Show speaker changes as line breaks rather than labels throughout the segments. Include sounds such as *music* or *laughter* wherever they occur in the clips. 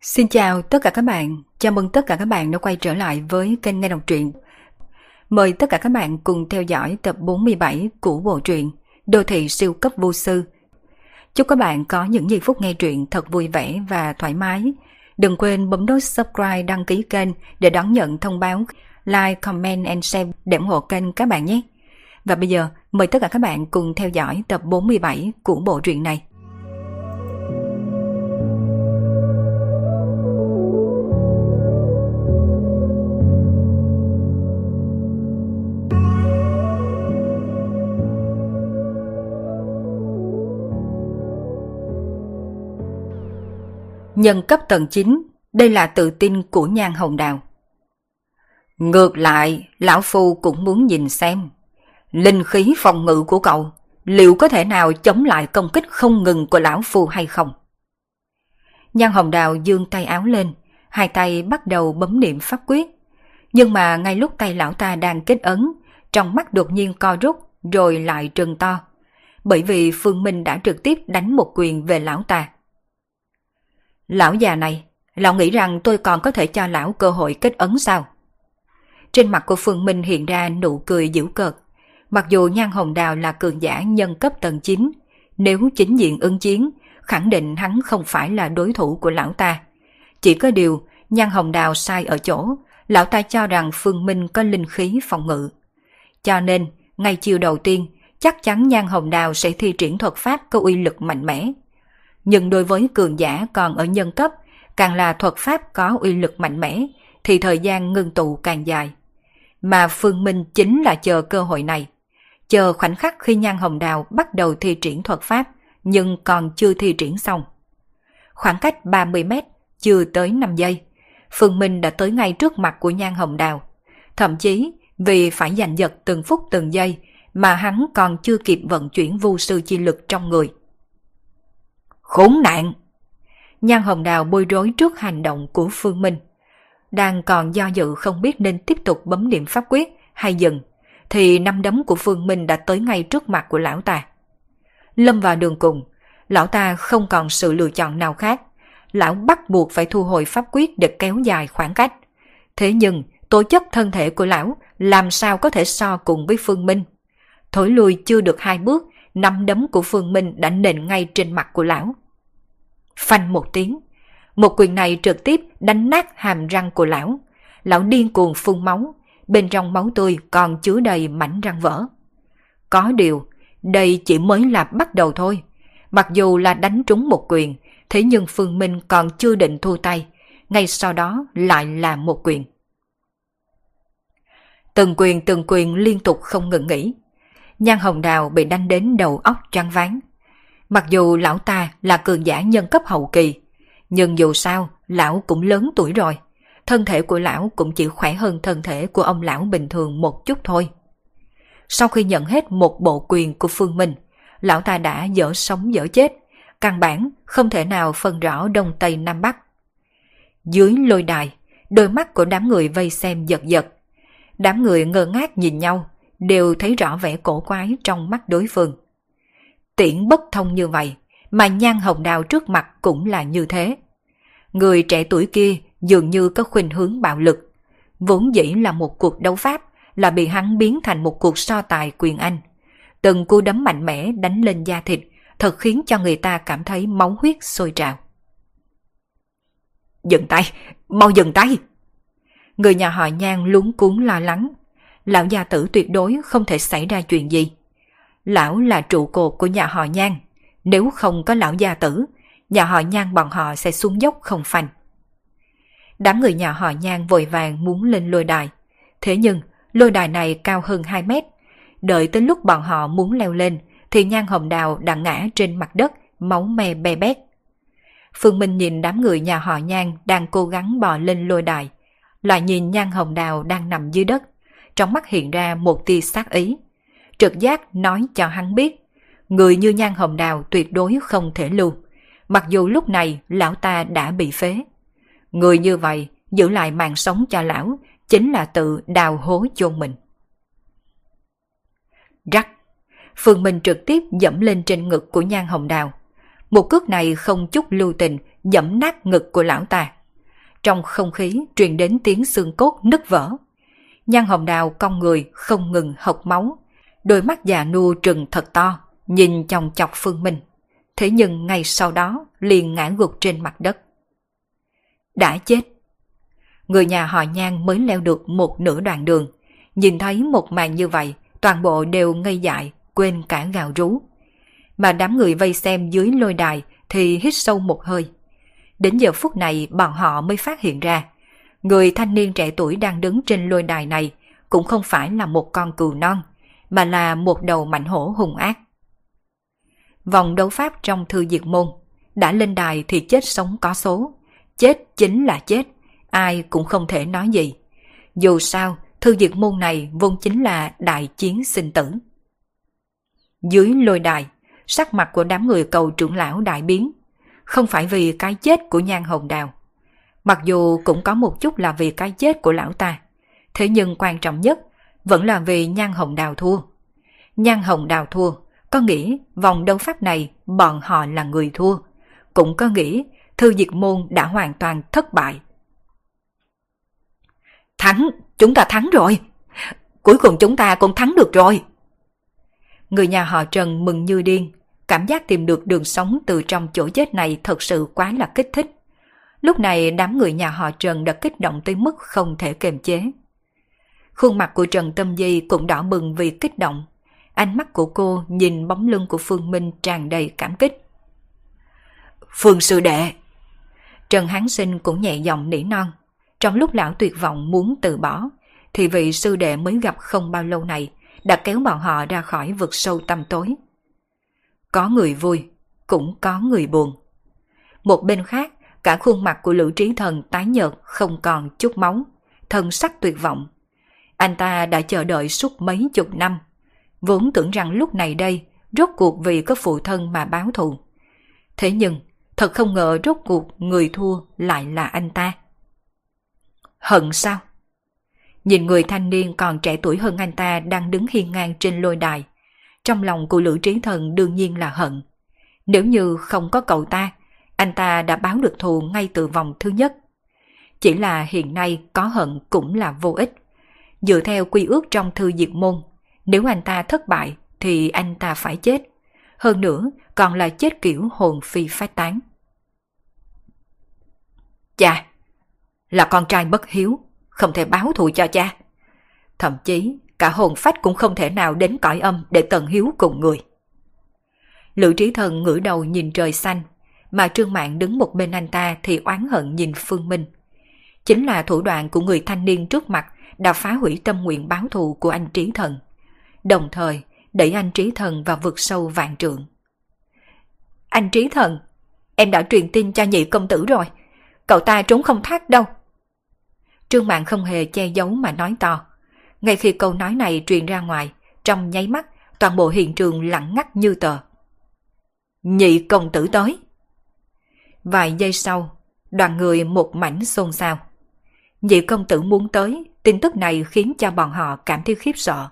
Xin chào tất cả các bạn, chào mừng tất cả các bạn đã quay trở lại với kênh Nghe Đọc Truyện. Mời tất cả các bạn cùng theo dõi tập 47 của bộ truyện Đô thị siêu cấp vô sư. Chúc các bạn có những giây phút nghe truyện thật vui vẻ và thoải mái. Đừng quên bấm nút subscribe đăng ký kênh để đón nhận thông báo, like, comment and share để ủng hộ kênh các bạn nhé. Và bây giờ mời tất cả các bạn cùng theo dõi tập 47 của bộ truyện này. Nhân cấp tầng 9, đây là tự tin của nhan hồng đào. Ngược lại, lão phu cũng muốn nhìn xem. Linh khí phòng ngự của cậu, liệu có thể nào chống lại công kích không ngừng của lão phu hay không? Nhan hồng đào dương tay áo lên, hai tay bắt đầu bấm niệm pháp quyết. Nhưng mà ngay lúc tay lão ta đang kết ấn, trong mắt đột nhiên co rút rồi lại trừng to. Bởi vì Phương Minh đã trực tiếp đánh một quyền về lão ta. Lão già này, lão nghĩ rằng tôi còn có thể cho lão cơ hội kết ấn sao? Trên mặt của Phương Minh hiện ra nụ cười dữ cợt. Mặc dù Nhan Hồng Đào là cường giả nhân cấp tầng 9, nếu chính diện ứng chiến, khẳng định hắn không phải là đối thủ của lão ta. Chỉ có điều, Nhan Hồng Đào sai ở chỗ, lão ta cho rằng Phương Minh có linh khí phòng ngự. Cho nên, ngay chiều đầu tiên, chắc chắn Nhan Hồng Đào sẽ thi triển thuật pháp có uy lực mạnh mẽ. Nhưng đối với cường giả còn ở nhân cấp, càng là thuật pháp có uy lực mạnh mẽ, thì thời gian ngưng tụ càng dài. Mà Phương Minh chính là chờ cơ hội này. Chờ khoảnh khắc khi Nhan Hồng Đào bắt đầu thi triển thuật pháp, nhưng còn chưa thi triển xong. Khoảng cách 30 mét, chưa tới 5 giây, Phương Minh đã tới ngay trước mặt của Nhan Hồng Đào. Thậm chí, vì phải giành giật từng phút từng giây, mà hắn còn chưa kịp vận chuyển vu sư chi lực trong người. Khốn nạn! Nhan Hồng Đào bối rối trước hành động của Phương Minh. Đang còn do dự không biết nên tiếp tục bấm điểm pháp quyết hay dừng, thì năm đấm của Phương Minh đã tới ngay trước mặt của lão ta. Lâm vào đường cùng, lão ta không còn sự lựa chọn nào khác. Lão bắt buộc phải thu hồi pháp quyết để kéo dài khoảng cách. Thế nhưng, tổ chất thân thể của lão làm sao có thể so cùng với Phương Minh. Thổi lùi chưa được hai bước năm đấm của Phương Minh đã nện ngay trên mặt của lão. Phanh một tiếng, một quyền này trực tiếp đánh nát hàm răng của lão. Lão điên cuồng phun máu, bên trong máu tươi còn chứa đầy mảnh răng vỡ. Có điều, đây chỉ mới là bắt đầu thôi. Mặc dù là đánh trúng một quyền, thế nhưng Phương Minh còn chưa định thu tay, ngay sau đó lại là một quyền. Từng quyền từng quyền liên tục không ngừng nghỉ, Nhan Hồng Đào bị đánh đến đầu óc trăng ván. Mặc dù lão ta là cường giả nhân cấp hậu kỳ, nhưng dù sao, lão cũng lớn tuổi rồi. Thân thể của lão cũng chỉ khỏe hơn thân thể của ông lão bình thường một chút thôi. Sau khi nhận hết một bộ quyền của Phương Minh, lão ta đã dở sống dở chết, căn bản không thể nào phân rõ Đông Tây Nam Bắc. Dưới lôi đài, đôi mắt của đám người vây xem giật giật. Đám người ngơ ngác nhìn nhau, đều thấy rõ vẻ cổ quái trong mắt đối phương. Tiễn bất thông như vậy, mà nhan hồng đào trước mặt cũng là như thế. Người trẻ tuổi kia dường như có khuynh hướng bạo lực. Vốn dĩ là một cuộc đấu pháp, là bị hắn biến thành một cuộc so tài quyền anh. Từng cú đấm mạnh mẽ đánh lên da thịt, thật khiến cho người ta cảm thấy máu huyết sôi trào. Dừng tay, mau dừng tay! Người nhà họ nhan lúng cuốn lo lắng, lão gia tử tuyệt đối không thể xảy ra chuyện gì. Lão là trụ cột của nhà họ Nhan, nếu không có lão gia tử, nhà họ Nhan bọn họ sẽ xuống dốc không phanh. Đám người nhà họ Nhan vội vàng muốn lên lôi đài, thế nhưng lôi đài này cao hơn 2 mét. Đợi tới lúc bọn họ muốn leo lên thì Nhan Hồng Đào đã ngã trên mặt đất, máu me be bét. Phương Minh nhìn đám người nhà họ Nhan đang cố gắng bò lên lôi đài, lại nhìn Nhan Hồng Đào đang nằm dưới đất, trong mắt hiện ra một tia sát ý. Trực giác nói cho hắn biết, người như nhan hồng đào tuyệt đối không thể lưu, mặc dù lúc này lão ta đã bị phế. Người như vậy giữ lại mạng sống cho lão chính là tự đào hố chôn mình. Rắc, Phương Minh trực tiếp dẫm lên trên ngực của nhan hồng đào. Một cước này không chút lưu tình dẫm nát ngực của lão ta. Trong không khí truyền đến tiếng xương cốt nứt vỡ. Nhan hồng đào cong người không ngừng hộc máu, đôi mắt già nua trừng thật to, nhìn chòng chọc Phương Minh. Thế nhưng ngay sau đó liền ngã gục trên mặt đất. Đã chết. Người nhà họ Nhan mới leo được một nửa đoạn đường. Nhìn thấy một màn như vậy, toàn bộ đều ngây dại, quên cả gào rú. Mà đám người vây xem dưới lôi đài thì hít sâu một hơi. Đến giờ phút này bọn họ mới phát hiện ra, người thanh niên trẻ tuổi đang đứng trên lôi đài này cũng không phải là một con cừu non, mà là một đầu mạnh hổ hung ác. Vòng đấu pháp trong thư diệt môn, đã lên đài thì chết sống có số, chết chính là chết, ai cũng không thể nói gì. Dù sao, thư diệt môn này vốn chính là đại chiến sinh tử. Dưới lôi đài, sắc mặt của đám người cầu trưởng lão đại biến, không phải vì cái chết của nhan hồng đào. Mặc dù cũng có một chút là vì cái chết của lão ta, thế nhưng quan trọng nhất vẫn là vì nhan hồng đào thua. Nhan hồng đào thua, có nghĩ vòng đấu pháp này bọn họ là người thua, cũng có nghĩ thư diệt môn đã hoàn toàn thất bại. Thắng, chúng ta thắng rồi. Cuối cùng chúng ta cũng thắng được rồi. Người nhà họ Trần mừng như điên, cảm giác tìm được đường sống từ trong chỗ chết này thật sự quá là kích thích. Lúc này đám người nhà họ Trần đã kích động tới mức không thể kiềm chế. Khuôn mặt của Trần Tâm Di cũng đỏ bừng vì kích động. Ánh mắt của cô nhìn bóng lưng của Phương Minh tràn đầy cảm kích. Phương sư đệ! Trần Hán Sinh cũng nhẹ giọng nỉ non. Trong lúc lão tuyệt vọng muốn từ bỏ, thì vị sư đệ mới gặp không bao lâu này đã kéo bọn họ ra khỏi vực sâu tăm tối. Có người vui, cũng có người buồn. Một bên khác, cả khuôn mặt của Lữ Trí Thần tái nhợt không còn chút máu, thân sắc tuyệt vọng. Anh ta đã chờ đợi suốt mấy chục năm, vốn tưởng rằng lúc này đây, rốt cuộc vì có phụ thân mà báo thù. Thế nhưng, thật không ngờ rốt cuộc người thua lại là anh ta. Hận sao? Nhìn người thanh niên còn trẻ tuổi hơn anh ta đang đứng hiên ngang trên lôi đài. Trong lòng của Lữ Trí Thần đương nhiên là hận. Nếu như không có cậu ta, anh ta đã báo được thù ngay từ vòng thứ nhất. Chỉ là hiện nay có hận cũng là vô ích. Dựa theo quy ước trong thư diệt môn, nếu anh ta thất bại thì anh ta phải chết. Hơn nữa còn là chết kiểu hồn phi phách tán. cha là con trai bất hiếu, không thể báo thù cho cha. Thậm chí cả hồn phách cũng không thể nào đến cõi âm để tận hiếu cùng người. Lữ trí thần ngửa đầu nhìn trời xanh, mà Trương Mạng đứng một bên anh ta thì oán hận nhìn Phương Minh. Chính là thủ đoạn của người thanh niên trước mặt đã phá hủy tâm nguyện báo thù của anh trí thần. Đồng thời đẩy anh trí thần vào vực sâu vạn trượng. Anh trí thần, em đã truyền tin cho nhị công tử rồi. Cậu ta trốn không thoát đâu. Trương Mạng không hề che giấu mà nói to. Ngay khi câu nói này truyền ra ngoài, trong nháy mắt, toàn bộ hiện trường lặng ngắt như tờ. Nhị công tử tới. Vài giây sau, đoàn người một mảnh xôn xao. Nhị công tử muốn tới, tin tức này khiến cho bọn họ cảm thấy khiếp sợ.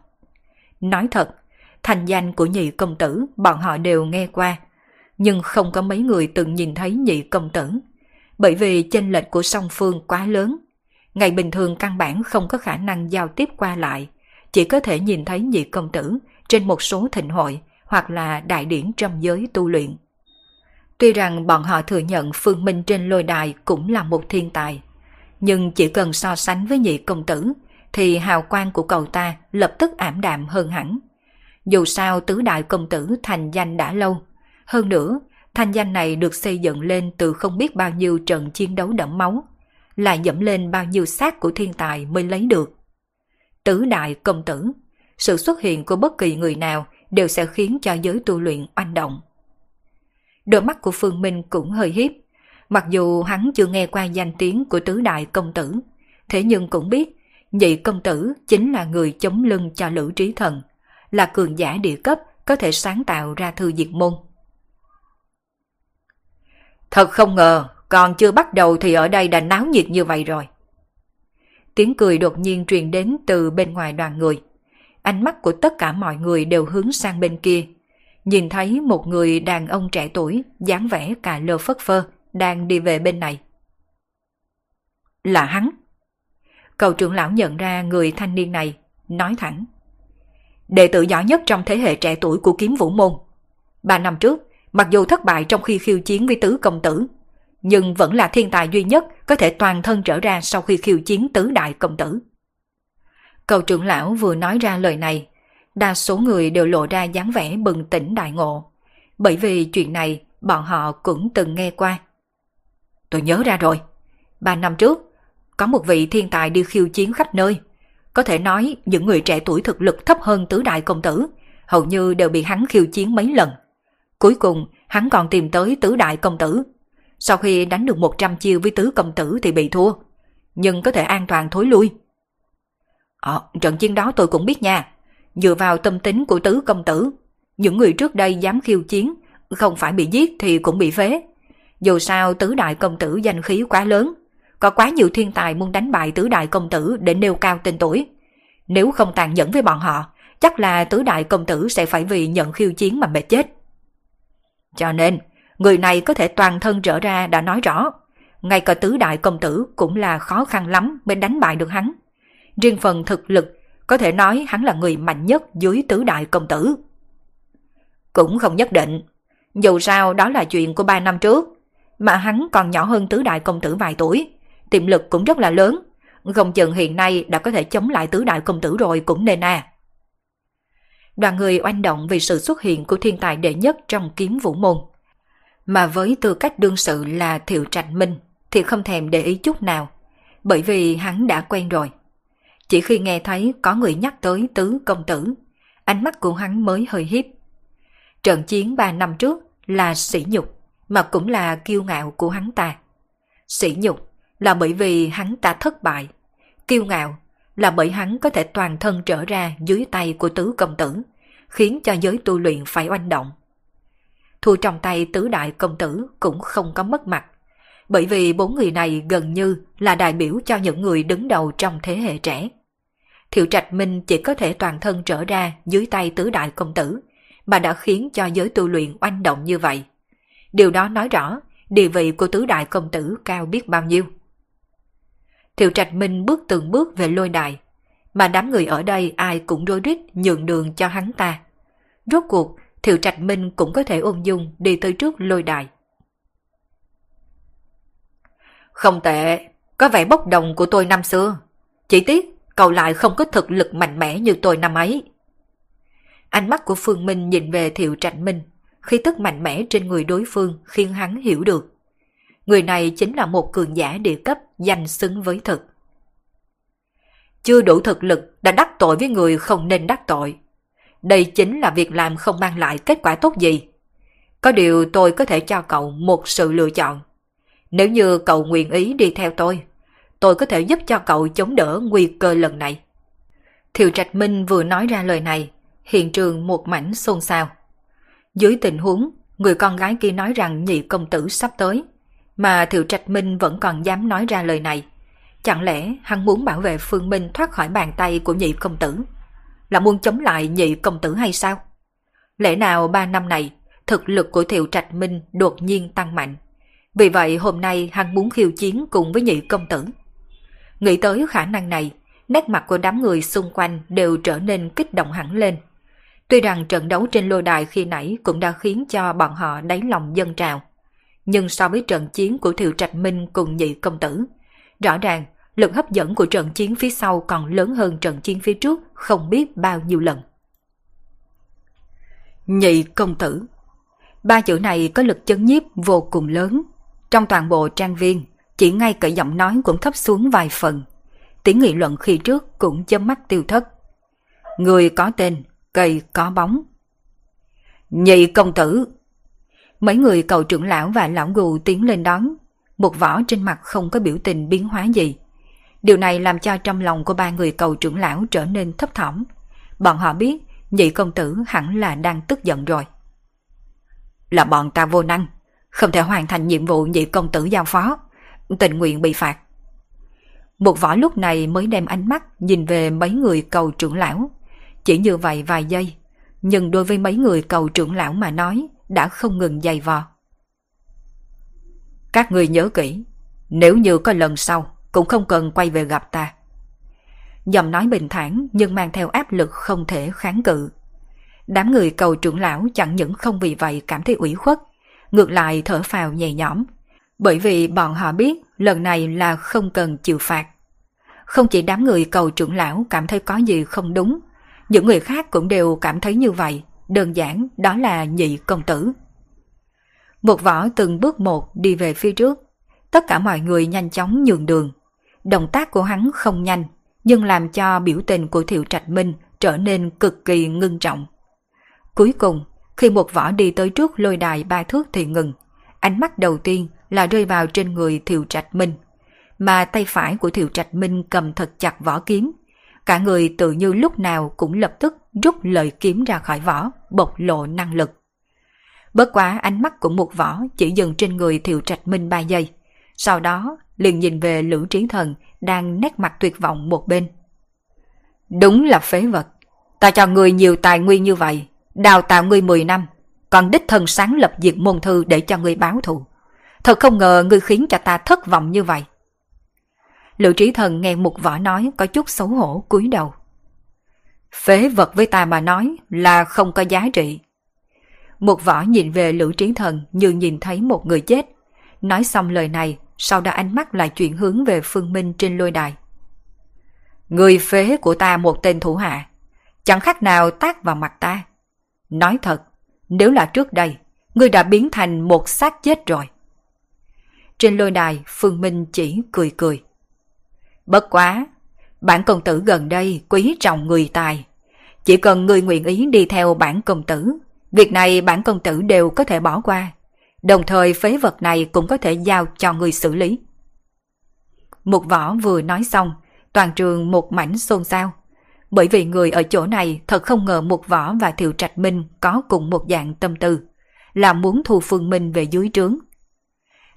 Nói thật, thành danh của nhị công tử bọn họ đều nghe qua, nhưng không có mấy người từng nhìn thấy nhị công tử, bởi vì chênh lệch của song phương quá lớn. Ngày bình thường căn bản không có khả năng giao tiếp qua lại, chỉ có thể nhìn thấy nhị công tử trên một số thịnh hội hoặc là đại điển trong giới tu luyện. Tuy rằng bọn họ thừa nhận Phương Minh trên lôi đài cũng là một thiên tài, nhưng chỉ cần so sánh với nhị công tử thì hào quang của cậu ta lập tức ảm đạm hơn hẳn. Dù sao tứ đại công tử thành danh đã lâu, hơn nữa thanh danh này được xây dựng lên từ không biết bao nhiêu trận chiến đấu đẫm máu, lại dẫm lên bao nhiêu xác của thiên tài mới lấy được. Tứ đại công tử, sự xuất hiện của bất kỳ người nào đều sẽ khiến cho giới tu luyện oanh động. Đôi mắt của Phương Minh cũng hơi hiếp, mặc dù hắn chưa nghe qua danh tiếng của tứ đại công tử, thế nhưng cũng biết nhị công tử chính là người chống lưng cho Lữ Trí Thần, là cường giả địa cấp có thể sáng tạo ra thư diệt môn. Thật không ngờ, còn chưa bắt đầu thì ở đây đã náo nhiệt như vậy rồi. Tiếng cười đột nhiên truyền đến từ bên ngoài đoàn người. Ánh mắt của tất cả mọi người đều hướng sang bên kia. Nhìn thấy một người đàn ông trẻ tuổi, dáng vẻ cà lơ phất phơ, đang đi về bên này. Là hắn. Cầu trưởng lão nhận ra người thanh niên này, nói thẳng. Đệ tử giỏi nhất trong thế hệ trẻ tuổi của kiếm vũ môn. Ba năm trước, mặc dù thất bại trong khi khiêu chiến với tứ công tử, nhưng vẫn là thiên tài duy nhất có thể toàn thân trở ra sau khi khiêu chiến tứ đại công tử. Cầu trưởng lão vừa nói ra lời này, đa số người đều lộ ra dáng vẻ bừng tỉnh đại ngộ, bởi vì chuyện này bọn họ cũng từng nghe qua. Tôi nhớ ra rồi, ba năm trước, có một vị thiên tài đi khiêu chiến khắp nơi. Có thể nói những người trẻ tuổi thực lực thấp hơn tứ đại công tử, hầu như đều bị hắn khiêu chiến mấy lần. Cuối cùng, hắn còn tìm tới tứ đại công tử. Sau khi đánh được 100 chiêu với tứ công tử thì bị thua, nhưng có thể an toàn thối lui. Ờ, trận chiến đó tôi cũng biết nha. Dựa vào tâm tính của tứ công tử, những người trước đây dám khiêu chiến, không phải bị giết thì cũng bị phế. Dù sao tứ đại công tử danh khí quá lớn, có quá nhiều thiên tài muốn đánh bại tứ đại công tử để nêu cao tên tuổi. Nếu không tàn nhẫn với bọn họ, chắc là tứ đại công tử sẽ phải vì nhận khiêu chiến mà mệt chết. Cho nên, người này có thể toàn thân trở ra đã nói rõ. Ngay cả tứ đại công tử cũng là khó khăn lắm mới đánh bại được hắn. Riêng phần thực lực, có thể nói hắn là người mạnh nhất dưới tứ đại công tử. Cũng không nhất định. Dù sao đó là chuyện của ba năm trước, mà hắn còn nhỏ hơn tứ đại công tử vài tuổi. Tiềm lực cũng rất là lớn, không chừng hiện nay đã có thể chống lại tứ đại công tử rồi cũng nên à. Đoàn người oanh động vì sự xuất hiện của thiên tài đệ nhất trong kiếm vũ môn. Mà với tư cách đương sự là Thiệu Trạch Minh thì không thèm để ý chút nào, bởi vì hắn đã quen rồi. Chỉ khi nghe thấy có người nhắc tới tứ công tử, ánh mắt của hắn mới hơi hiếp. Trận chiến ba năm trước là sỉ nhục, mà cũng là kiêu ngạo của hắn ta. Sỉ nhục là bởi vì hắn ta thất bại, kiêu ngạo là bởi hắn có thể toàn thân trở ra dưới tay của tứ công tử, khiến cho giới tu luyện phải oanh động. Thua trong tay tứ đại công tử cũng không có mất mặt, bởi vì bốn người này gần như là đại biểu cho những người đứng đầu trong thế hệ trẻ. Thiệu Trạch Minh chỉ có thể toàn thân trở ra dưới tay tứ đại công tử, mà đã khiến cho giới tu luyện oanh động như vậy. Điều đó nói rõ địa vị của tứ đại công tử cao biết bao nhiêu. Thiệu Trạch Minh bước từng bước về lôi đài, mà đám người ở đây ai cũng rối rít nhường đường cho hắn ta. Rốt cuộc, Thiệu Trạch Minh cũng có thể ung dung đi tới trước lôi đài. Không tệ, có vẻ bốc đồng của tôi năm xưa. Chỉ tiếc, cậu lại không có thực lực mạnh mẽ như tôi năm ấy. Ánh mắt của Phương Minh nhìn về Thiệu Trạch Minh, khi tức mạnh mẽ trên người đối phương khiến hắn hiểu được. Người này chính là một cường giả địa cấp danh xứng với thực. Chưa đủ thực lực đã đắc tội với người không nên đắc tội. Đây chính là việc làm không mang lại kết quả tốt gì. Có điều tôi có thể cho cậu một sự lựa chọn. Nếu như cậu nguyện ý đi theo tôi, tôi có thể giúp cho cậu chống đỡ nguy cơ lần này. Thiệu Trạch Minh vừa nói ra lời này, hiện trường một mảnh xôn xao. Dưới tình huống, người con gái kia nói rằng nhị công tử sắp tới, mà Thiệu Trạch Minh vẫn còn dám nói ra lời này. Chẳng lẽ hắn muốn bảo vệ Phương Minh thoát khỏi bàn tay của nhị công tử? Là muốn chống lại nhị công tử hay sao? Lẽ nào ba năm này, thực lực của Thiệu Trạch Minh đột nhiên tăng mạnh. Vì vậy hôm nay hắn muốn khiêu chiến cùng với nhị công tử. Nghĩ tới khả năng này, nét mặt của đám người xung quanh đều trở nên kích động hẳn lên. Tuy rằng trận đấu trên lôi đài khi nãy cũng đã khiến cho bọn họ đáy lòng dân trào. Nhưng so với trận chiến của Thiệu Trạch Minh cùng nhị công tử, rõ ràng lực hấp dẫn của trận chiến phía sau còn lớn hơn trận chiến phía trước không biết bao nhiêu lần. Nhị công tử Ba chữ này có lực chấn nhiếp vô cùng lớn. Trong toàn bộ trang viên, chỉ ngay cả giọng nói cũng thấp xuống vài phần. Tiếng nghị luận khi trước cũng chấm mắt tiêu thất. Người có tên, cây có bóng. Nhị công tử! Mấy người cầu trưởng lão và lão gù tiến lên đón. Một võ trên mặt không có biểu tình biến hóa gì. Điều này làm cho trong lòng của ba người cầu trưởng lão trở nên thấp thỏm. Bọn họ biết nhị công tử hẳn là đang tức giận rồi. Là bọn ta vô năng, không thể hoàn thành nhiệm vụ nhị công tử giao phó, tình nguyện bị phạt. Một võ lúc này mới đem ánh mắt nhìn về mấy người cầu trưởng lão. Chỉ như vậy vài giây, nhưng đối với mấy người cầu trưởng lão mà nói đã không ngừng dày vò. Các người nhớ kỹ, nếu như có lần sau, cũng không cần quay về gặp ta. Giọng nói bình thản nhưng mang theo áp lực không thể kháng cự. Đám người cầu trưởng lão chẳng những không vì vậy cảm thấy ủy khuất, ngược lại thở phào nhẹ nhõm, bởi vì bọn họ biết lần này là không cần chịu phạt. Không chỉ đám người cầu trưởng lão cảm thấy có gì không đúng, những người khác cũng đều cảm thấy như vậy, đơn giản đó là nhị công tử. Một võ từng bước một đi về phía trước, tất cả mọi người nhanh chóng nhường đường. Động tác của hắn không nhanh, nhưng làm cho biểu tình của Thiệu Trạch Minh trở nên cực kỳ ngưng trọng. Cuối cùng, khi một võ đi tới trước lôi đài ba thước thì ngừng, ánh mắt đầu tiên là rơi vào trên người Thiệu Trạch Minh, mà tay phải của Thiệu Trạch Minh cầm thật chặt vỏ kiếm. Cả người tự như lúc nào cũng lập tức rút lời kiếm ra khỏi vỏ, bộc lộ năng lực. Bất quá ánh mắt của một võ chỉ dừng trên người Thiệu Trạch Minh 3 giây. Sau đó liền nhìn về Lữ Trí Thần đang nét mặt tuyệt vọng một bên. Đúng là phế vật. Ta cho người nhiều tài nguyên như vậy, đào tạo người 10 năm, còn đích thân sáng lập diệt môn thư để cho người báo thù. Thật không ngờ ngươi khiến cho ta thất vọng như vậy. Lữ trí thần nghe một võ nói có chút xấu hổ cúi đầu. Phế vật với ta mà nói là không có giá trị. Một võ nhìn về lữ trí thần như nhìn thấy một người chết. Nói xong lời này, sau đó ánh mắt lại chuyển hướng về phương minh trên lôi đài. Người phế của ta một tên thủ hạ, chẳng khác nào tác vào mặt ta. Nói thật, nếu là trước đây, ngươi đã biến thành một xác chết rồi. Trên lôi đài, Phương Minh chỉ cười cười. Bất quá, bản công tử gần đây quý trọng người tài. Chỉ cần người nguyện ý đi theo bản công tử, việc này bản công tử đều có thể bỏ qua. Đồng thời phế vật này cũng có thể giao cho người xử lý. Một võ vừa nói xong, toàn trường một mảnh xôn xao. Bởi vì người ở chỗ này thật không ngờ một võ và thiệu trạch minh có cùng một dạng tâm tư, là muốn thu phương minh về dưới trướng.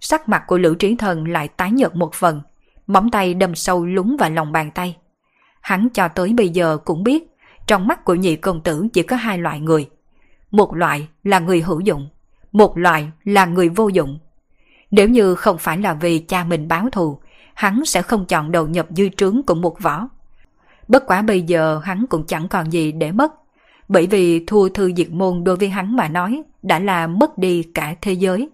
Sắc mặt của Lữ Trí Thần lại tái nhợt một phần, móng tay đâm sâu lúng vào lòng bàn tay. Hắn cho tới bây giờ cũng biết, trong mắt của nhị công tử chỉ có hai loại người. Một loại là người hữu dụng, một loại là người vô dụng. Nếu như không phải là vì cha mình báo thù, hắn sẽ không chọn đầu nhập dư trướng của một võ. Bất quá bây giờ hắn cũng chẳng còn gì để mất, bởi vì thua thư diệt môn đối với hắn mà nói đã là mất đi cả thế giới.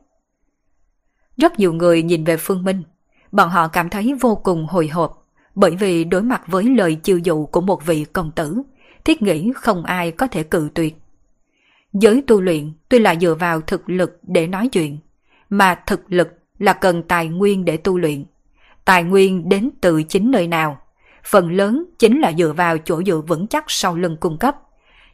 Rất nhiều người nhìn về Phương Minh, bọn họ cảm thấy vô cùng hồi hộp, bởi vì đối mặt với lời chiêu dụ của một vị công tử, thiết nghĩ không ai có thể cự tuyệt. Giới tu luyện tuy là dựa vào thực lực để nói chuyện, mà thực lực là cần tài nguyên để tu luyện. Tài nguyên đến từ chính nơi nào, phần lớn chính là dựa vào chỗ dựa vững chắc sau lưng cung cấp.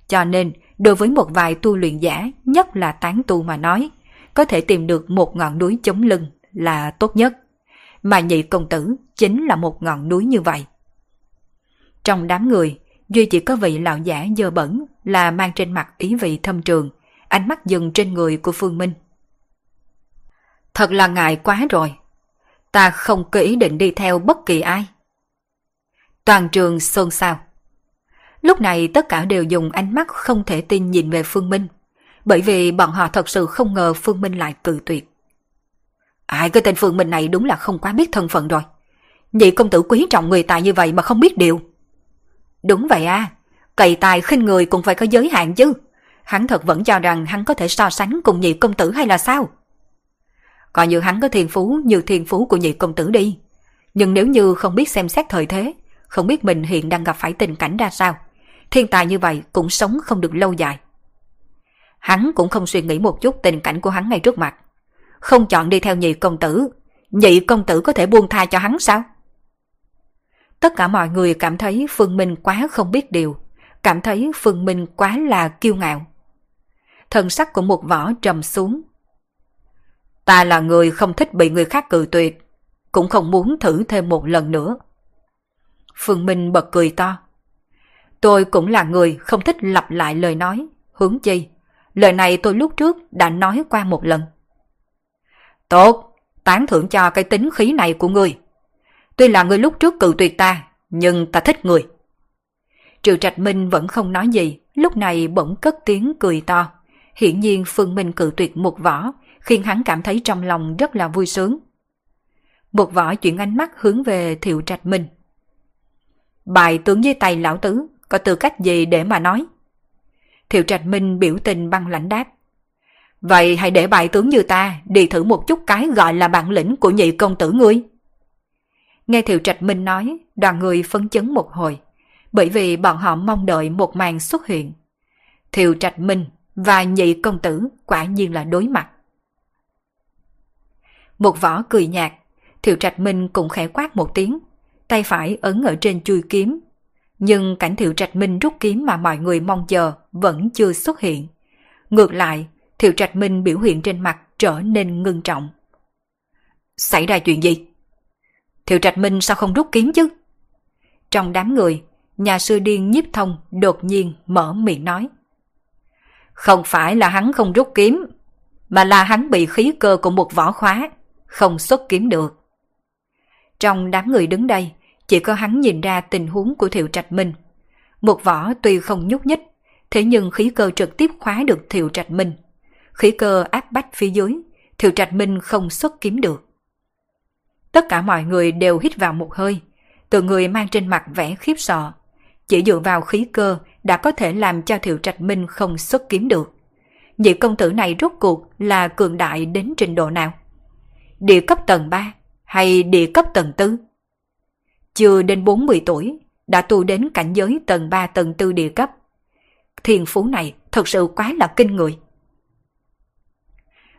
Cho nên, đối với một vài tu luyện giả, nhất là tán tu mà nói, có thể tìm được một ngọn núi chống lưng là tốt nhất. Mà nhị công tử chính là một ngọn núi như vậy. Trong đám người, duy chỉ có vị lão giả dơ bẩn là mang trên mặt ý vị thâm trường, ánh mắt dừng trên người của Phương Minh. Thật là ngại quá rồi. Ta không có ý định đi theo bất kỳ ai. Toàn trường xôn xao. Lúc này tất cả đều dùng ánh mắt không thể tin nhìn về Phương Minh bởi vì bọn họ thật sự không ngờ Phương Minh lại cự tuyệt. Ai cái tên Phương Minh này đúng là không quá biết thân phận rồi. Nhị công tử quý trọng người tài như vậy mà không biết điều. Đúng vậy à, cày tài khinh người cũng phải có giới hạn chứ. Hắn thật vẫn cho rằng hắn có thể so sánh cùng nhị công tử hay là sao? Coi như hắn có thiên phú như thiên phú của nhị công tử đi. Nhưng nếu như không biết xem xét thời thế, không biết mình hiện đang gặp phải tình cảnh ra sao, thiên tài như vậy cũng sống không được lâu dài hắn cũng không suy nghĩ một chút tình cảnh của hắn ngay trước mặt. Không chọn đi theo nhị công tử, nhị công tử có thể buông tha cho hắn sao? Tất cả mọi người cảm thấy Phương Minh quá không biết điều, cảm thấy Phương Minh quá là kiêu ngạo. Thần sắc của một võ trầm xuống. Ta là người không thích bị người khác cự tuyệt, cũng không muốn thử thêm một lần nữa. Phương Minh bật cười to. Tôi cũng là người không thích lặp lại lời nói, hướng chi. Lời này tôi lúc trước đã nói qua một lần. Tốt, tán thưởng cho cái tính khí này của ngươi. Tuy là ngươi lúc trước cự tuyệt ta, nhưng ta thích ngươi. Triệu Trạch Minh vẫn không nói gì, lúc này bỗng cất tiếng cười to. Hiển nhiên Phương Minh cự tuyệt một võ, khiến hắn cảm thấy trong lòng rất là vui sướng. Một võ chuyển ánh mắt hướng về Thiệu Trạch Minh. Bài tướng dưới tay lão tứ, có tư cách gì để mà nói? Thiệu Trạch Minh biểu tình băng lãnh đáp. Vậy hãy để bài tướng như ta đi thử một chút cái gọi là bản lĩnh của nhị công tử ngươi. Nghe Thiệu Trạch Minh nói, đoàn người phấn chấn một hồi, bởi vì bọn họ mong đợi một màn xuất hiện. Thiệu Trạch Minh và nhị công tử quả nhiên là đối mặt. Một võ cười nhạt, Thiệu Trạch Minh cũng khẽ quát một tiếng, tay phải ấn ở trên chui kiếm. Nhưng cảnh Thiệu Trạch Minh rút kiếm mà mọi người mong chờ vẫn chưa xuất hiện. Ngược lại, Thiệu Trạch Minh biểu hiện trên mặt trở nên ngưng trọng. Xảy ra chuyện gì? Thiệu Trạch Minh sao không rút kiếm chứ? Trong đám người, nhà sư điên nhiếp thông đột nhiên mở miệng nói. Không phải là hắn không rút kiếm, mà là hắn bị khí cơ của một võ khóa, không xuất kiếm được. Trong đám người đứng đây, chỉ có hắn nhìn ra tình huống của Thiệu Trạch Minh. Một võ tuy không nhúc nhích, thế nhưng khí cơ trực tiếp khóa được Thiệu Trạch Minh. Khí cơ áp bách phía dưới, Thiệu Trạch Minh không xuất kiếm được. Tất cả mọi người đều hít vào một hơi, từ người mang trên mặt vẻ khiếp sợ. Chỉ dựa vào khí cơ đã có thể làm cho Thiệu Trạch Minh không xuất kiếm được. Nhị công tử này rốt cuộc là cường đại đến trình độ nào? Địa cấp tầng 3 hay địa cấp tầng 4? Chưa đến 40 tuổi, đã tu đến cảnh giới tầng 3 tầng 4 địa cấp. Thiên phú này thật sự quá là kinh người.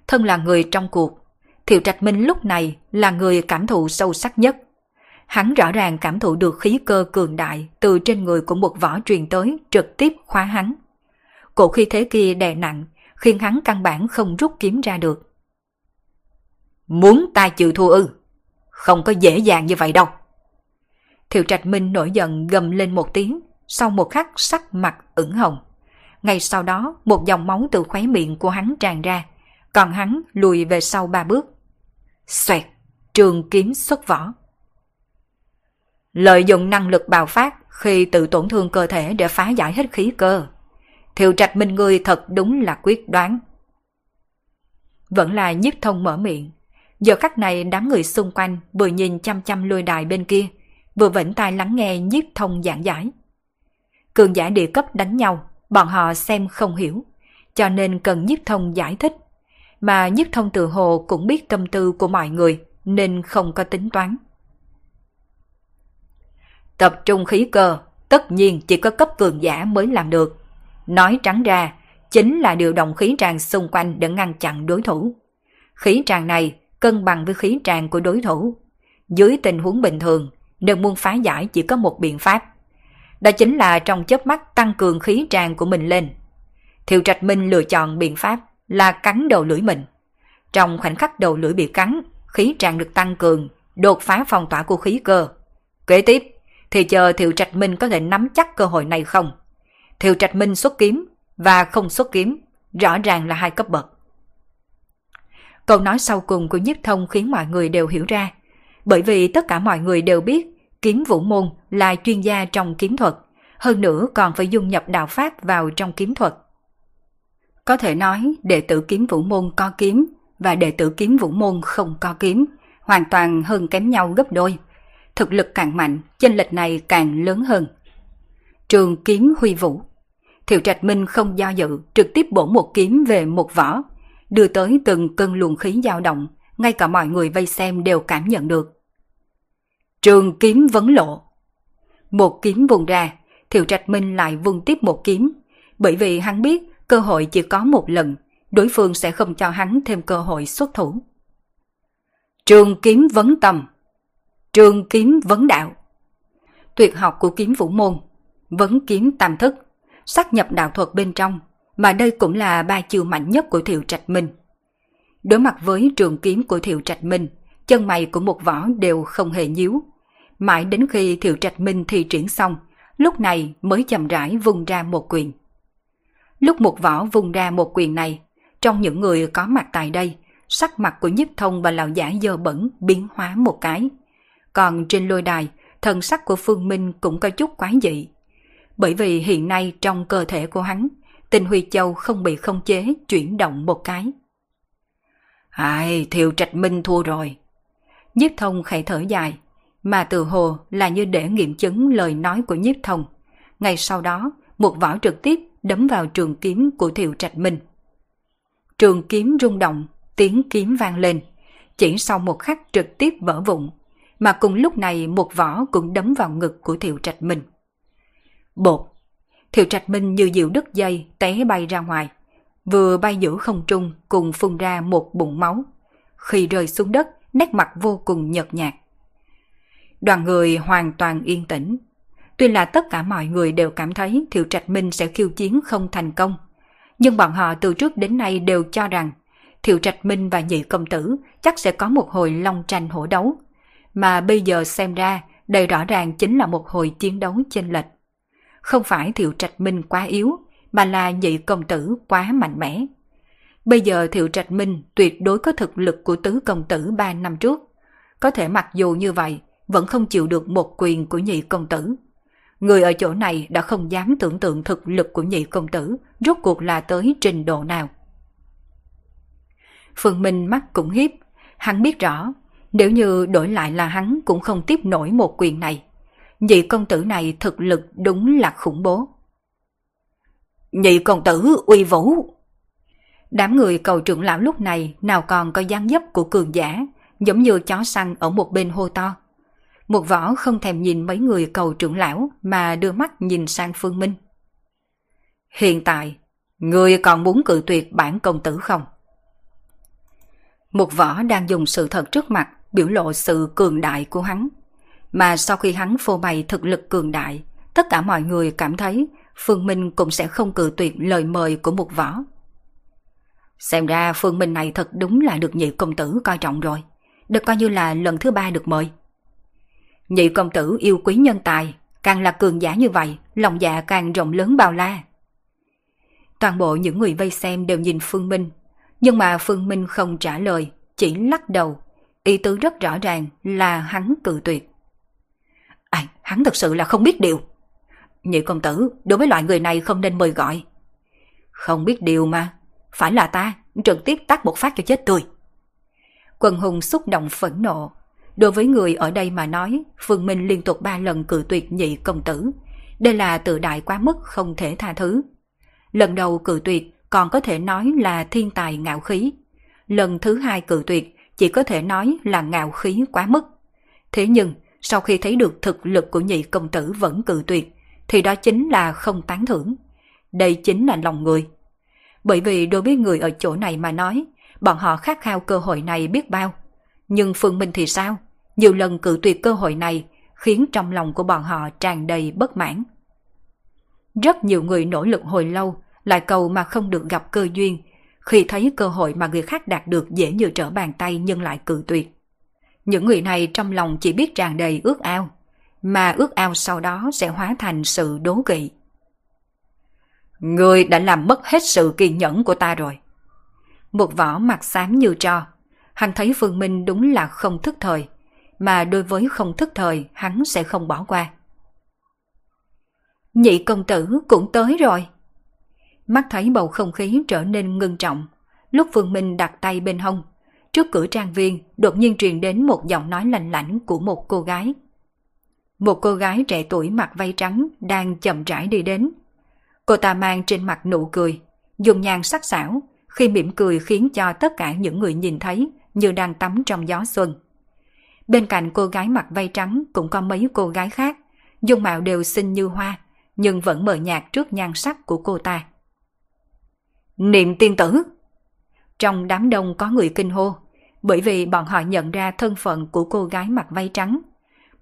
Thân là người trong cuộc, Thiệu Trạch Minh lúc này là người cảm thụ sâu sắc nhất. Hắn rõ ràng cảm thụ được khí cơ cường đại từ trên người của một võ truyền tới trực tiếp khóa hắn. Cổ khi thế kia đè nặng, khiến hắn căn bản không rút kiếm ra được. Muốn ta chịu thua ư? Không có dễ dàng như vậy đâu. Thiệu Trạch Minh nổi giận gầm lên một tiếng, sau một khắc sắc mặt ửng hồng. Ngay sau đó, một dòng máu từ khóe miệng của hắn tràn ra, còn hắn lùi về sau ba bước. Xoẹt, trường kiếm xuất vỏ. Lợi dụng năng lực bào phát khi tự tổn thương cơ thể để phá giải hết khí cơ. Thiệu trạch minh người thật đúng là quyết đoán. Vẫn là nhiếp thông mở miệng. Giờ khắc này đám người xung quanh vừa nhìn chăm chăm lôi đài bên kia, vừa vĩnh tai lắng nghe nhiếp thông giảng giải. Cường giả địa cấp đánh nhau, bọn họ xem không hiểu, cho nên cần nhiếp thông giải thích mà nhiếp thông tự hồ cũng biết tâm tư của mọi người nên không có tính toán. Tập trung khí cơ, tất nhiên chỉ có cấp cường giả mới làm được. Nói trắng ra, chính là điều động khí tràng xung quanh để ngăn chặn đối thủ. Khí tràng này cân bằng với khí tràng của đối thủ. Dưới tình huống bình thường, nếu muốn phá giải chỉ có một biện pháp. Đó chính là trong chớp mắt tăng cường khí tràng của mình lên. Thiệu Trạch Minh lựa chọn biện pháp là cắn đầu lưỡi mình. Trong khoảnh khắc đầu lưỡi bị cắn, khí tràn được tăng cường, đột phá phòng tỏa của khí cơ. Kế tiếp, thì chờ Thiệu Trạch Minh có thể nắm chắc cơ hội này không? Thiệu Trạch Minh xuất kiếm và không xuất kiếm, rõ ràng là hai cấp bậc. Câu nói sau cùng của nhiếp thông khiến mọi người đều hiểu ra, bởi vì tất cả mọi người đều biết kiếm vũ môn là chuyên gia trong kiếm thuật, hơn nữa còn phải dung nhập đạo pháp vào trong kiếm thuật. Có thể nói đệ tử kiếm vũ môn có kiếm và đệ tử kiếm vũ môn không có kiếm, hoàn toàn hơn kém nhau gấp đôi. Thực lực càng mạnh, chênh lệch này càng lớn hơn. Trường kiếm huy vũ. Thiệu Trạch Minh không do dự, trực tiếp bổ một kiếm về một vỏ, đưa tới từng cơn luồng khí dao động, ngay cả mọi người vây xem đều cảm nhận được. Trường kiếm vấn lộ. Một kiếm vùng ra, Thiệu Trạch Minh lại vung tiếp một kiếm, bởi vì hắn biết cơ hội chỉ có một lần, đối phương sẽ không cho hắn thêm cơ hội xuất thủ. Trường kiếm vấn tâm Trường kiếm vấn đạo Tuyệt học của kiếm vũ môn Vấn kiếm tam thức Xác nhập đạo thuật bên trong Mà đây cũng là ba chiều mạnh nhất của Thiệu Trạch Minh Đối mặt với trường kiếm của Thiệu Trạch Minh Chân mày của một võ đều không hề nhíu Mãi đến khi Thiệu Trạch Minh thi triển xong Lúc này mới chậm rãi vung ra một quyền Lúc một võ vung ra một quyền này, trong những người có mặt tại đây, sắc mặt của nhiếp thông và lão giả dơ bẩn biến hóa một cái. Còn trên lôi đài, thần sắc của Phương Minh cũng có chút quái dị. Bởi vì hiện nay trong cơ thể của hắn, tình Huy Châu không bị không chế chuyển động một cái. Ai, thiệu Trạch Minh thua rồi. Nhiếp thông khẽ thở dài, mà từ hồ là như để nghiệm chứng lời nói của nhiếp thông. Ngay sau đó, một võ trực tiếp đấm vào trường kiếm của Thiệu Trạch Minh. Trường kiếm rung động, tiếng kiếm vang lên. Chỉ sau một khắc trực tiếp vỡ vụn, mà cùng lúc này một võ cũng đấm vào ngực của Thiệu Trạch Minh. Bột! Thiệu Trạch Minh như diệu đứt dây té bay ra ngoài. Vừa bay giữa không trung cùng phun ra một bụng máu. Khi rơi xuống đất, nét mặt vô cùng nhợt nhạt. Đoàn người hoàn toàn yên tĩnh. Tuy là tất cả mọi người đều cảm thấy Thiệu Trạch Minh sẽ khiêu chiến không thành công, nhưng bọn họ từ trước đến nay đều cho rằng Thiệu Trạch Minh và nhị công tử chắc sẽ có một hồi long tranh hổ đấu. Mà bây giờ xem ra, đây rõ ràng chính là một hồi chiến đấu chênh lệch. Không phải Thiệu Trạch Minh quá yếu, mà là nhị công tử quá mạnh mẽ. Bây giờ Thiệu Trạch Minh tuyệt đối có thực lực của tứ công tử 3 năm trước. Có thể mặc dù như vậy, vẫn không chịu được một quyền của nhị công tử. Người ở chỗ này đã không dám tưởng tượng thực lực của nhị công tử rốt cuộc là tới trình độ nào. Phương Minh mắt cũng hiếp, hắn biết rõ, nếu như đổi lại là hắn cũng không tiếp nổi một quyền này. Nhị công tử này thực lực đúng là khủng bố. Nhị công tử uy vũ! Đám người cầu trưởng lão lúc này nào còn có dáng dấp của cường giả, giống như chó săn ở một bên hô to. Một võ không thèm nhìn mấy người cầu trưởng lão mà đưa mắt nhìn sang Phương Minh. Hiện tại, người còn muốn cự tuyệt bản công tử không? Một võ đang dùng sự thật trước mặt biểu lộ sự cường đại của hắn. Mà sau khi hắn phô bày thực lực cường đại, tất cả mọi người cảm thấy Phương Minh cũng sẽ không cự tuyệt lời mời của một võ. Xem ra Phương Minh này thật đúng là được nhị công tử coi trọng rồi. Được coi như là lần thứ ba được mời. Nhị công tử yêu quý nhân tài, càng là cường giả như vậy, lòng dạ càng rộng lớn bao la. Toàn bộ những người vây xem đều nhìn Phương Minh, nhưng mà Phương Minh không trả lời, chỉ lắc đầu. Ý tứ rất rõ ràng là hắn cự tuyệt. À, hắn thật sự là không biết điều. Nhị công tử, đối với loại người này không nên mời gọi. Không biết điều mà, phải là ta, trực tiếp tắt một phát cho chết tôi. Quần hùng xúc động phẫn nộ, Đối với người ở đây mà nói, Phương Minh liên tục ba lần cự tuyệt nhị công tử. Đây là tự đại quá mức không thể tha thứ. Lần đầu cự tuyệt còn có thể nói là thiên tài ngạo khí. Lần thứ hai cự tuyệt chỉ có thể nói là ngạo khí quá mức. Thế nhưng, sau khi thấy được thực lực của nhị công tử vẫn cự tuyệt, thì đó chính là không tán thưởng. Đây chính là lòng người. Bởi vì đối với người ở chỗ này mà nói, bọn họ khát khao cơ hội này biết bao. Nhưng Phương Minh thì sao? Nhiều lần cự tuyệt cơ hội này khiến trong lòng của bọn họ tràn đầy bất mãn. Rất nhiều người nỗ lực hồi lâu lại cầu mà không được gặp cơ duyên, khi thấy cơ hội mà người khác đạt được dễ như trở bàn tay nhưng lại cự tuyệt. Những người này trong lòng chỉ biết tràn đầy ước ao, mà ước ao sau đó sẽ hóa thành sự đố kỵ. Người đã làm mất hết sự kiên nhẫn của ta rồi. Một vỏ mặt xám như tro, hắn thấy Phương Minh đúng là không thức thời, mà đối với không thức thời hắn sẽ không bỏ qua. Nhị công tử cũng tới rồi. Mắt thấy bầu không khí trở nên ngưng trọng, lúc Phương Minh đặt tay bên hông, trước cửa trang viên đột nhiên truyền đến một giọng nói lạnh lãnh của một cô gái. Một cô gái trẻ tuổi mặc vây trắng đang chậm rãi đi đến. Cô ta mang trên mặt nụ cười, dùng nhang sắc sảo, khi mỉm cười khiến cho tất cả những người nhìn thấy như đang tắm trong gió xuân. Bên cạnh cô gái mặc vây trắng cũng có mấy cô gái khác, dung mạo đều xinh như hoa, nhưng vẫn mờ nhạt trước nhan sắc của cô ta. Niệm tiên tử Trong đám đông có người kinh hô, bởi vì bọn họ nhận ra thân phận của cô gái mặc vây trắng.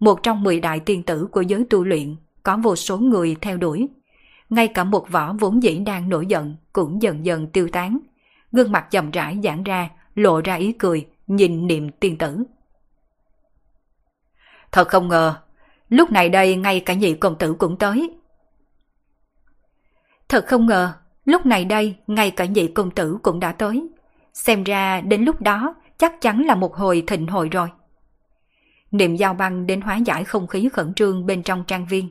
Một trong mười đại tiên tử của giới tu luyện, có vô số người theo đuổi. Ngay cả một võ vốn dĩ đang nổi giận cũng dần dần tiêu tán. Gương mặt chậm rãi giãn ra, lộ ra ý cười, nhìn niệm tiên tử. Thật không ngờ, lúc này đây ngay cả nhị công tử cũng tới. Thật không ngờ, lúc này đây ngay cả nhị công tử cũng đã tới. Xem ra đến lúc đó chắc chắn là một hồi thịnh hội rồi. Niệm giao băng đến hóa giải không khí khẩn trương bên trong trang viên.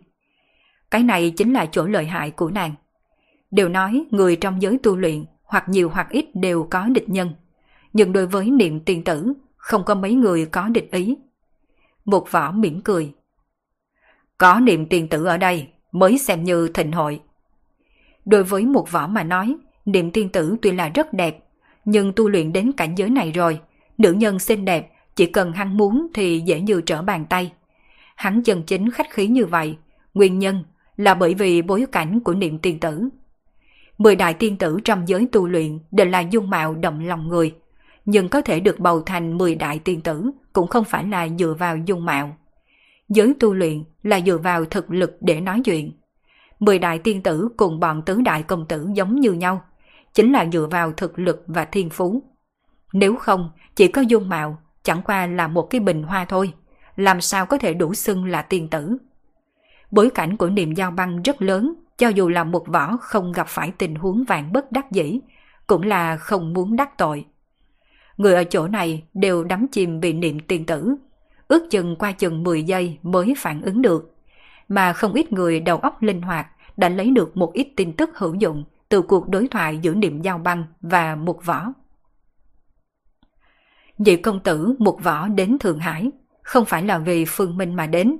Cái này chính là chỗ lợi hại của nàng. Đều nói người trong giới tu luyện hoặc nhiều hoặc ít đều có địch nhân. nhưng đối với niệm tiên tử, không có mấy người có địch ý. Một võ mỉm cười. Có niệm tiên tử ở đây mới xem như thịnh hội. Đối với một võ mà nói, niệm tiên tử tuy là rất đẹp, nhưng tu luyện đến cảnh giới này rồi, nữ nhân xinh đẹp, chỉ cần hắn muốn thì dễ như trở bàn tay. Hắn chân chính khách khí như vậy, nguyên nhân là bởi vì bối cảnh của niệm tiên tử. Mười đại tiên tử trong giới tu luyện đều là dung mạo động lòng người, nhưng có thể được bầu thành mười đại tiên tử cũng không phải là dựa vào dung mạo. Giới tu luyện là dựa vào thực lực để nói chuyện. Mười đại tiên tử cùng bọn tứ đại công tử giống như nhau, chính là dựa vào thực lực và thiên phú. Nếu không, chỉ có dung mạo, chẳng qua là một cái bình hoa thôi, làm sao có thể đủ xưng là tiền tử. Bối cảnh của niệm giao băng rất lớn, cho dù là một võ không gặp phải tình huống vạn bất đắc dĩ, cũng là không muốn đắc tội. Người ở chỗ này đều đắm chìm vì niệm tiền tử, ước chừng qua chừng 10 giây mới phản ứng được. Mà không ít người đầu óc linh hoạt đã lấy được một ít tin tức hữu dụng từ cuộc đối thoại giữa niệm giao băng và một võ. Nhị công tử một võ đến Thượng Hải, không phải là vì Phương Minh mà đến,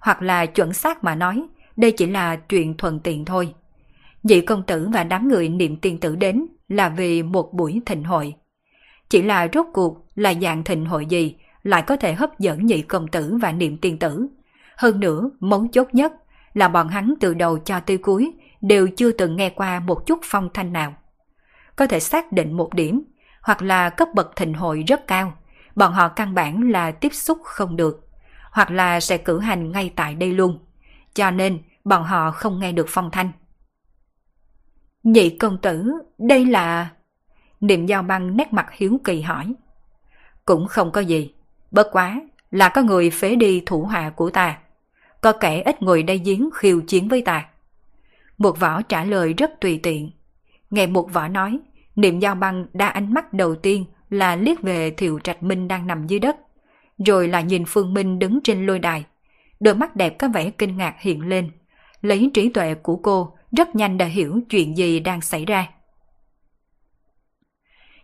hoặc là chuẩn xác mà nói, đây chỉ là chuyện thuận tiện thôi. Nhị công tử và đám người niệm tiên tử đến là vì một buổi thịnh hội. Chỉ là rốt cuộc là dạng thịnh hội gì lại có thể hấp dẫn nhị công tử và niệm tiên tử. Hơn nữa, mấu chốt nhất là bọn hắn từ đầu cho tới cuối đều chưa từng nghe qua một chút phong thanh nào. Có thể xác định một điểm, hoặc là cấp bậc thịnh hội rất cao, bọn họ căn bản là tiếp xúc không được, hoặc là sẽ cử hành ngay tại đây luôn. Cho nên, bọn họ không nghe được phong thanh. Nhị công tử, đây là... Niệm giao băng nét mặt hiếu kỳ hỏi. Cũng không có gì, bất quá là có người phế đi thủ hạ của ta. Có kẻ ít người đây giếng khiêu chiến với ta. Một võ trả lời rất tùy tiện. Nghe một võ nói, niệm giao băng đa ánh mắt đầu tiên là liếc về thiệu trạch minh đang nằm dưới đất, rồi là nhìn Phương Minh đứng trên lôi đài. Đôi mắt đẹp có vẻ kinh ngạc hiện lên. Lấy trí tuệ của cô, rất nhanh đã hiểu chuyện gì đang xảy ra.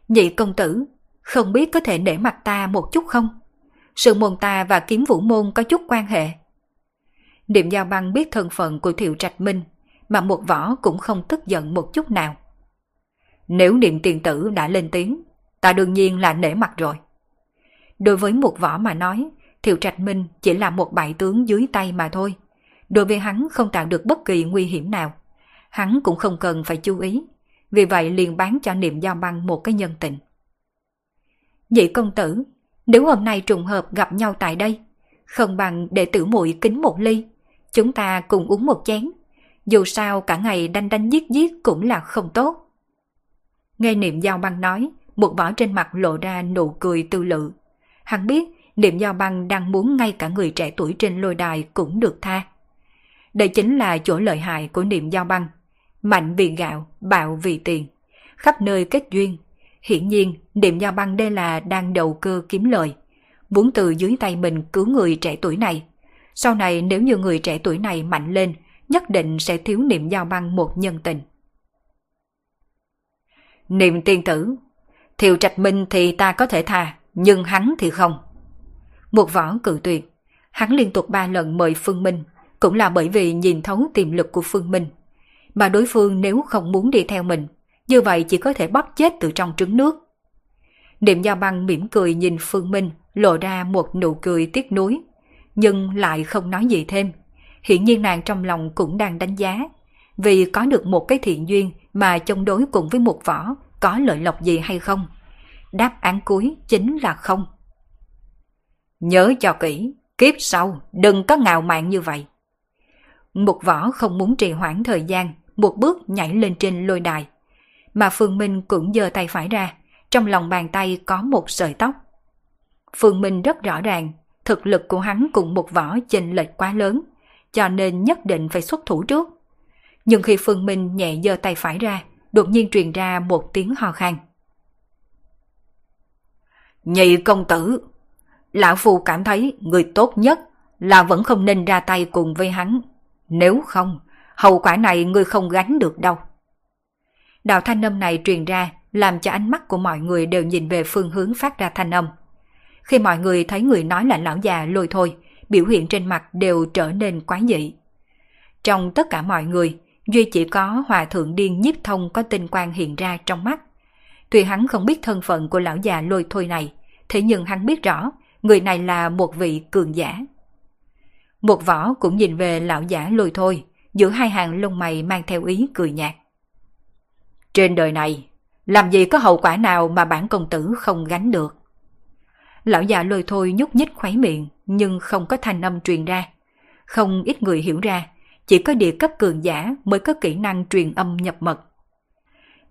Nhị công tử, không biết có thể để mặt ta một chút không? Sự môn ta và kiếm vũ môn có chút quan hệ. Niệm Giao Băng biết thân phận của Thiệu Trạch Minh, mà một võ cũng không tức giận một chút nào. Nếu niệm tiền tử đã lên tiếng, ta đương nhiên là nể mặt rồi. Đối với một võ mà nói, Thiệu Trạch Minh chỉ là một bại tướng dưới tay mà thôi. Đối với hắn không tạo được bất kỳ nguy hiểm nào. Hắn cũng không cần phải chú ý. Vì vậy liền bán cho niệm giao băng một cái nhân tình. Nhị công tử, nếu hôm nay trùng hợp gặp nhau tại đây, không bằng để tử muội kính một ly, chúng ta cùng uống một chén. Dù sao cả ngày đanh đanh giết giết cũng là không tốt. Nghe niệm giao băng nói, một võ trên mặt lộ ra nụ cười tư lự. Hắn biết niệm giao băng đang muốn ngay cả người trẻ tuổi trên lôi đài cũng được tha. Đây chính là chỗ lợi hại của niệm giao băng. Mạnh vì gạo, bạo vì tiền. Khắp nơi kết duyên. Hiển nhiên, niệm giao băng đây là đang đầu cơ kiếm lời. Muốn từ dưới tay mình cứu người trẻ tuổi này. Sau này nếu như người trẻ tuổi này mạnh lên, nhất định sẽ thiếu niệm giao băng một nhân tình. Niệm tiên tử, Thiệu Trạch Minh thì ta có thể tha, nhưng hắn thì không. Một võ cự tuyệt, hắn liên tục ba lần mời Phương Minh, cũng là bởi vì nhìn thấu tiềm lực của Phương Minh. Mà đối phương nếu không muốn đi theo mình, như vậy chỉ có thể bóp chết từ trong trứng nước. Niệm Giao Băng mỉm cười nhìn Phương Minh, lộ ra một nụ cười tiếc nuối, nhưng lại không nói gì thêm. hiển nhiên nàng trong lòng cũng đang đánh giá, vì có được một cái thiện duyên mà chống đối cùng với một võ có lợi lộc gì hay không. Đáp án cuối chính là không. Nhớ cho kỹ, kiếp sau đừng có ngạo mạn như vậy. Một võ không muốn trì hoãn thời gian, một bước nhảy lên trên lôi đài. Mà Phương Minh cũng giơ tay phải ra, trong lòng bàn tay có một sợi tóc. Phương Minh rất rõ ràng, thực lực của hắn cùng một võ chênh lệch quá lớn, cho nên nhất định phải xuất thủ trước. Nhưng khi Phương Minh nhẹ giơ tay phải ra, đột nhiên truyền ra một tiếng ho khan. Nhị công tử, lão phu cảm thấy người tốt nhất là vẫn không nên ra tay cùng với hắn. Nếu không, hậu quả này ngươi không gánh được đâu. Đạo thanh âm này truyền ra làm cho ánh mắt của mọi người đều nhìn về phương hướng phát ra thanh âm. Khi mọi người thấy người nói là lão già lôi thôi, biểu hiện trên mặt đều trở nên quái dị. Trong tất cả mọi người, duy chỉ có hòa thượng điên nhiếp thông có tinh quang hiện ra trong mắt. Tuy hắn không biết thân phận của lão già lôi thôi này, thế nhưng hắn biết rõ người này là một vị cường giả. Một võ cũng nhìn về lão giả lôi thôi, giữa hai hàng lông mày mang theo ý cười nhạt. Trên đời này, làm gì có hậu quả nào mà bản công tử không gánh được. Lão già lôi thôi nhúc nhích khuấy miệng, nhưng không có thanh âm truyền ra. Không ít người hiểu ra, chỉ có địa cấp cường giả mới có kỹ năng truyền âm nhập mật.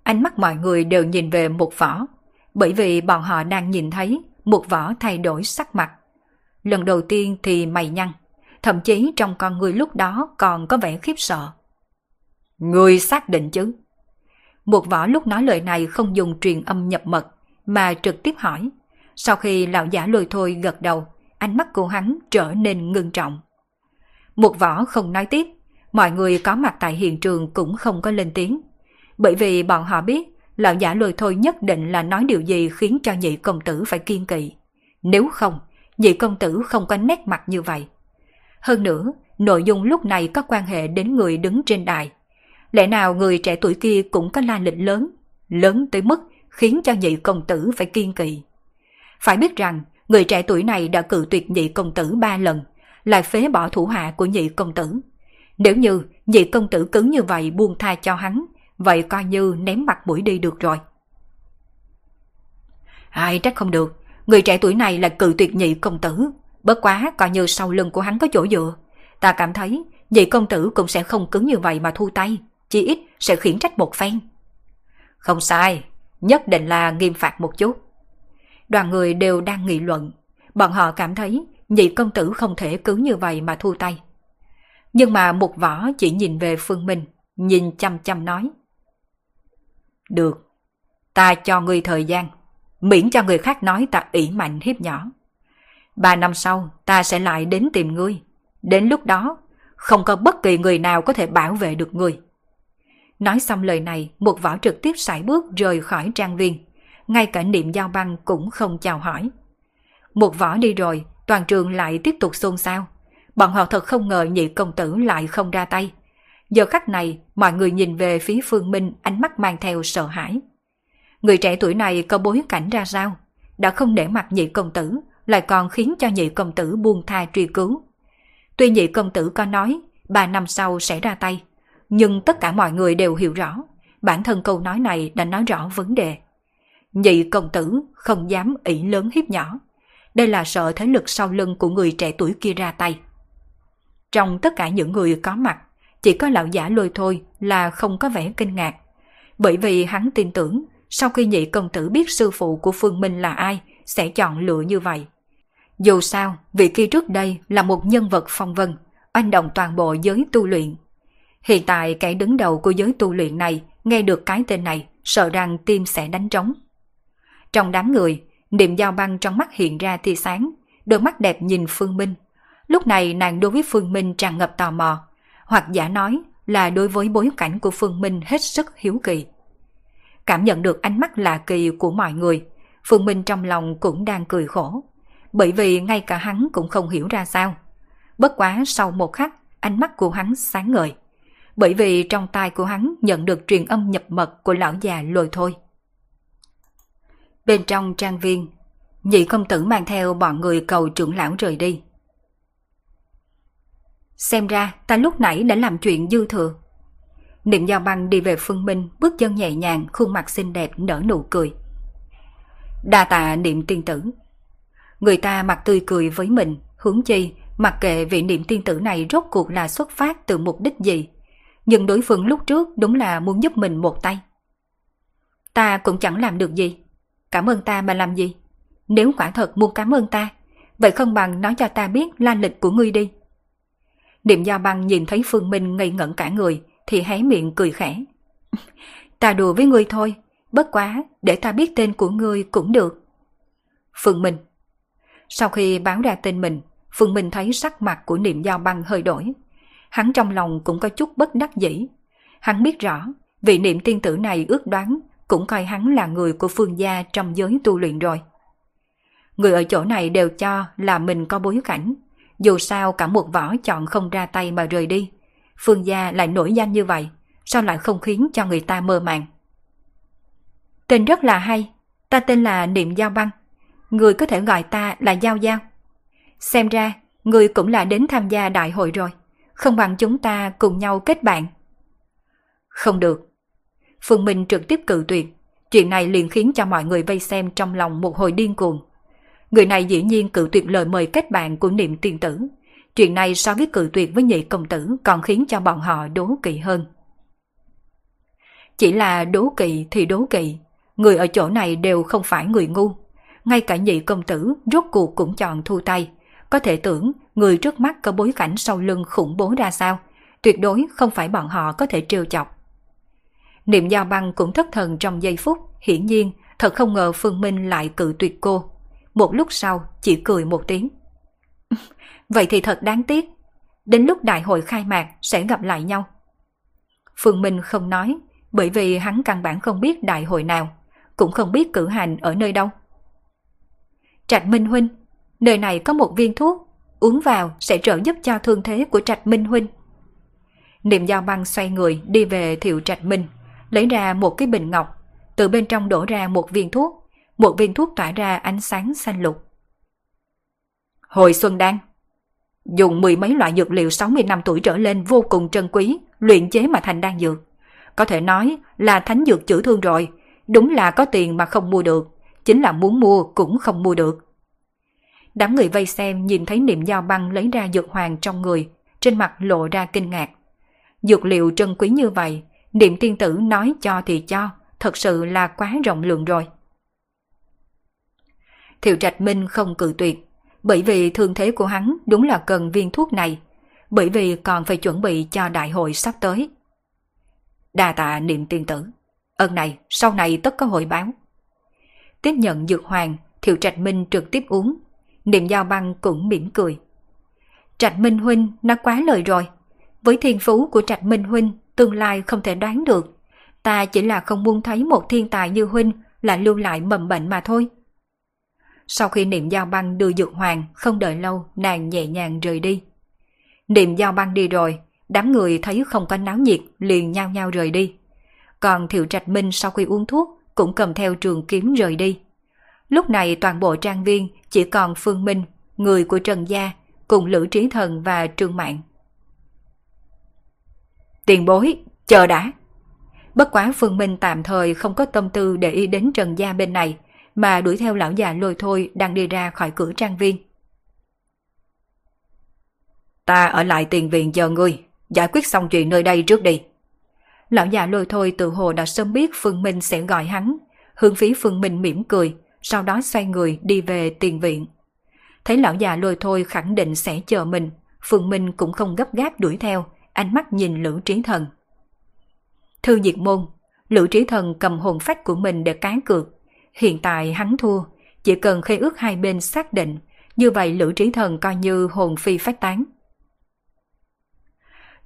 Ánh mắt mọi người đều nhìn về một võ, bởi vì bọn họ đang nhìn thấy một võ thay đổi sắc mặt. Lần đầu tiên thì mày nhăn, thậm chí trong con người lúc đó còn có vẻ khiếp sợ. Người xác định chứ? Một võ lúc nói lời này không dùng truyền âm nhập mật, mà trực tiếp hỏi. Sau khi lão giả lôi thôi gật đầu, ánh mắt của hắn trở nên ngưng trọng. Một võ không nói tiếp, mọi người có mặt tại hiện trường cũng không có lên tiếng. Bởi vì bọn họ biết lão giả lôi thôi nhất định là nói điều gì khiến cho nhị công tử phải kiên kỵ. Nếu không, nhị công tử không có nét mặt như vậy. Hơn nữa, nội dung lúc này có quan hệ đến người đứng trên đài. Lẽ nào người trẻ tuổi kia cũng có la lịch lớn, lớn tới mức khiến cho nhị công tử phải kiên kỵ. Phải biết rằng, người trẻ tuổi này đã cự tuyệt nhị công tử ba lần, lại phế bỏ thủ hạ của nhị công tử. Nếu như nhị công tử cứng như vậy buông tha cho hắn, vậy coi như ném mặt mũi đi được rồi. Ai trách không được, người trẻ tuổi này là cự tuyệt nhị công tử, bất quá coi như sau lưng của hắn có chỗ dựa. Ta cảm thấy nhị công tử cũng sẽ không cứng như vậy mà thu tay, chỉ ít sẽ khiển trách một phen. Không sai, nhất định là nghiêm phạt một chút. Đoàn người đều đang nghị luận, bọn họ cảm thấy nhị công tử không thể cứ như vậy mà thu tay. Nhưng mà một võ chỉ nhìn về Phương Minh, nhìn chăm chăm nói. Được, ta cho ngươi thời gian, miễn cho người khác nói ta ỷ mạnh hiếp nhỏ. Ba năm sau, ta sẽ lại đến tìm ngươi. Đến lúc đó, không có bất kỳ người nào có thể bảo vệ được ngươi. Nói xong lời này, một võ trực tiếp sải bước rời khỏi trang viên. Ngay cả niệm giao băng cũng không chào hỏi. Một võ đi rồi, toàn trường lại tiếp tục xôn xao. Bọn họ thật không ngờ nhị công tử lại không ra tay. Giờ khắc này, mọi người nhìn về phía Phương Minh ánh mắt mang theo sợ hãi. Người trẻ tuổi này có bối cảnh ra sao? Đã không để mặt nhị công tử, lại còn khiến cho nhị công tử buông tha truy cứu. Tuy nhị công tử có nói, ba năm sau sẽ ra tay, nhưng tất cả mọi người đều hiểu rõ, bản thân câu nói này đã nói rõ vấn đề. Nhị công tử không dám ỷ lớn hiếp nhỏ. Đây là sợ thế lực sau lưng của người trẻ tuổi kia ra tay. Trong tất cả những người có mặt, chỉ có lão giả lôi thôi là không có vẻ kinh ngạc. Bởi vì hắn tin tưởng, sau khi nhị công tử biết sư phụ của Phương Minh là ai, sẽ chọn lựa như vậy. Dù sao, vị kia trước đây là một nhân vật phong vân, oanh động toàn bộ giới tu luyện. Hiện tại kẻ đứng đầu của giới tu luyện này nghe được cái tên này, sợ rằng tim sẽ đánh trống. Trong đám người, niệm giao băng trong mắt hiện ra tia sáng, đôi mắt đẹp nhìn Phương Minh. Lúc này nàng đối với Phương Minh tràn ngập tò mò, hoặc giả nói là đối với bối cảnh của Phương Minh hết sức hiếu kỳ. Cảm nhận được ánh mắt lạ kỳ của mọi người, Phương Minh trong lòng cũng đang cười khổ, bởi vì ngay cả hắn cũng không hiểu ra sao. Bất quá sau một khắc, ánh mắt của hắn sáng ngời, bởi vì trong tai của hắn nhận được truyền âm nhập mật của lão già lôi thôi. Bên trong trang viên, nhị công tử mang theo bọn người cầu trưởng lão rời đi. Xem ra ta lúc nãy đã làm chuyện dư thừa. Niệm giao băng đi về phương minh, bước chân nhẹ nhàng, khuôn mặt xinh đẹp nở nụ cười. Đa tạ niệm tiên tử. Người ta mặt tươi cười với mình, hướng chi, mặc kệ vị niệm tiên tử này rốt cuộc là xuất phát từ mục đích gì. Nhưng đối phương lúc trước đúng là muốn giúp mình một tay. Ta cũng chẳng làm được gì. Cảm ơn ta mà làm gì? Nếu quả thật muốn cảm ơn ta, vậy không bằng nói cho ta biết la lịch của ngươi đi. Niệm Gia Băng nhìn thấy Phương Minh ngây ngẩn cả người, thì hé miệng cười khẽ. *laughs* ta đùa với ngươi thôi, bất quá, để ta biết tên của ngươi cũng được. Phương Minh Sau khi báo ra tên mình, Phương Minh thấy sắc mặt của Niệm Giao Băng hơi đổi. Hắn trong lòng cũng có chút bất đắc dĩ. Hắn biết rõ, vị niệm tiên tử này ước đoán cũng coi hắn là người của phương gia trong giới tu luyện rồi. Người ở chỗ này đều cho là mình có bối cảnh. Dù sao cả một võ chọn không ra tay mà rời đi. Phương gia lại nổi danh như vậy, sao lại không khiến cho người ta mơ màng. Tên rất là hay, ta tên là Niệm Giao Băng. Người có thể gọi ta là Giao Giao. Xem ra, người cũng là đến tham gia đại hội rồi. Không bằng chúng ta cùng nhau kết bạn. Không được. Phương Minh trực tiếp cự tuyệt. Chuyện này liền khiến cho mọi người vây xem trong lòng một hồi điên cuồng. Người này dĩ nhiên cự tuyệt lời mời kết bạn của niệm tiên tử. Chuyện này so với cự tuyệt với nhị công tử còn khiến cho bọn họ đố kỵ hơn. Chỉ là đố kỵ thì đố kỵ, người ở chỗ này đều không phải người ngu. Ngay cả nhị công tử rốt cuộc cũng chọn thu tay. Có thể tưởng người trước mắt có bối cảnh sau lưng khủng bố ra sao, tuyệt đối không phải bọn họ có thể trêu chọc. Niệm giao băng cũng thất thần trong giây phút, hiển nhiên thật không ngờ Phương Minh lại cự tuyệt cô. Một lúc sau chỉ cười một tiếng. *laughs* Vậy thì thật đáng tiếc. Đến lúc đại hội khai mạc sẽ gặp lại nhau. Phương Minh không nói, bởi vì hắn căn bản không biết đại hội nào, cũng không biết cử hành ở nơi đâu. Trạch Minh Huynh, nơi này có một viên thuốc, uống vào sẽ trợ giúp cho thương thế của Trạch Minh Huynh. Niệm giao băng xoay người đi về thiệu Trạch Minh, lấy ra một cái bình ngọc, từ bên trong đổ ra một viên thuốc, một viên thuốc tỏa ra ánh sáng xanh lục. Hồi Xuân Đan Dùng mười mấy loại dược liệu 60 năm tuổi trở lên vô cùng trân quý, luyện chế mà thành đan dược. Có thể nói là thánh dược chữa thương rồi, đúng là có tiền mà không mua được, chính là muốn mua cũng không mua được. Đám người vây xem nhìn thấy niệm giao băng lấy ra dược hoàng trong người, trên mặt lộ ra kinh ngạc. Dược liệu trân quý như vậy, niệm tiên tử nói cho thì cho, thật sự là quá rộng lượng rồi. Thiệu Trạch Minh không cự tuyệt, bởi vì thương thế của hắn đúng là cần viên thuốc này, bởi vì còn phải chuẩn bị cho đại hội sắp tới. Đa tạ niệm tiên tử, ơn này sau này tất có hội báo. Tiếp nhận dược hoàng, Thiệu Trạch Minh trực tiếp uống, niệm giao băng cũng mỉm cười. Trạch Minh Huynh nó quá lời rồi, với thiên phú của Trạch Minh Huynh tương lai không thể đoán được. Ta chỉ là không muốn thấy một thiên tài như Huynh là lưu lại mầm bệnh mà thôi. Sau khi niệm giao băng đưa dược hoàng, không đợi lâu, nàng nhẹ nhàng rời đi. Niệm giao băng đi rồi, đám người thấy không có náo nhiệt, liền nhao nhao rời đi. Còn Thiệu Trạch Minh sau khi uống thuốc, cũng cầm theo trường kiếm rời đi. Lúc này toàn bộ trang viên chỉ còn Phương Minh, người của Trần Gia, cùng Lữ Trí Thần và Trương Mạng. Tiền bối, chờ đã. Bất quá Phương Minh tạm thời không có tâm tư để ý đến Trần Gia bên này, mà đuổi theo lão già lôi thôi đang đi ra khỏi cửa trang viên. Ta ở lại tiền viện chờ ngươi, giải quyết xong chuyện nơi đây trước đi. Lão già lôi thôi tự hồ đã sớm biết Phương Minh sẽ gọi hắn, hướng phí Phương Minh mỉm cười, sau đó xoay người đi về tiền viện. Thấy lão già lôi thôi khẳng định sẽ chờ mình, Phương Minh cũng không gấp gáp đuổi theo, ánh mắt nhìn Lữ Trí Thần. Thư diệt môn, Lữ Trí Thần cầm hồn phách của mình để cá cược, Hiện tại hắn thua, chỉ cần khế ước hai bên xác định, như vậy Lữ Trí Thần coi như hồn phi phách tán.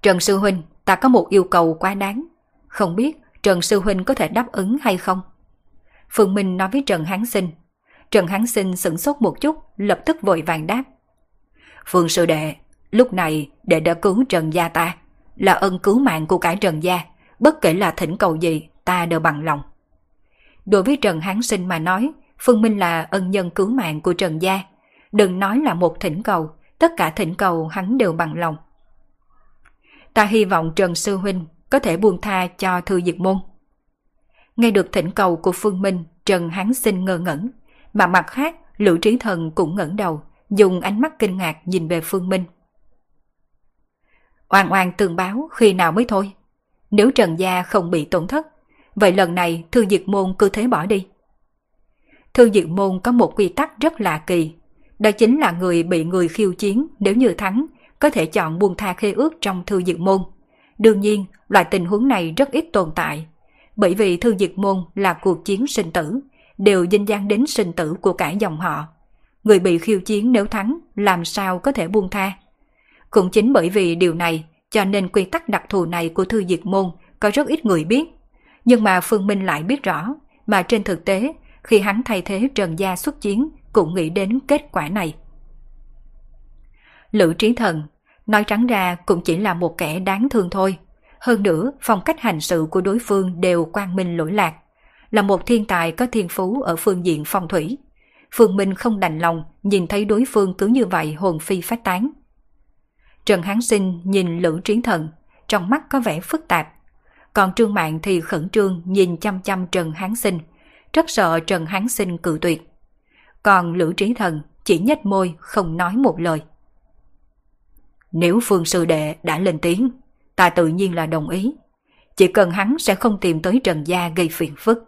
Trần Sư Huynh, ta có một yêu cầu quá đáng. Không biết Trần Sư Huynh có thể đáp ứng hay không? Phương Minh nói với Trần Hán Sinh. Trần Hán Sinh sửng sốt một chút, lập tức vội vàng đáp. Phương Sư Đệ, lúc này đệ đã cứu Trần Gia ta, là ân cứu mạng của cả Trần Gia, bất kể là thỉnh cầu gì, ta đều bằng lòng. Đối với Trần Hán Sinh mà nói, Phương Minh là ân nhân cứu mạng của Trần Gia. Đừng nói là một thỉnh cầu, tất cả thỉnh cầu hắn đều bằng lòng. Ta hy vọng Trần Sư Huynh có thể buông tha cho Thư Diệt Môn. Nghe được thỉnh cầu của Phương Minh, Trần Hán Sinh ngơ ngẩn, mà mặt khác, Lữ Trí Thần cũng ngẩng đầu, dùng ánh mắt kinh ngạc nhìn về Phương Minh. Oan oan tường báo khi nào mới thôi? Nếu Trần Gia không bị tổn thất, Vậy lần này Thư Diệt Môn cứ thế bỏ đi. Thư Diệt Môn có một quy tắc rất lạ kỳ. Đó chính là người bị người khiêu chiến nếu như thắng, có thể chọn buông tha khê ước trong Thư Diệt Môn. Đương nhiên, loại tình huống này rất ít tồn tại. Bởi vì Thư Diệt Môn là cuộc chiến sinh tử, đều dinh dáng đến sinh tử của cả dòng họ. Người bị khiêu chiến nếu thắng, làm sao có thể buông tha? Cũng chính bởi vì điều này, cho nên quy tắc đặc thù này của Thư Diệt Môn có rất ít người biết nhưng mà Phương Minh lại biết rõ, mà trên thực tế, khi hắn thay thế Trần Gia xuất chiến, cũng nghĩ đến kết quả này. Lữ Trí Thần, nói trắng ra cũng chỉ là một kẻ đáng thương thôi. Hơn nữa, phong cách hành sự của đối phương đều quang minh lỗi lạc, là một thiên tài có thiên phú ở phương diện phong thủy. Phương Minh không đành lòng nhìn thấy đối phương cứ như vậy hồn phi phát tán. Trần Hán Sinh nhìn Lữ Trí Thần, trong mắt có vẻ phức tạp. Còn Trương Mạng thì khẩn trương nhìn chăm chăm Trần Hán Sinh, rất sợ Trần Hán Sinh cự tuyệt. Còn Lữ Trí Thần chỉ nhếch môi không nói một lời. Nếu Phương Sư Đệ đã lên tiếng, ta tự nhiên là đồng ý. Chỉ cần hắn sẽ không tìm tới Trần Gia gây phiền phức.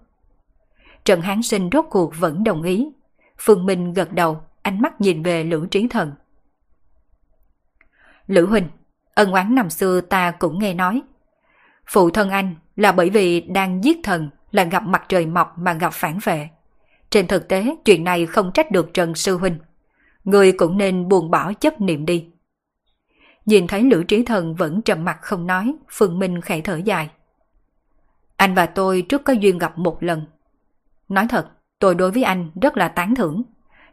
Trần Hán Sinh rốt cuộc vẫn đồng ý. Phương Minh gật đầu, ánh mắt nhìn về Lữ Trí Thần. Lữ huỳnh ân oán năm xưa ta cũng nghe nói. Phụ thân anh là bởi vì đang giết thần là gặp mặt trời mọc mà gặp phản vệ. Trên thực tế, chuyện này không trách được Trần Sư Huynh. Người cũng nên buông bỏ chấp niệm đi. Nhìn thấy Lữ Trí Thần vẫn trầm mặt không nói, Phương Minh khẽ thở dài. Anh và tôi trước có duyên gặp một lần. Nói thật, tôi đối với anh rất là tán thưởng.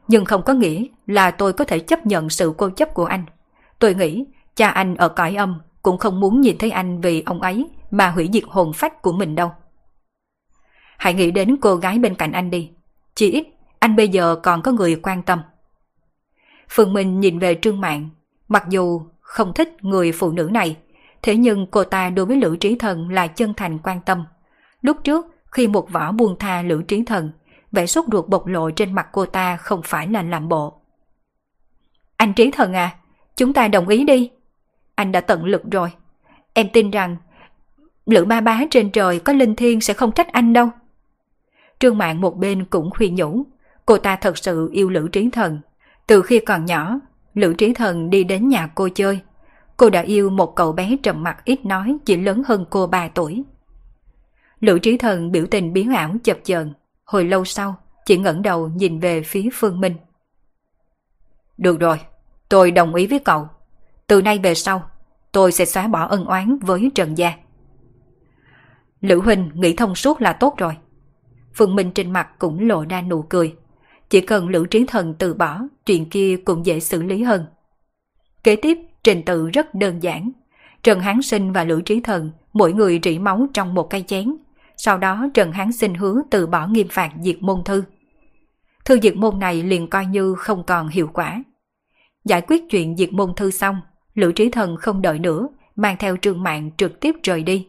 Nhưng không có nghĩa là tôi có thể chấp nhận sự cô chấp của anh. Tôi nghĩ cha anh ở cõi âm cũng không muốn nhìn thấy anh vì ông ấy mà hủy diệt hồn phách của mình đâu. Hãy nghĩ đến cô gái bên cạnh anh đi. Chỉ ít, anh bây giờ còn có người quan tâm. Phương Minh nhìn về Trương Mạng, mặc dù không thích người phụ nữ này, thế nhưng cô ta đối với Lữ Trí Thần là chân thành quan tâm. Lúc trước, khi một võ buông tha Lữ Trí Thần, vẻ sốt ruột bộc lộ trên mặt cô ta không phải là làm bộ. Anh Trí Thần à, chúng ta đồng ý đi. Anh đã tận lực rồi. Em tin rằng Lữ ba bá trên trời có linh thiên sẽ không trách anh đâu. Trương Mạng một bên cũng khuyên nhủ, cô ta thật sự yêu Lữ Trí Thần. Từ khi còn nhỏ, Lữ Trí Thần đi đến nhà cô chơi. Cô đã yêu một cậu bé trầm mặc ít nói chỉ lớn hơn cô 3 tuổi. Lữ Trí Thần biểu tình biến ảo chập chờn hồi lâu sau chỉ ngẩng đầu nhìn về phía Phương Minh. Được rồi, tôi đồng ý với cậu. Từ nay về sau, tôi sẽ xóa bỏ ân oán với Trần Gia. Lữ Huynh nghĩ thông suốt là tốt rồi. Phương Minh trên mặt cũng lộ ra nụ cười. Chỉ cần Lữ Trí Thần từ bỏ, chuyện kia cũng dễ xử lý hơn. Kế tiếp, trình tự rất đơn giản. Trần Hán Sinh và Lữ Trí Thần, mỗi người rỉ máu trong một cây chén. Sau đó Trần Hán Sinh hứa từ bỏ nghiêm phạt diệt môn thư. Thư diệt môn này liền coi như không còn hiệu quả. Giải quyết chuyện diệt môn thư xong, Lữ Trí Thần không đợi nữa, mang theo trương mạng trực tiếp rời đi.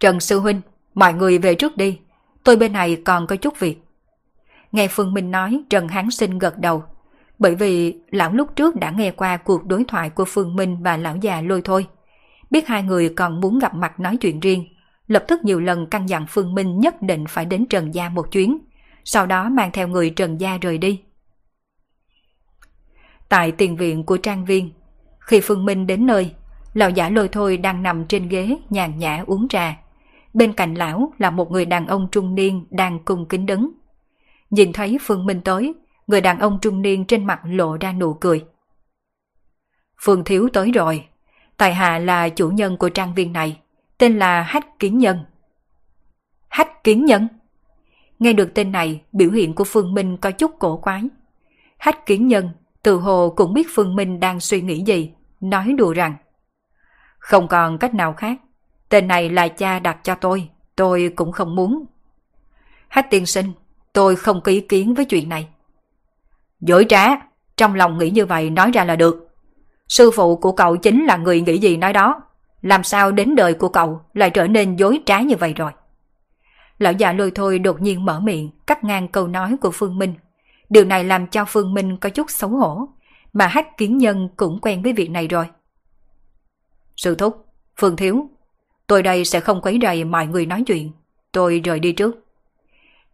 Trần Sư Huynh, mọi người về trước đi, tôi bên này còn có chút việc. Nghe Phương Minh nói, Trần Hán Sinh gật đầu. Bởi vì lão lúc trước đã nghe qua cuộc đối thoại của Phương Minh và lão già lôi thôi. Biết hai người còn muốn gặp mặt nói chuyện riêng, lập tức nhiều lần căn dặn Phương Minh nhất định phải đến Trần Gia một chuyến, sau đó mang theo người Trần Gia rời đi. Tại tiền viện của trang viên, khi Phương Minh đến nơi, lão giả lôi thôi đang nằm trên ghế nhàn nhã uống trà. Bên cạnh lão là một người đàn ông trung niên đang cung kính đứng. Nhìn thấy Phương Minh tới, người đàn ông trung niên trên mặt lộ ra nụ cười. Phương Thiếu tới rồi. Tài hạ là chủ nhân của trang viên này, tên là Hách Kiến Nhân. Hách Kiến Nhân? Nghe được tên này, biểu hiện của Phương Minh có chút cổ quái. Hách Kiến Nhân từ hồ cũng biết Phương Minh đang suy nghĩ gì, nói đùa rằng Không còn cách nào khác, tên này là cha đặt cho tôi, tôi cũng không muốn. Hách tiên sinh, tôi không có ý kiến với chuyện này. Dối trá, trong lòng nghĩ như vậy nói ra là được. Sư phụ của cậu chính là người nghĩ gì nói đó. Làm sao đến đời của cậu lại trở nên dối trá như vậy rồi? Lão già lôi thôi đột nhiên mở miệng, cắt ngang câu nói của Phương Minh. Điều này làm cho Phương Minh có chút xấu hổ, mà hách kiến nhân cũng quen với việc này rồi. Sư thúc, Phương Thiếu, tôi đây sẽ không quấy rầy mọi người nói chuyện, tôi rời đi trước.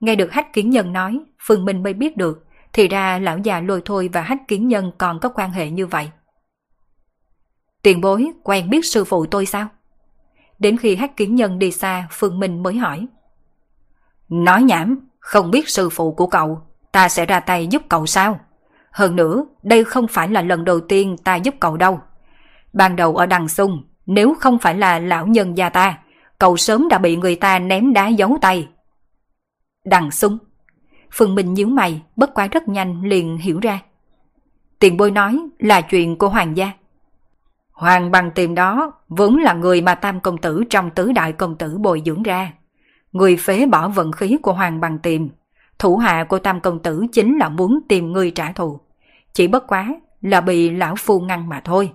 Nghe được hách kiến nhân nói, Phương Minh mới biết được, thì ra lão già lôi thôi và hách kiến nhân còn có quan hệ như vậy. Tiền bối quen biết sư phụ tôi sao? Đến khi hách kiến nhân đi xa, Phương Minh mới hỏi. Nói nhảm, không biết sư phụ của cậu, ta sẽ ra tay giúp cậu sao? Hơn nữa, đây không phải là lần đầu tiên ta giúp cậu đâu. Ban đầu ở đằng sung, nếu không phải là lão nhân gia ta, cậu sớm đã bị người ta ném đá giấu tay. Đằng sung. Phương Minh nhíu mày, bất quá rất nhanh liền hiểu ra. Tiền bôi nói là chuyện của hoàng gia. Hoàng bằng tiền đó vốn là người mà tam công tử trong tứ đại công tử bồi dưỡng ra. Người phế bỏ vận khí của Hoàng bằng tiền. Thủ hạ của tam công tử chính là muốn tìm người trả thù. Chỉ bất quá là bị lão phu ngăn mà thôi.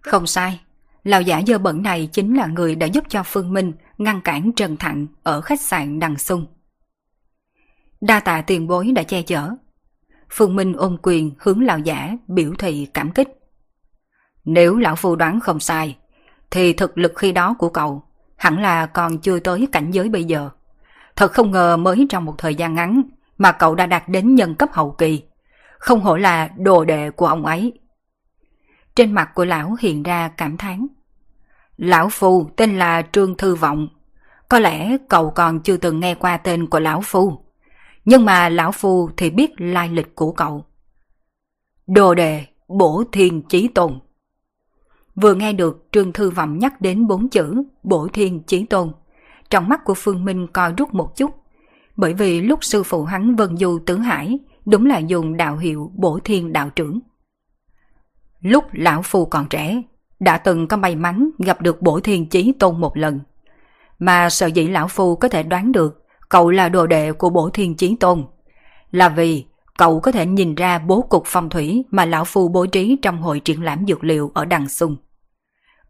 Không sai, lão giả dơ bẩn này chính là người đã giúp cho Phương Minh ngăn cản Trần Thạnh ở khách sạn Đằng Sung. Đa tạ tiền bối đã che chở. Phương Minh ôm quyền hướng lão giả biểu thị cảm kích. Nếu lão phu đoán không sai, thì thực lực khi đó của cậu hẳn là còn chưa tới cảnh giới bây giờ. Thật không ngờ mới trong một thời gian ngắn mà cậu đã đạt đến nhân cấp hậu kỳ. Không hổ là đồ đệ của ông ấy. Trên mặt của lão hiện ra cảm thán. Lão Phu tên là Trương Thư Vọng. Có lẽ cậu còn chưa từng nghe qua tên của Lão Phu. Nhưng mà Lão Phu thì biết lai lịch của cậu. Đồ đề Bổ Thiên Chí Tôn Vừa nghe được Trương Thư Vọng nhắc đến bốn chữ Bổ Thiên Chí Tôn. Trong mắt của Phương Minh coi rút một chút. Bởi vì lúc sư phụ hắn Vân Du Tứ Hải đúng là dùng đạo hiệu Bổ Thiên Đạo Trưởng. Lúc Lão Phu còn trẻ, đã từng có may mắn gặp được Bổ Thiên Chí Tôn một lần. Mà sợ dĩ Lão Phu có thể đoán được cậu là đồ đệ của Bổ Thiên Chí Tôn. Là vì cậu có thể nhìn ra bố cục phong thủy mà Lão Phu bố trí trong hội triển lãm dược liệu ở Đằng Sung.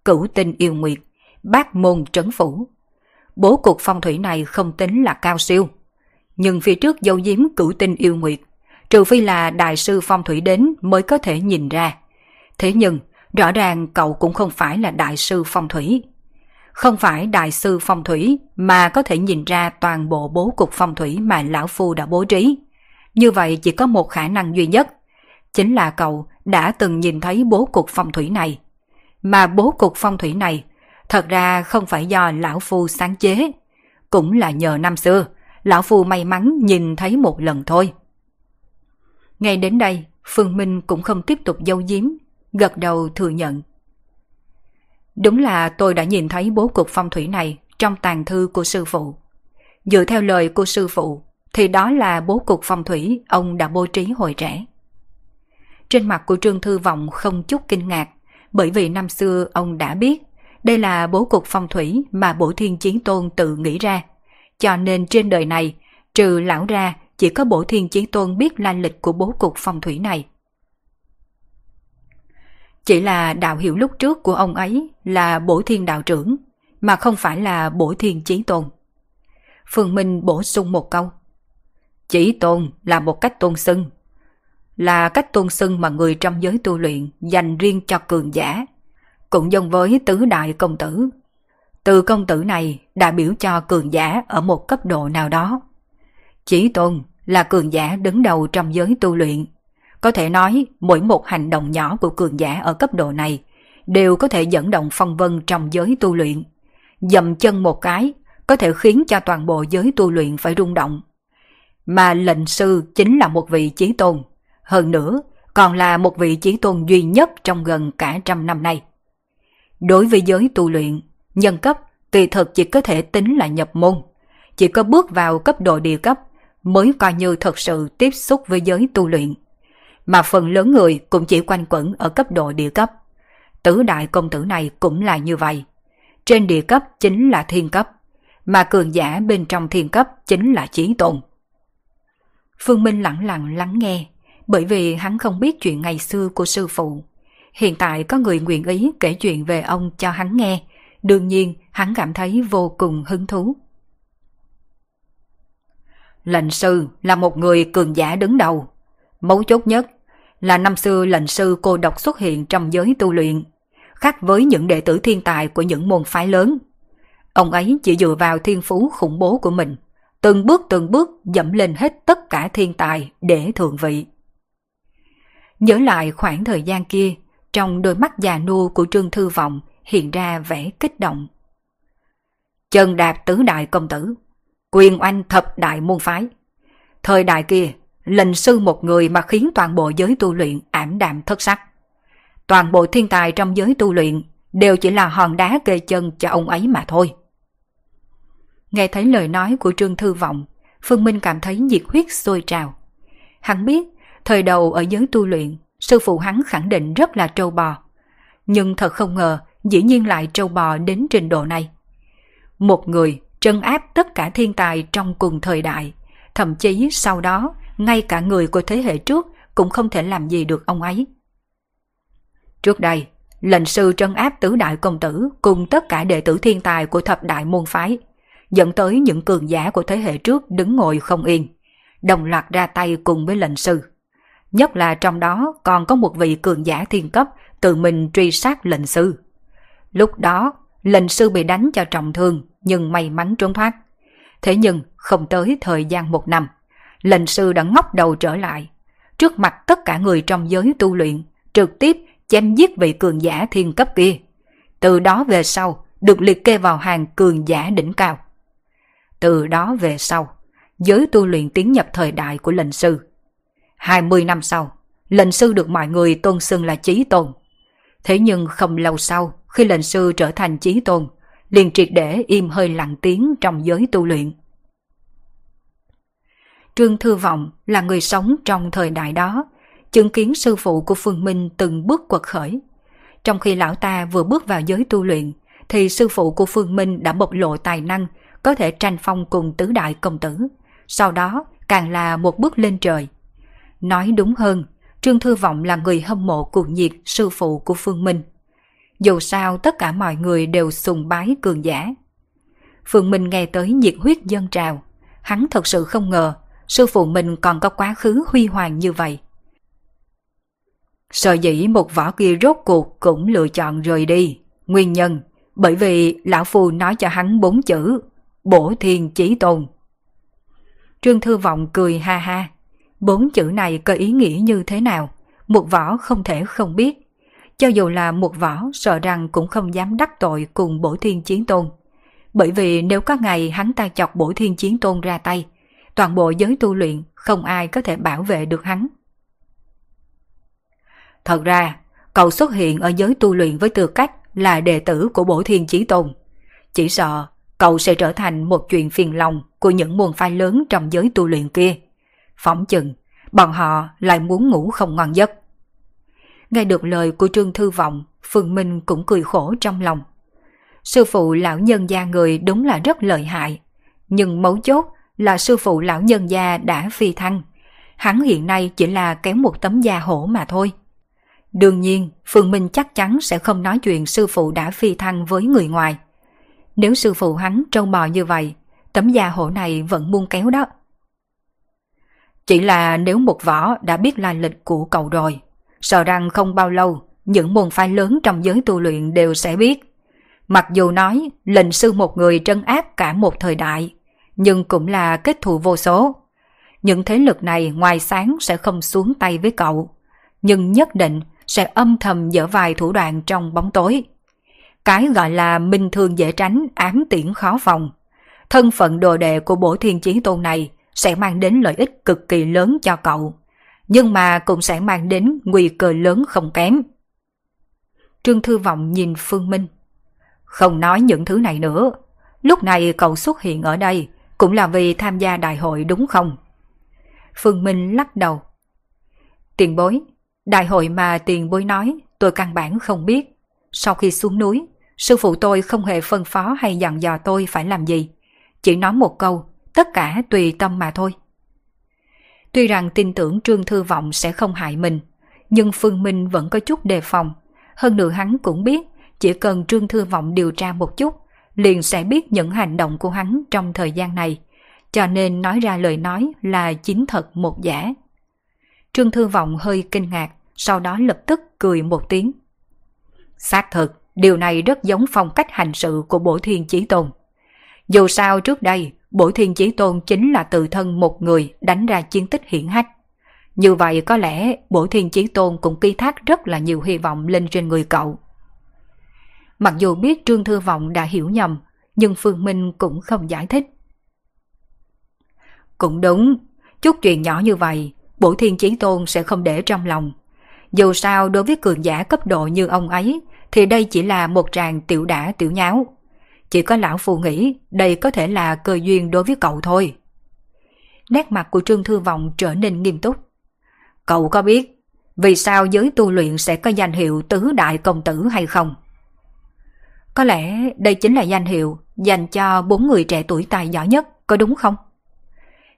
Cửu tinh yêu nguyệt, bát môn trấn phủ. Bố cục phong thủy này không tính là cao siêu. Nhưng phía trước dấu diếm cửu tinh yêu nguyệt, trừ phi là đại sư phong thủy đến mới có thể nhìn ra. Thế nhưng, rõ ràng cậu cũng không phải là đại sư phong thủy. Không phải đại sư phong thủy mà có thể nhìn ra toàn bộ bố cục phong thủy mà lão phu đã bố trí. Như vậy chỉ có một khả năng duy nhất, chính là cậu đã từng nhìn thấy bố cục phong thủy này. Mà bố cục phong thủy này thật ra không phải do lão phu sáng chế, cũng là nhờ năm xưa, lão phu may mắn nhìn thấy một lần thôi. Ngay đến đây, Phương Minh cũng không tiếp tục dâu diếm, gật đầu thừa nhận. Đúng là tôi đã nhìn thấy bố cục phong thủy này trong tàn thư của sư phụ. Dựa theo lời của sư phụ, thì đó là bố cục phong thủy ông đã bố trí hồi trẻ. Trên mặt của Trương Thư Vọng không chút kinh ngạc, bởi vì năm xưa ông đã biết đây là bố cục phong thủy mà bổ thiên chiến tôn tự nghĩ ra. Cho nên trên đời này, trừ lão ra, chỉ có bổ thiên chiến tôn biết la lịch của bố cục phong thủy này. Chỉ là đạo hiệu lúc trước của ông ấy là bổ thiên đạo trưởng, mà không phải là bổ thiên chiến tôn. Phương Minh bổ sung một câu. chỉ tôn là một cách tôn xưng, là cách tôn xưng mà người trong giới tu luyện dành riêng cho cường giả, cũng giống với tứ đại công tử. Từ công tử này đại biểu cho cường giả ở một cấp độ nào đó. Chỉ tôn là cường giả đứng đầu trong giới tu luyện. Có thể nói mỗi một hành động nhỏ của cường giả ở cấp độ này đều có thể dẫn động phong vân trong giới tu luyện. Dậm chân một cái có thể khiến cho toàn bộ giới tu luyện phải rung động. Mà lệnh sư chính là một vị chí tôn hơn nữa, còn là một vị chí tôn duy nhất trong gần cả trăm năm nay. Đối với giới tu luyện, nhân cấp kỳ thực chỉ có thể tính là nhập môn. Chỉ có bước vào cấp độ địa cấp mới coi như thật sự tiếp xúc với giới tu luyện. Mà phần lớn người cũng chỉ quanh quẩn ở cấp độ địa cấp. Tứ đại công tử này cũng là như vậy. Trên địa cấp chính là thiên cấp, mà cường giả bên trong thiên cấp chính là chí tôn. Phương Minh lặng lặng lắng nghe, bởi vì hắn không biết chuyện ngày xưa của sư phụ. Hiện tại có người nguyện ý kể chuyện về ông cho hắn nghe, đương nhiên hắn cảm thấy vô cùng hứng thú. Lệnh sư là một người cường giả đứng đầu. Mấu chốt nhất là năm xưa lệnh sư cô độc xuất hiện trong giới tu luyện, khác với những đệ tử thiên tài của những môn phái lớn. Ông ấy chỉ dựa vào thiên phú khủng bố của mình, từng bước từng bước dẫm lên hết tất cả thiên tài để thượng vị. Nhớ lại khoảng thời gian kia, trong đôi mắt già nua của Trương Thư Vọng hiện ra vẻ kích động. Chân đạp tứ đại công tử, quyền oanh thập đại môn phái. Thời đại kia, lệnh sư một người mà khiến toàn bộ giới tu luyện ảm đạm thất sắc. Toàn bộ thiên tài trong giới tu luyện đều chỉ là hòn đá kê chân cho ông ấy mà thôi. Nghe thấy lời nói của Trương Thư Vọng, Phương Minh cảm thấy nhiệt huyết sôi trào. Hắn biết, thời đầu ở giới tu luyện, sư phụ hắn khẳng định rất là trâu bò. Nhưng thật không ngờ, dĩ nhiên lại trâu bò đến trình độ này. Một người trấn áp tất cả thiên tài trong cùng thời đại, thậm chí sau đó, ngay cả người của thế hệ trước cũng không thể làm gì được ông ấy. Trước đây, lệnh sư trấn áp tứ đại công tử cùng tất cả đệ tử thiên tài của thập đại môn phái, dẫn tới những cường giả của thế hệ trước đứng ngồi không yên, đồng loạt ra tay cùng với lệnh sư. Nhất là trong đó còn có một vị cường giả thiên cấp tự mình truy sát lệnh sư. Lúc đó, lệnh sư bị đánh cho trọng thương nhưng may mắn trốn thoát. Thế nhưng không tới thời gian một năm, lệnh sư đã ngóc đầu trở lại. Trước mặt tất cả người trong giới tu luyện, trực tiếp chém giết vị cường giả thiên cấp kia. Từ đó về sau, được liệt kê vào hàng cường giả đỉnh cao. Từ đó về sau, giới tu luyện tiến nhập thời đại của lệnh sư. 20 năm sau, lệnh sư được mọi người tôn xưng là chí tôn. Thế nhưng không lâu sau, khi lệnh sư trở thành chí tôn, liền triệt để im hơi lặng tiếng trong giới tu luyện. Trương Thư Vọng là người sống trong thời đại đó, chứng kiến sư phụ của Phương Minh từng bước quật khởi. Trong khi lão ta vừa bước vào giới tu luyện, thì sư phụ của Phương Minh đã bộc lộ tài năng, có thể tranh phong cùng tứ đại công tử. Sau đó càng là một bước lên trời. Nói đúng hơn, Trương Thư Vọng là người hâm mộ cuồng nhiệt sư phụ của Phương Minh. Dù sao tất cả mọi người đều sùng bái cường giả. Phương Minh nghe tới nhiệt huyết dân trào. Hắn thật sự không ngờ sư phụ mình còn có quá khứ huy hoàng như vậy. Sợ dĩ một võ kia rốt cuộc cũng lựa chọn rời đi. Nguyên nhân, bởi vì lão phù nói cho hắn bốn chữ, bổ thiên chí tồn. Trương Thư Vọng cười ha ha. Bốn chữ này có ý nghĩa như thế nào? Một võ không thể không biết. Cho dù là một võ sợ rằng cũng không dám đắc tội cùng bổ thiên chiến tôn. Bởi vì nếu có ngày hắn ta chọc bổ thiên chiến tôn ra tay, toàn bộ giới tu luyện không ai có thể bảo vệ được hắn. Thật ra, cậu xuất hiện ở giới tu luyện với tư cách là đệ tử của bổ thiên chí tôn. Chỉ sợ cậu sẽ trở thành một chuyện phiền lòng của những môn phái lớn trong giới tu luyện kia. Phỏng chừng, bọn họ lại muốn ngủ không ngon giấc. Nghe được lời của Trương Thư Vọng, Phương Minh cũng cười khổ trong lòng. Sư phụ lão nhân gia người đúng là rất lợi hại, nhưng mấu chốt là sư phụ lão nhân gia đã phi thăng. Hắn hiện nay chỉ là kéo một tấm da hổ mà thôi. Đương nhiên, Phương Minh chắc chắn sẽ không nói chuyện sư phụ đã phi thăng với người ngoài. Nếu sư phụ hắn trâu bò như vậy, tấm da hổ này vẫn buông kéo đó. Chỉ là nếu một võ đã biết lai lịch của cậu rồi, sợ rằng không bao lâu, những môn phái lớn trong giới tu luyện đều sẽ biết. Mặc dù nói lệnh sư một người trân áp cả một thời đại, nhưng cũng là kết thù vô số. Những thế lực này ngoài sáng sẽ không xuống tay với cậu, nhưng nhất định sẽ âm thầm dở vài thủ đoạn trong bóng tối. Cái gọi là minh thường dễ tránh, ám tiễn khó phòng. Thân phận đồ đệ của bổ thiên chí tôn này sẽ mang đến lợi ích cực kỳ lớn cho cậu, nhưng mà cũng sẽ mang đến nguy cơ lớn không kém. Trương Thư Vọng nhìn Phương Minh. Không nói những thứ này nữa, lúc này cậu xuất hiện ở đây cũng là vì tham gia đại hội đúng không? Phương Minh lắc đầu. Tiền bối, đại hội mà tiền bối nói tôi căn bản không biết. Sau khi xuống núi, sư phụ tôi không hề phân phó hay dặn dò tôi phải làm gì. Chỉ nói một câu, tất cả tùy tâm mà thôi. Tuy rằng tin tưởng Trương Thư Vọng sẽ không hại mình, nhưng Phương Minh vẫn có chút đề phòng. Hơn nữa hắn cũng biết, chỉ cần Trương Thư Vọng điều tra một chút, liền sẽ biết những hành động của hắn trong thời gian này, cho nên nói ra lời nói là chính thật một giả. Trương Thư Vọng hơi kinh ngạc, sau đó lập tức cười một tiếng. Xác thực, điều này rất giống phong cách hành sự của Bổ Thiên Chí Tôn. Dù sao trước đây, Bổ Thiên Chí Tôn chính là tự thân một người đánh ra chiến tích hiển hách. Như vậy có lẽ Bổ Thiên Chí Tôn cũng ký thác rất là nhiều hy vọng lên trên người cậu. Mặc dù biết Trương Thư Vọng đã hiểu nhầm, nhưng Phương Minh cũng không giải thích. Cũng đúng, chút chuyện nhỏ như vậy, Bổ Thiên Chí Tôn sẽ không để trong lòng. Dù sao đối với cường giả cấp độ như ông ấy, thì đây chỉ là một tràng tiểu đả tiểu nháo. Chỉ có lão phù nghĩ đây có thể là cơ duyên đối với cậu thôi. Nét mặt của Trương Thư Vọng trở nên nghiêm túc. Cậu có biết vì sao giới tu luyện sẽ có danh hiệu tứ đại công tử hay không? Có lẽ đây chính là danh hiệu dành cho bốn người trẻ tuổi tài giỏi nhất, có đúng không?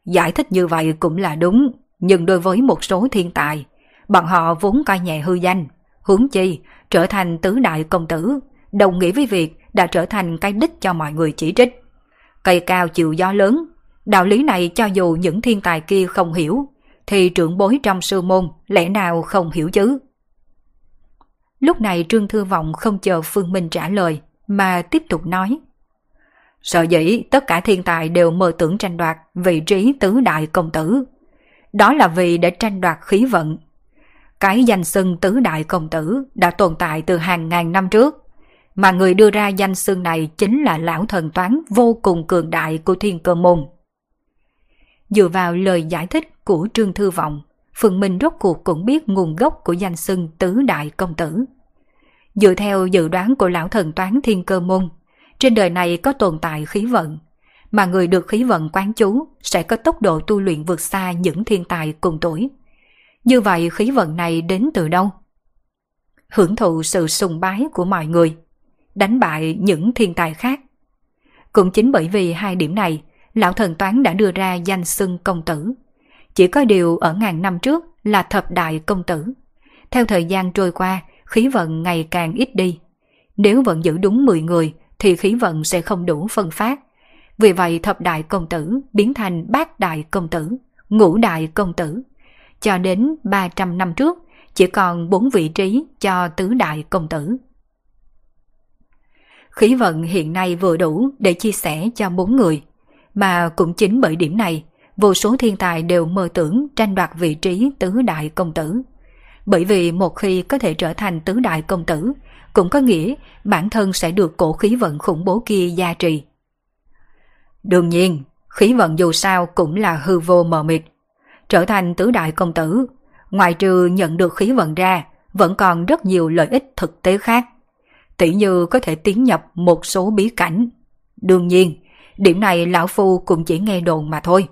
Giải thích như vậy cũng là đúng, nhưng đối với một số thiên tài, bọn họ vốn coi nhẹ hư danh, hướng chi trở thành tứ đại công tử, đồng nghĩa với việc đã trở thành cái đích cho mọi người chỉ trích. Cây cao chịu gió lớn, đạo lý này cho dù những thiên tài kia không hiểu, thì trưởng bối trong sư môn lẽ nào không hiểu chứ? Lúc này Trương Thư Vọng không chờ Phương Minh trả lời, mà tiếp tục nói. Sợ dĩ tất cả thiên tài đều mơ tưởng tranh đoạt vị trí tứ đại công tử. Đó là vì để tranh đoạt khí vận. Cái danh xưng tứ đại công tử đã tồn tại từ hàng ngàn năm trước, mà người đưa ra danh xưng này chính là lão thần toán vô cùng cường đại của thiên cơ môn. Dựa vào lời giải thích của Trương Thư Vọng, phượng Minh rốt cuộc cũng biết nguồn gốc của danh xưng tứ đại công tử. Dựa theo dự đoán của lão thần toán thiên cơ môn, trên đời này có tồn tại khí vận, mà người được khí vận quán chú sẽ có tốc độ tu luyện vượt xa những thiên tài cùng tuổi. Như vậy khí vận này đến từ đâu? Hưởng thụ sự sùng bái của mọi người, đánh bại những thiên tài khác. Cũng chính bởi vì hai điểm này, lão thần toán đã đưa ra danh xưng công tử. Chỉ có điều ở ngàn năm trước là thập đại công tử. Theo thời gian trôi qua, khí vận ngày càng ít đi. Nếu vẫn giữ đúng 10 người thì khí vận sẽ không đủ phân phát. Vì vậy thập đại công tử biến thành bát đại công tử, ngũ đại công tử. Cho đến 300 năm trước, chỉ còn 4 vị trí cho tứ đại công tử. Khí vận hiện nay vừa đủ để chia sẻ cho bốn người, mà cũng chính bởi điểm này, vô số thiên tài đều mơ tưởng tranh đoạt vị trí tứ đại công tử. Bởi vì một khi có thể trở thành tứ đại công tử, cũng có nghĩa bản thân sẽ được cổ khí vận khủng bố kia gia trì. Đương nhiên, khí vận dù sao cũng là hư vô mờ mịt. Trở thành tứ đại công tử, ngoài trừ nhận được khí vận ra, vẫn còn rất nhiều lợi ích thực tế khác. Tỷ như có thể tiến nhập một số bí cảnh. Đương nhiên, điểm này lão phu cũng chỉ nghe đồn mà thôi.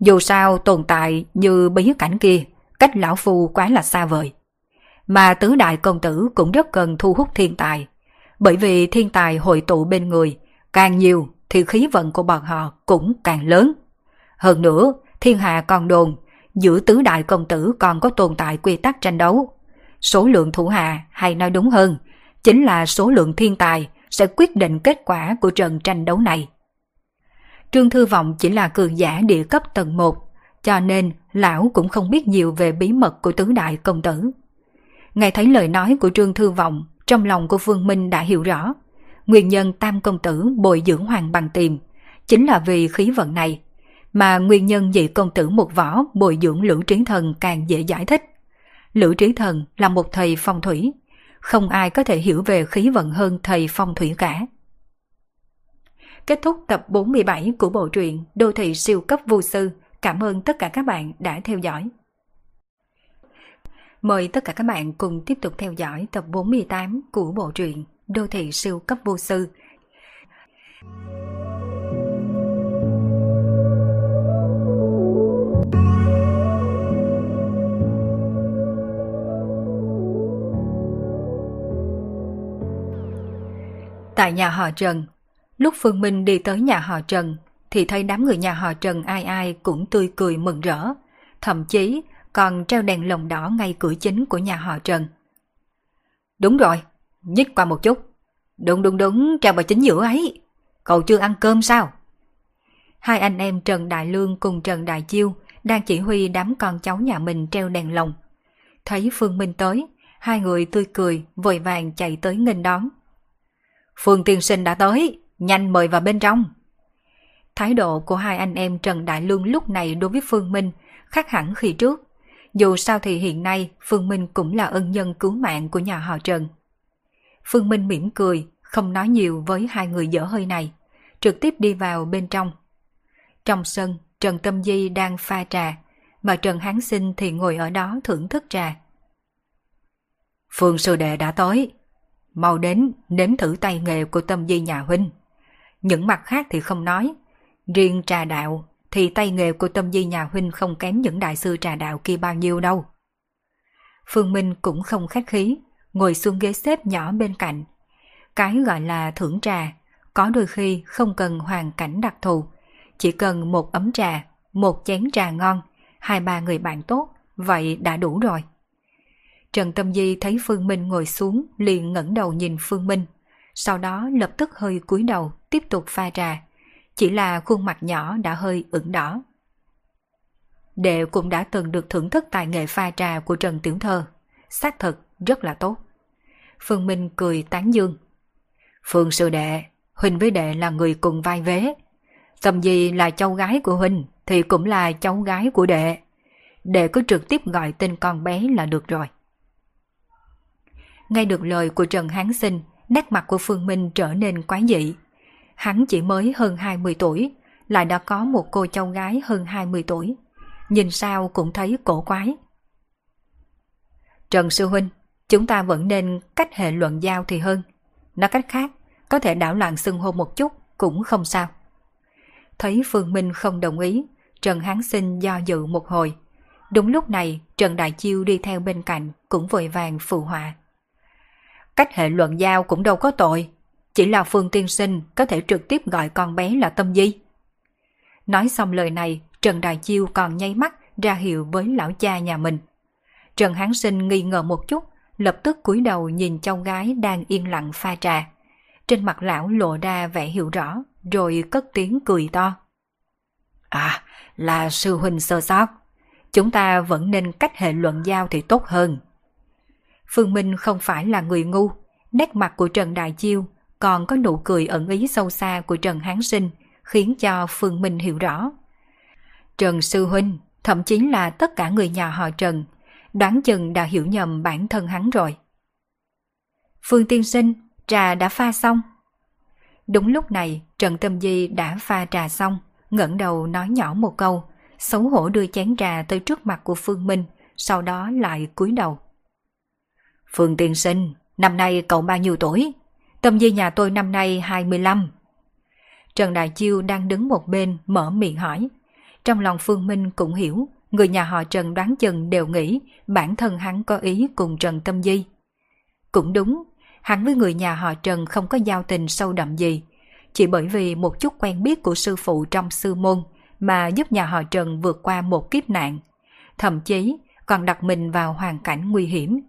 Dù sao tồn tại như bí cảnh kia, cách lão phu quá là xa vời mà tứ đại công tử cũng rất cần thu hút thiên tài. Bởi vì thiên tài hội tụ bên người, càng nhiều thì khí vận của bọn họ cũng càng lớn. Hơn nữa, thiên hạ còn đồn, giữa tứ đại công tử còn có tồn tại quy tắc tranh đấu. Số lượng thủ hạ, hay nói đúng hơn, chính là số lượng thiên tài sẽ quyết định kết quả của trận tranh đấu này. Trương Thư Vọng chỉ là cường giả địa cấp tầng 1, cho nên lão cũng không biết nhiều về bí mật của tứ đại công tử. Nghe thấy lời nói của Trương Thư Vọng, trong lòng của Phương Minh đã hiểu rõ. Nguyên nhân tam công tử bồi dưỡng hoàng bằng tìm, chính là vì khí vận này. Mà nguyên nhân dị công tử một võ bồi dưỡng lữ trí thần càng dễ giải thích. Lữ trí thần là một thầy phong thủy. Không ai có thể hiểu về khí vận hơn thầy phong thủy cả. Kết thúc tập 47 của bộ truyện Đô thị siêu cấp vô sư. Cảm ơn tất cả các bạn đã theo dõi. Mời tất cả các bạn cùng tiếp tục theo dõi tập 48 của bộ truyện Đô thị siêu cấp vô sư. Tại nhà họ Trần, lúc Phương Minh đi tới nhà họ Trần thì thấy đám người nhà họ Trần ai ai cũng tươi cười mừng rỡ. Thậm chí còn treo đèn lồng đỏ ngay cửa chính của nhà họ Trần. Đúng rồi, nhích qua một chút. Đúng đúng đúng, treo vào chính giữa ấy. Cậu chưa ăn cơm sao? Hai anh em Trần Đại Lương cùng Trần Đại Chiêu đang chỉ huy đám con cháu nhà mình treo đèn lồng. Thấy Phương Minh tới, hai người tươi cười, vội vàng chạy tới nghênh đón. Phương Tiên Sinh đã tới, nhanh mời vào bên trong. Thái độ của hai anh em Trần Đại Lương lúc này đối với Phương Minh khác hẳn khi trước. Dù sao thì hiện nay Phương Minh cũng là ân nhân cứu mạng của nhà họ Trần. Phương Minh mỉm cười, không nói nhiều với hai người dở hơi này, trực tiếp đi vào bên trong. Trong sân, Trần Tâm Di đang pha trà, mà Trần Hán Sinh thì ngồi ở đó thưởng thức trà. Phương sư đệ đã tới mau đến nếm thử tay nghề của tâm di nhà huynh. Những mặt khác thì không nói. Riêng trà đạo thì tay nghề của tâm di nhà huynh không kém những đại sư trà đạo kia bao nhiêu đâu. Phương Minh cũng không khách khí, ngồi xuống ghế xếp nhỏ bên cạnh. Cái gọi là thưởng trà, có đôi khi không cần hoàn cảnh đặc thù, chỉ cần một ấm trà, một chén trà ngon, hai ba người bạn tốt, vậy đã đủ rồi. Trần Tâm Di thấy Phương Minh ngồi xuống liền ngẩng đầu nhìn Phương Minh, sau đó lập tức hơi cúi đầu tiếp tục pha trà, chỉ là khuôn mặt nhỏ đã hơi ửng đỏ. Đệ cũng đã từng được thưởng thức tài nghệ pha trà của Trần Tiểu Thơ, xác thực rất là tốt. Phương Minh cười tán dương. Phương sư đệ, Huynh với đệ là người cùng vai vế. Tâm Di là cháu gái của Huynh thì cũng là cháu gái của đệ. Đệ cứ trực tiếp gọi tên con bé là được rồi. Nghe được lời của Trần Hán Sinh, nét mặt của Phương Minh trở nên quái dị. Hắn chỉ mới hơn 20 tuổi, lại đã có một cô cháu gái hơn 20 tuổi. Nhìn sao cũng thấy cổ quái. Trần Sư Huynh, chúng ta vẫn nên cách hệ luận giao thì hơn. Nói cách khác, có thể đảo loạn xưng hô một chút cũng không sao. Thấy Phương Minh không đồng ý, Trần Hán Sinh do dự một hồi. Đúng lúc này, Trần Đại Chiêu đi theo bên cạnh cũng vội vàng phụ họa. Cách hệ luận giao cũng đâu có tội, chỉ là Phương Tiên Sinh có thể trực tiếp gọi con bé là Tâm Di. Nói xong lời này, Trần Đại Chiêu còn nháy mắt ra hiệu với lão cha nhà mình. Trần Hán Sinh nghi ngờ một chút, lập tức cúi đầu nhìn cháu gái đang yên lặng pha trà. Trên mặt lão lộ ra vẻ hiểu rõ, rồi cất tiếng cười to. À, là sư huynh sơ sót. Chúng ta vẫn nên cách hệ luận giao thì tốt hơn. Phương Minh không phải là người ngu, nét mặt của Trần Đại Chiêu còn có nụ cười ẩn ý sâu xa của Trần Hán Sinh khiến cho Phương Minh hiểu rõ. Trần Sư Huynh, thậm chí là tất cả người nhà họ Trần, đoán chừng đã hiểu nhầm bản thân hắn rồi. Phương Tiên Sinh, trà đã pha xong. Đúng lúc này, Trần Tâm Di đã pha trà xong, ngẩng đầu nói nhỏ một câu, xấu hổ đưa chén trà tới trước mặt của Phương Minh, sau đó lại cúi đầu. Phương Tiên Sinh, năm nay cậu bao nhiêu tuổi? Tâm Di nhà tôi năm nay 25. Trần Đại Chiêu đang đứng một bên mở miệng hỏi. Trong lòng Phương Minh cũng hiểu, người nhà họ Trần đoán chừng đều nghĩ bản thân hắn có ý cùng Trần Tâm Di. Cũng đúng, hắn với người nhà họ Trần không có giao tình sâu đậm gì, chỉ bởi vì một chút quen biết của sư phụ trong sư môn mà giúp nhà họ Trần vượt qua một kiếp nạn. Thậm chí còn đặt mình vào hoàn cảnh nguy hiểm.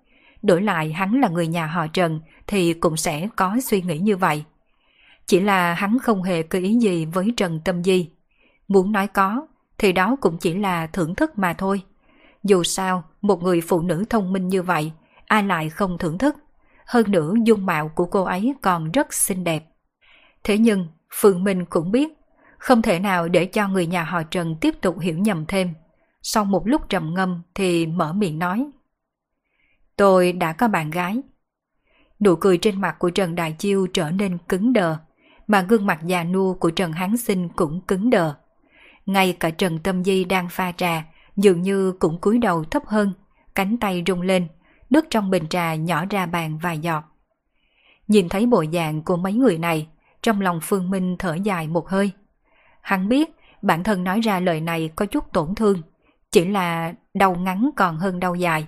Đổi lại hắn là người nhà họ Trần thì cũng sẽ có suy nghĩ như vậy. Chỉ là hắn không hề có ý gì với Trần Tâm Di. Muốn nói có, thì đó cũng chỉ là thưởng thức mà thôi. Dù sao, một người phụ nữ thông minh như vậy, ai lại không thưởng thức. Hơn nữa dung mạo của cô ấy còn rất xinh đẹp. Thế nhưng, Phương Minh cũng biết, không thể nào để cho người nhà họ Trần tiếp tục hiểu nhầm thêm. Sau một lúc trầm ngâm thì mở miệng nói. Tôi đã có bạn gái. Nụ cười trên mặt của Trần Đại Chiêu trở nên cứng đờ, mà gương mặt già nua của Trần Hán Sinh cũng cứng đờ. Ngay cả Trần Tâm Di đang pha trà, dường như cũng cúi đầu thấp hơn, cánh tay rung lên, nước trong bình trà nhỏ ra bàn vài giọt. Nhìn thấy bộ dạng của mấy người này, trong lòng Phương Minh thở dài một hơi. Hắn biết bản thân nói ra lời này có chút tổn thương, chỉ là đau ngắn còn hơn đau dài.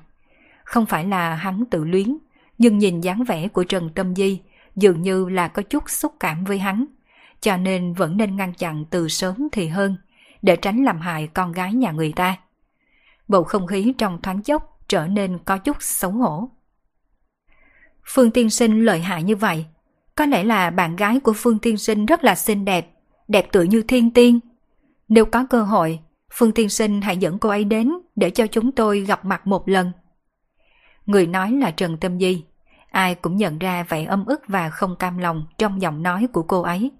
Không phải là hắn tự luyến, nhưng nhìn dáng vẻ của Trần Tâm Di dường như là có chút xúc cảm với hắn, cho nên vẫn nên ngăn chặn từ sớm thì hơn, để tránh làm hại con gái nhà người ta. Bầu không khí trong thoáng chốc trở nên có chút xấu hổ. Phương Tiên Sinh lợi hại như vậy, có lẽ là bạn gái của Phương Tiên Sinh rất là xinh đẹp, đẹp tựa như thiên tiên. Nếu có cơ hội, Phương Tiên Sinh hãy dẫn cô ấy đến để cho chúng tôi gặp mặt một lần. Người nói là Trần Tâm Di. Ai cũng nhận ra vẻ âm ức và không cam lòng trong giọng nói của cô ấy.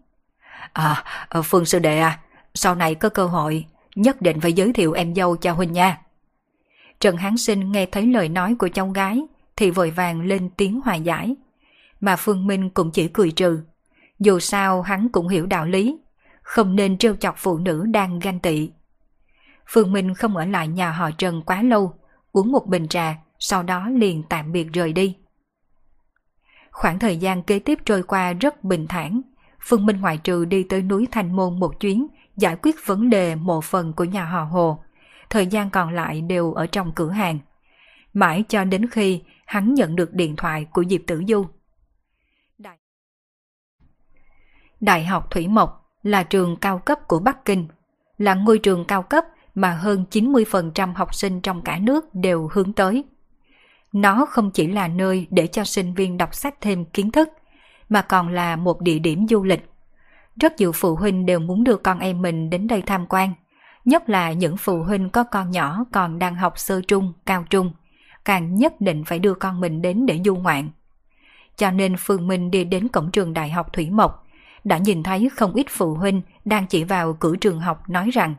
À, ờ, Phương Sư Đệ à, sau này có cơ hội, nhất định phải giới thiệu em dâu cho Huynh nha. Trần Hán Sinh nghe thấy lời nói của cháu gái thì vội vàng lên tiếng hòa giải. Mà Phương Minh cũng chỉ cười trừ. Dù sao hắn cũng hiểu đạo lý, không nên trêu chọc phụ nữ đang ganh tị. Phương Minh không ở lại nhà họ Trần quá lâu, uống một bình trà, sau đó liền tạm biệt rời đi. Khoảng thời gian kế tiếp trôi qua rất bình thản. Phương Minh ngoại trừ đi tới núi Thanh Môn một chuyến, giải quyết vấn đề một phần của nhà họ Hồ. Thời gian còn lại đều ở trong cửa hàng. Mãi cho đến khi hắn nhận được điện thoại của Diệp Tử Du. Đại, Đại học Thủy Mộc là trường cao cấp của Bắc Kinh, là ngôi trường cao cấp mà hơn 90% học sinh trong cả nước đều hướng tới. Nó không chỉ là nơi để cho sinh viên đọc sách thêm kiến thức, mà còn là một địa điểm du lịch. Rất nhiều phụ huynh đều muốn đưa con em mình đến đây tham quan, nhất là những phụ huynh có con nhỏ còn đang học sơ trung, cao trung, càng nhất định phải đưa con mình đến để du ngoạn. Cho nên Phương Minh đi đến cổng trường Đại học Thủy Mộc, đã nhìn thấy không ít phụ huynh đang chỉ vào cửa trường học nói rằng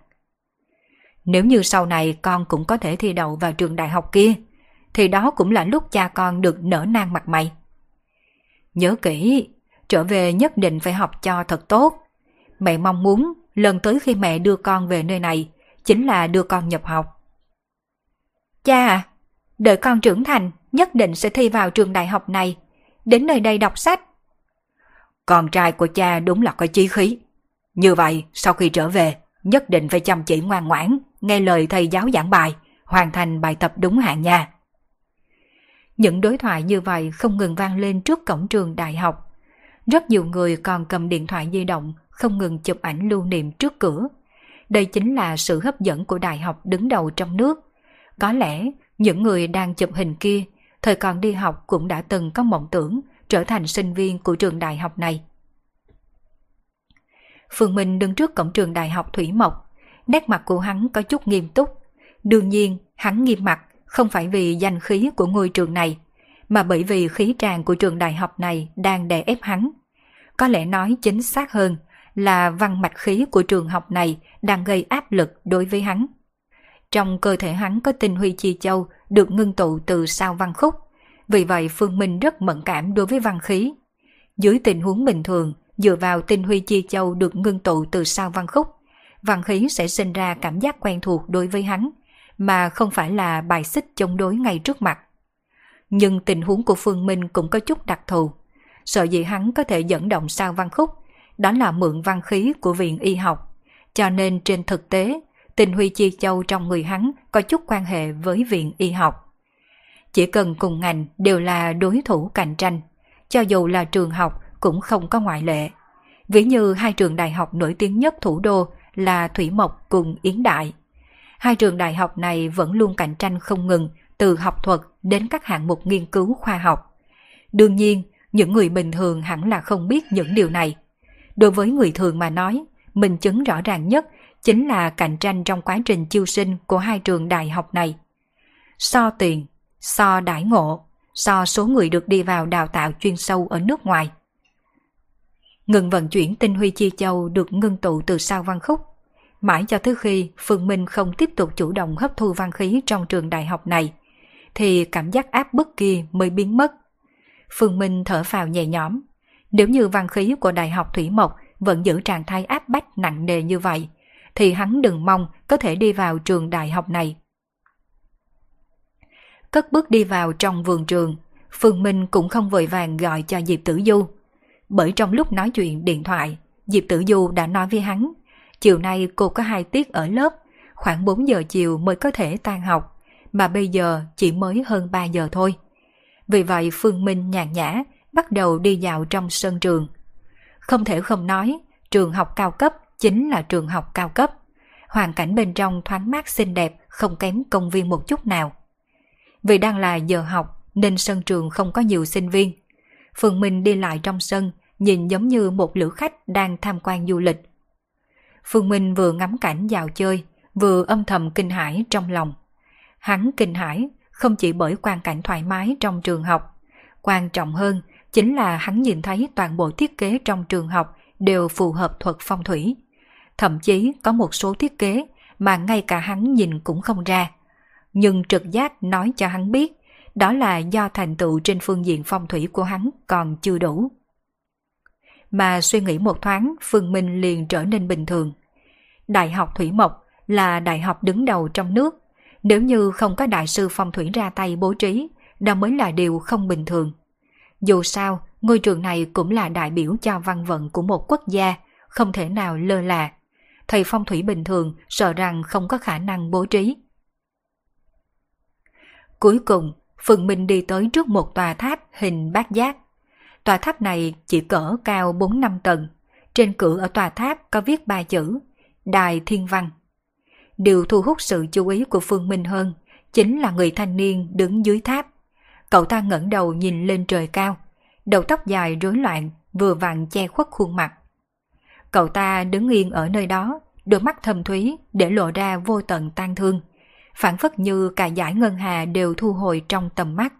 Nếu như sau này con cũng có thể thi đậu vào trường đại học kia, thì đó cũng là lúc cha con được nở nang mặt mày. Nhớ kỹ, trở về nhất định phải học cho thật tốt. Mẹ mong muốn lần tới khi mẹ đưa con về nơi này chính là đưa con nhập học. Cha à, đợi con trưởng thành nhất định sẽ thi vào trường đại học này, đến nơi đây đọc sách. Con trai của cha đúng là có chí khí. Như vậy, sau khi trở về, nhất định phải chăm chỉ ngoan ngoãn, nghe lời thầy giáo giảng bài, hoàn thành bài tập đúng hạn nha. Những đối thoại như vậy không ngừng vang lên trước cổng trường đại học. Rất nhiều người còn cầm điện thoại di động không ngừng chụp ảnh lưu niệm trước cửa. Đây chính là sự hấp dẫn của đại học đứng đầu trong nước. Có lẽ những người đang chụp hình kia thời còn đi học cũng đã từng có mộng tưởng trở thành sinh viên của trường đại học này. Phương Minh đứng trước cổng trường đại học Thủy Mộc, nét mặt của hắn có chút nghiêm túc. Đương nhiên, hắn nghiêm mặt không phải vì danh khí của ngôi trường này, mà bởi vì khí tràng của trường đại học này đang đè ép hắn. Có lẽ nói chính xác hơn là văn mạch khí của trường học này đang gây áp lực đối với hắn. Trong cơ thể hắn có tinh huy chi châu được ngưng tụ từ sao văn khúc, vì vậy Phương Minh rất mẫn cảm đối với văn khí. Dưới tình huống bình thường, dựa vào tinh huy chi châu được ngưng tụ từ sao văn khúc, văn khí sẽ sinh ra cảm giác quen thuộc đối với hắn, mà không phải là bài xích chống đối ngay trước mặt. Nhưng tình huống của Phương Minh cũng có chút đặc thù. Sợ dĩ hắn có thể dẫn động sao văn khúc, đó là mượn văn khí của viện y học. Cho nên trên thực tế, tình huy chi châu trong người hắn có chút quan hệ với viện y học. Chỉ cần cùng ngành đều là đối thủ cạnh tranh, cho dù là trường học cũng không có ngoại lệ. Ví như hai trường đại học nổi tiếng nhất thủ đô là Thủy Mộc cùng Yến Đại. Hai trường đại học này vẫn luôn cạnh tranh không ngừng từ học thuật đến các hạng mục nghiên cứu khoa học. Đương nhiên, những người bình thường hẳn là không biết những điều này. Đối với người thường mà nói, minh chứng rõ ràng nhất chính là cạnh tranh trong quá trình chiêu sinh của hai trường đại học này. So tiền, so đãi ngộ, so số người được đi vào đào tạo chuyên sâu ở nước ngoài. Ngừng vận chuyển tinh huy chi châu được ngưng tụ từ sao văn khúc. Mãi cho tới khi Phương Minh không tiếp tục chủ động hấp thu văn khí trong trường đại học này, thì cảm giác áp bức kia mới biến mất. Phương Minh thở phào nhẹ nhõm. Nếu như văn khí của Đại học Thủy Mộc vẫn giữ trạng thái áp bách nặng nề như vậy, thì hắn đừng mong có thể đi vào trường đại học này. Cất bước đi vào trong vườn trường, Phương Minh cũng không vội vàng gọi cho Diệp Tử Du. Bởi trong lúc nói chuyện điện thoại, Diệp Tử Du đã nói với hắn, chiều nay cô có hai tiết ở lớp, khoảng 4 giờ chiều mới có thể tan học, mà bây giờ chỉ mới hơn 3 giờ thôi. Vì vậy Phương Minh nhàn nhã, bắt đầu đi dạo trong sân trường. Không thể không nói, trường học cao cấp chính là trường học cao cấp. Hoàn cảnh bên trong thoáng mát xinh đẹp, không kém công viên một chút nào. Vì đang là giờ học nên sân trường không có nhiều sinh viên. Phương Minh đi lại trong sân, nhìn giống như một lữ khách đang tham quan du lịch. Phương Minh vừa ngắm cảnh vào chơi, vừa âm thầm kinh hãi trong lòng. Hắn kinh hãi không chỉ bởi quan cảnh thoải mái trong trường học, quan trọng hơn chính là hắn nhìn thấy toàn bộ thiết kế trong trường học đều phù hợp thuật phong thủy. Thậm chí có một số thiết kế mà ngay cả hắn nhìn cũng không ra. Nhưng trực giác nói cho hắn biết đó là do thành tựu trên phương diện phong thủy của hắn còn chưa đủ. Mà suy nghĩ một thoáng, Phương Minh liền trở nên bình thường. Đại học Thủy Mộc là đại học đứng đầu trong nước. Nếu như không có đại sư phong thủy ra tay bố trí, đó mới là điều không bình thường. Dù sao, ngôi trường này cũng là đại biểu cho văn vận của một quốc gia, không thể nào lơ là. Thầy phong thủy bình thường sợ rằng không có khả năng bố trí. Cuối cùng, phượng Minh đi tới trước một tòa tháp hình bát giác. Tòa tháp này chỉ cỡ cao 4-5 tầng. Trên cửa ở tòa tháp có viết ba chữ Đài Thiên Văn. Điều thu hút sự chú ý của Phương Minh hơn chính là người thanh niên đứng dưới tháp. Cậu ta ngẩng đầu nhìn lên trời cao, đầu tóc dài rối loạn, vừa vặn che khuất khuôn mặt. Cậu ta đứng yên ở nơi đó, đôi mắt thâm thúy để lộ ra vô tận tan thương, phản phất như cả giải ngân hà đều thu hồi trong tầm mắt.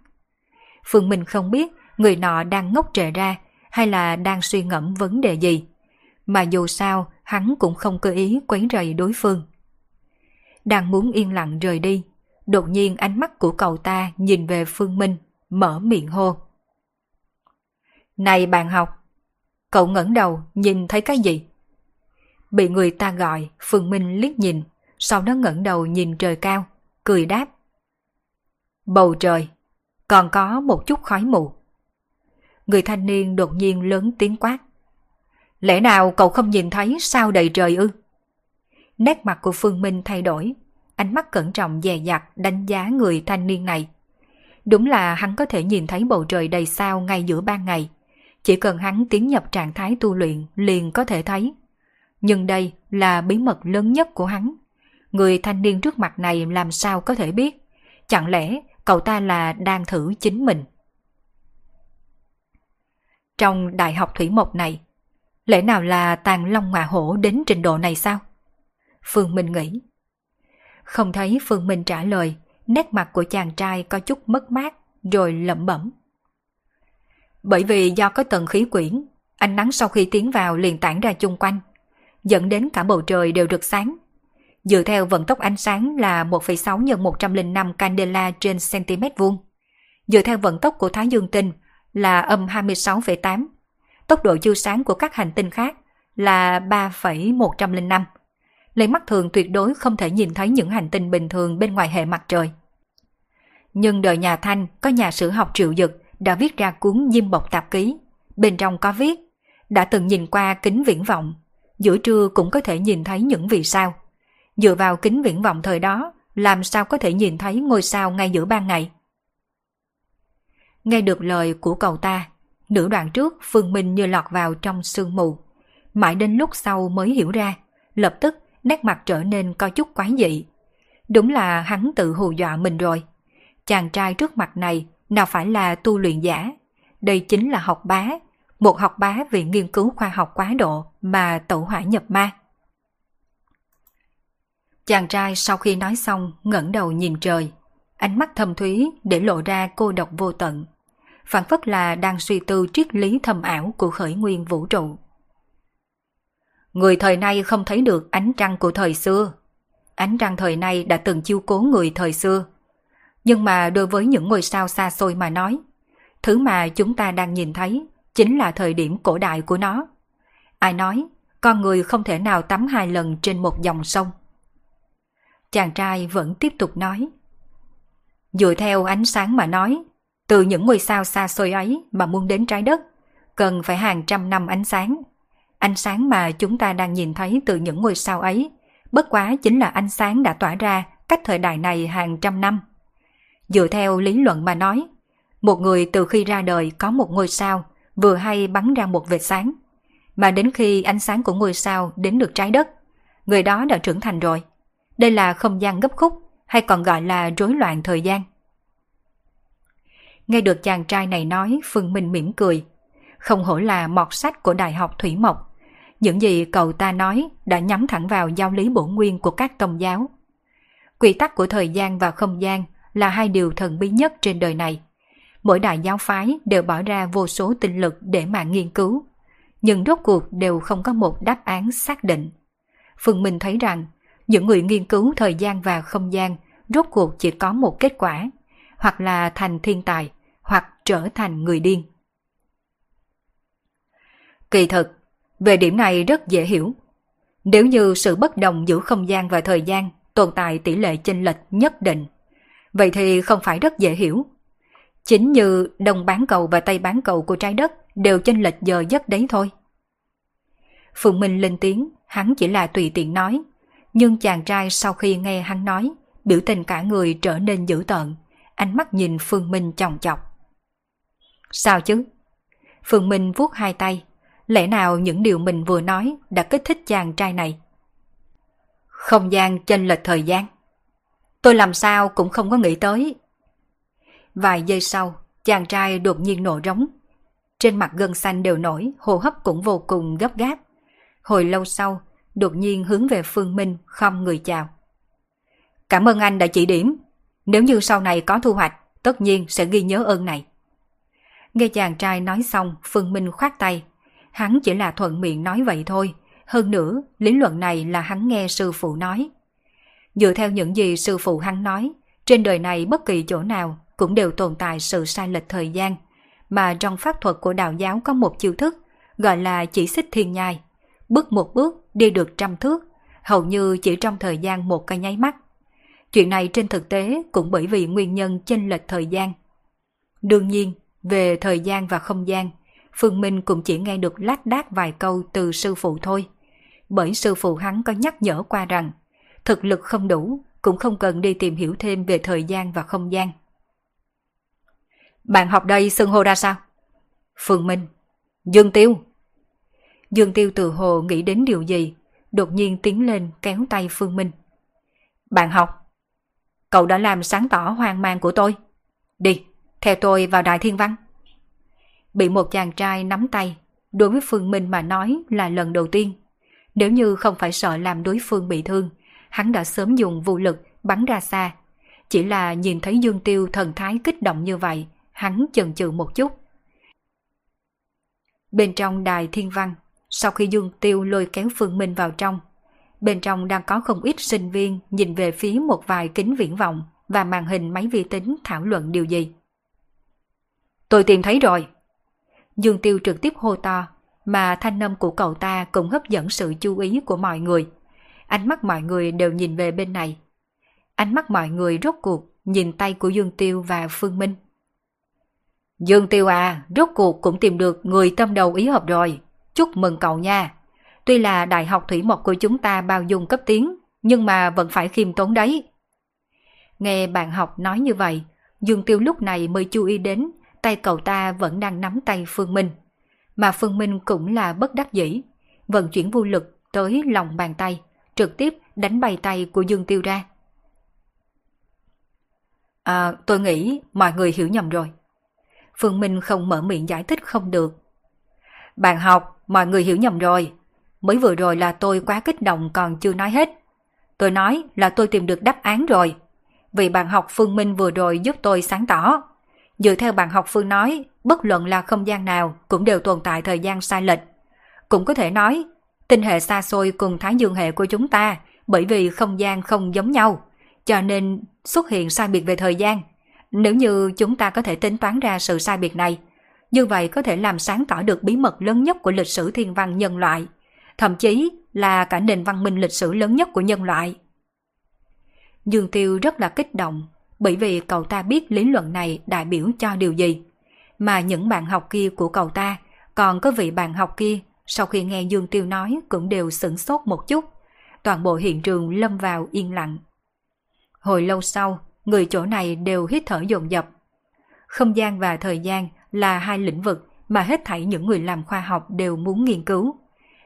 Phương Minh không biết người nọ đang ngốc trệ ra hay là đang suy ngẫm vấn đề gì. Mà dù sao, hắn cũng không cơ ý quấy rầy đối phương. Đang muốn yên lặng rời đi, đột nhiên ánh mắt của cậu ta nhìn về Phương Minh, mở miệng hô. Này bạn học, cậu ngẩng đầu nhìn thấy cái gì? Bị người ta gọi, Phương Minh liếc nhìn, sau đó ngẩng đầu nhìn trời cao, cười đáp. Bầu trời, còn có một chút khói mù. Người thanh niên đột nhiên lớn tiếng quát. Lẽ nào cậu không nhìn thấy sao đầy trời ư? Nét mặt của Phương Minh thay đổi, ánh mắt cẩn trọng dè dặt đánh giá người thanh niên này. Đúng là hắn có thể nhìn thấy bầu trời đầy sao ngay giữa ban ngày. Chỉ cần hắn tiến nhập trạng thái tu luyện liền có thể thấy. Nhưng đây là bí mật lớn nhất của hắn. Người thanh niên trước mặt này làm sao có thể biết? Chẳng lẽ cậu ta là đang thử chính mình? Trong đại học thủy mộc này, lẽ nào là tàn long ngọa hổ đến trình độ này sao? Phương Minh nghĩ. Không thấy Phương Minh trả lời, nét mặt của chàng trai có chút mất mát, rồi lẩm bẩm. Bởi vì do có tầng khí quyển, ánh nắng sau khi tiến vào liền tản ra chung quanh, dẫn đến cả bầu trời đều rực sáng. Dựa theo vận tốc ánh sáng là 1,6 x 105 candela trên cm vuông. Dựa theo vận tốc của Thái Dương tinh là âm 26,8. Tốc độ chiếu sáng của các hành tinh khác là 3,105. Lấy mắt thường tuyệt đối không thể nhìn thấy những hành tinh bình thường bên ngoài hệ mặt trời. Nhưng đời nhà Thanh có nhà sử học triệu dực đã viết ra cuốn Diêm Bộc Tạp Ký. Bên trong có viết, đã từng nhìn qua kính viễn vọng, giữa trưa cũng có thể nhìn thấy những vì sao. Dựa vào kính viễn vọng thời đó, làm sao có thể nhìn thấy ngôi sao ngay giữa ban ngày. Nghe được lời của cậu ta, nửa đoạn trước Phương Minh như lọt vào trong sương mù. Mãi đến lúc sau mới hiểu ra, lập tức nét mặt trở nên có chút quái dị. Đúng là hắn tự hù dọa mình rồi. Chàng trai trước mặt này nào phải là tu luyện giả. Đây chính là học bá, một học bá vì nghiên cứu khoa học quá độ mà tẩu hỏa nhập ma. Chàng trai sau khi nói xong ngẩng đầu nhìn trời, ánh mắt thâm thúy để lộ ra cô độc vô tận. Phản phất là đang suy tư triết lý thâm ảo của khởi nguyên vũ trụ. Người thời nay không thấy được ánh trăng của thời xưa. Ánh trăng thời nay đã từng chiêu cố người thời xưa. Nhưng mà đối với những ngôi sao xa xôi mà nói, thứ mà chúng ta đang nhìn thấy chính là thời điểm cổ đại của nó. Ai nói, con người không thể nào tắm hai lần trên một dòng sông. Chàng trai vẫn tiếp tục nói. Dựa theo ánh sáng mà nói, từ những ngôi sao xa xôi ấy mà muốn đến trái đất, cần phải hàng trăm năm ánh sáng. Ánh sáng mà chúng ta đang nhìn thấy từ những ngôi sao ấy, bất quá chính là ánh sáng đã tỏa ra cách thời đại này hàng trăm năm. Dựa theo lý luận mà nói, một người từ khi ra đời có một ngôi sao vừa hay bắn ra một vệt sáng, mà đến khi ánh sáng của ngôi sao đến được trái đất, người đó đã trưởng thành rồi. Đây là không gian gấp khúc hay còn gọi là rối loạn thời gian. Nghe được chàng trai này nói, Phương Minh mỉm cười. Không hổ là mọt sách của Đại học Thủy Mộc. Những gì cậu ta nói đã nhắm thẳng vào giáo lý bổ nguyên của các tôn giáo. Quy tắc của thời gian và không gian là hai điều thần bí nhất trên đời này. Mỗi đại giáo phái đều bỏ ra vô số tinh lực để mà nghiên cứu, nhưng rốt cuộc đều không có một đáp án xác định. Phương Minh thấy rằng, những người nghiên cứu thời gian và không gian rốt cuộc chỉ có một kết quả, hoặc là thành thiên tài, hoặc trở thành người điên. Kỳ thực, về điểm này rất dễ hiểu. Nếu như sự bất đồng giữa không gian và thời gian tồn tại tỷ lệ chênh lệch nhất định, vậy thì không phải rất dễ hiểu. Chính như đông bán cầu và tây bán cầu của trái đất đều chênh lệch giờ giấc đấy thôi. Phượng Minh lên tiếng, hắn chỉ là tùy tiện nói. Nhưng chàng trai sau khi nghe hắn nói, biểu tình cả người trở nên dữ tợn, ánh mắt nhìn Phương Minh chòng chọc. Sao chứ? Phương Minh vuốt hai tay, lẽ nào những điều mình vừa nói đã kích thích chàng trai này? Không gian chênh lệch thời gian. Tôi làm sao cũng không có nghĩ tới. Vài giây sau, chàng trai đột nhiên nổ rống. Trên mặt gân xanh đều nổi, hô hấp cũng vô cùng gấp gáp. Hồi lâu sau, đột nhiên hướng về Phương Minh không người chào. Cảm ơn anh đã chỉ điểm. Nếu như sau này có thu hoạch, tất nhiên sẽ ghi nhớ ơn này. Nghe chàng trai nói xong, Phương Minh khoát tay. Hắn chỉ là thuận miệng nói vậy thôi. Hơn nữa, lý luận này là hắn nghe sư phụ nói. Dựa theo những gì sư phụ hắn nói, trên đời này bất kỳ chỗ nào cũng đều tồn tại sự sai lệch thời gian. Mà trong pháp thuật của đạo giáo có một chiêu thức, gọi là chỉ xích thiên nhai. Bước một bước, đi được trăm thước, hầu như chỉ trong thời gian một cái nháy mắt. Chuyện này trên thực tế cũng bởi vì nguyên nhân chênh lệch thời gian. Đương nhiên, về thời gian và không gian, Phương Minh cũng chỉ nghe được lác đác vài câu từ sư phụ thôi. Bởi sư phụ hắn có nhắc nhở qua rằng, thực lực không đủ, cũng không cần đi tìm hiểu thêm về thời gian và không gian. Bạn học đây xưng hô ra sao? Phương Minh. Dương Tiêu. Dương Tiêu từ hồ nghĩ đến điều gì, đột nhiên tiến lên kéo tay Phương Minh. Bạn học. Cậu đã làm sáng tỏ hoang mang của tôi. Đi, theo tôi vào Đại Thiên Văn. Bị một chàng trai nắm tay, đối với Phương Minh mà nói là lần đầu tiên. Nếu như không phải sợ làm đối phương bị thương, hắn đã sớm dùng vũ lực bắn ra xa. Chỉ là nhìn thấy Dương Tiêu thần thái kích động như vậy, hắn chần chừ một chút. Bên trong đài thiên văn, sau khi Dương Tiêu lôi kéo Phương Minh vào trong, bên trong đang có không ít sinh viên nhìn về phía một vài kính viễn vọng và màn hình máy vi tính thảo luận điều gì. Tôi tìm thấy rồi. Dương Tiêu trực tiếp hô to, mà thanh âm của cậu ta cũng hấp dẫn sự chú ý của mọi người. Ánh mắt mọi người đều nhìn về bên này. Ánh mắt mọi người rốt cuộc nhìn tay của Dương Tiêu và Phương Minh. Dương Tiêu à, rốt cuộc cũng tìm được người tâm đầu ý hợp rồi. Chúc mừng cậu nha. Tuy là đại học thủy mộc của chúng ta bao dung cấp tiến, nhưng mà vẫn phải khiêm tốn đấy. Nghe bạn học nói như vậy, Dương Tiêu lúc này mới chú ý đến tay cậu ta vẫn đang nắm tay Phương Minh. Mà Phương Minh cũng là bất đắc dĩ, vận chuyển vô lực tới lòng bàn tay, trực tiếp đánh bay tay của Dương Tiêu ra. À, tôi nghĩ mọi người hiểu nhầm rồi. Phương Minh không mở miệng giải thích không được. Bạn học, mọi người hiểu nhầm rồi. Mới vừa rồi là tôi quá kích động còn chưa nói hết. Tôi nói là tôi tìm được đáp án rồi. Vì bạn học Phương Minh vừa rồi giúp tôi sáng tỏ. Dựa theo bạn học Phương nói, bất luận là không gian nào cũng đều tồn tại thời gian sai lệch. Cũng có thể nói, tinh hệ xa xôi cùng thái dương hệ của chúng ta bởi vì không gian không giống nhau, cho nên xuất hiện sai biệt về thời gian. Nếu như chúng ta có thể tính toán ra sự sai biệt này, như vậy có thể làm sáng tỏ được bí mật lớn nhất của lịch sử thiên văn nhân loại, thậm chí là cả nền văn minh lịch sử lớn nhất của nhân loại. Dương Tiêu rất là kích động, bởi vì cậu ta biết lý luận này đại biểu cho điều gì. Mà những bạn học kia của cậu ta, còn có vị bạn học kia, sau khi nghe Dương Tiêu nói cũng đều sửng sốt một chút. Toàn bộ hiện trường lâm vào yên lặng. Hồi lâu sau, người chỗ này đều hít thở dồn dập. Không gian và thời gian là hai lĩnh vực mà hết thảy những người làm khoa học đều muốn nghiên cứu.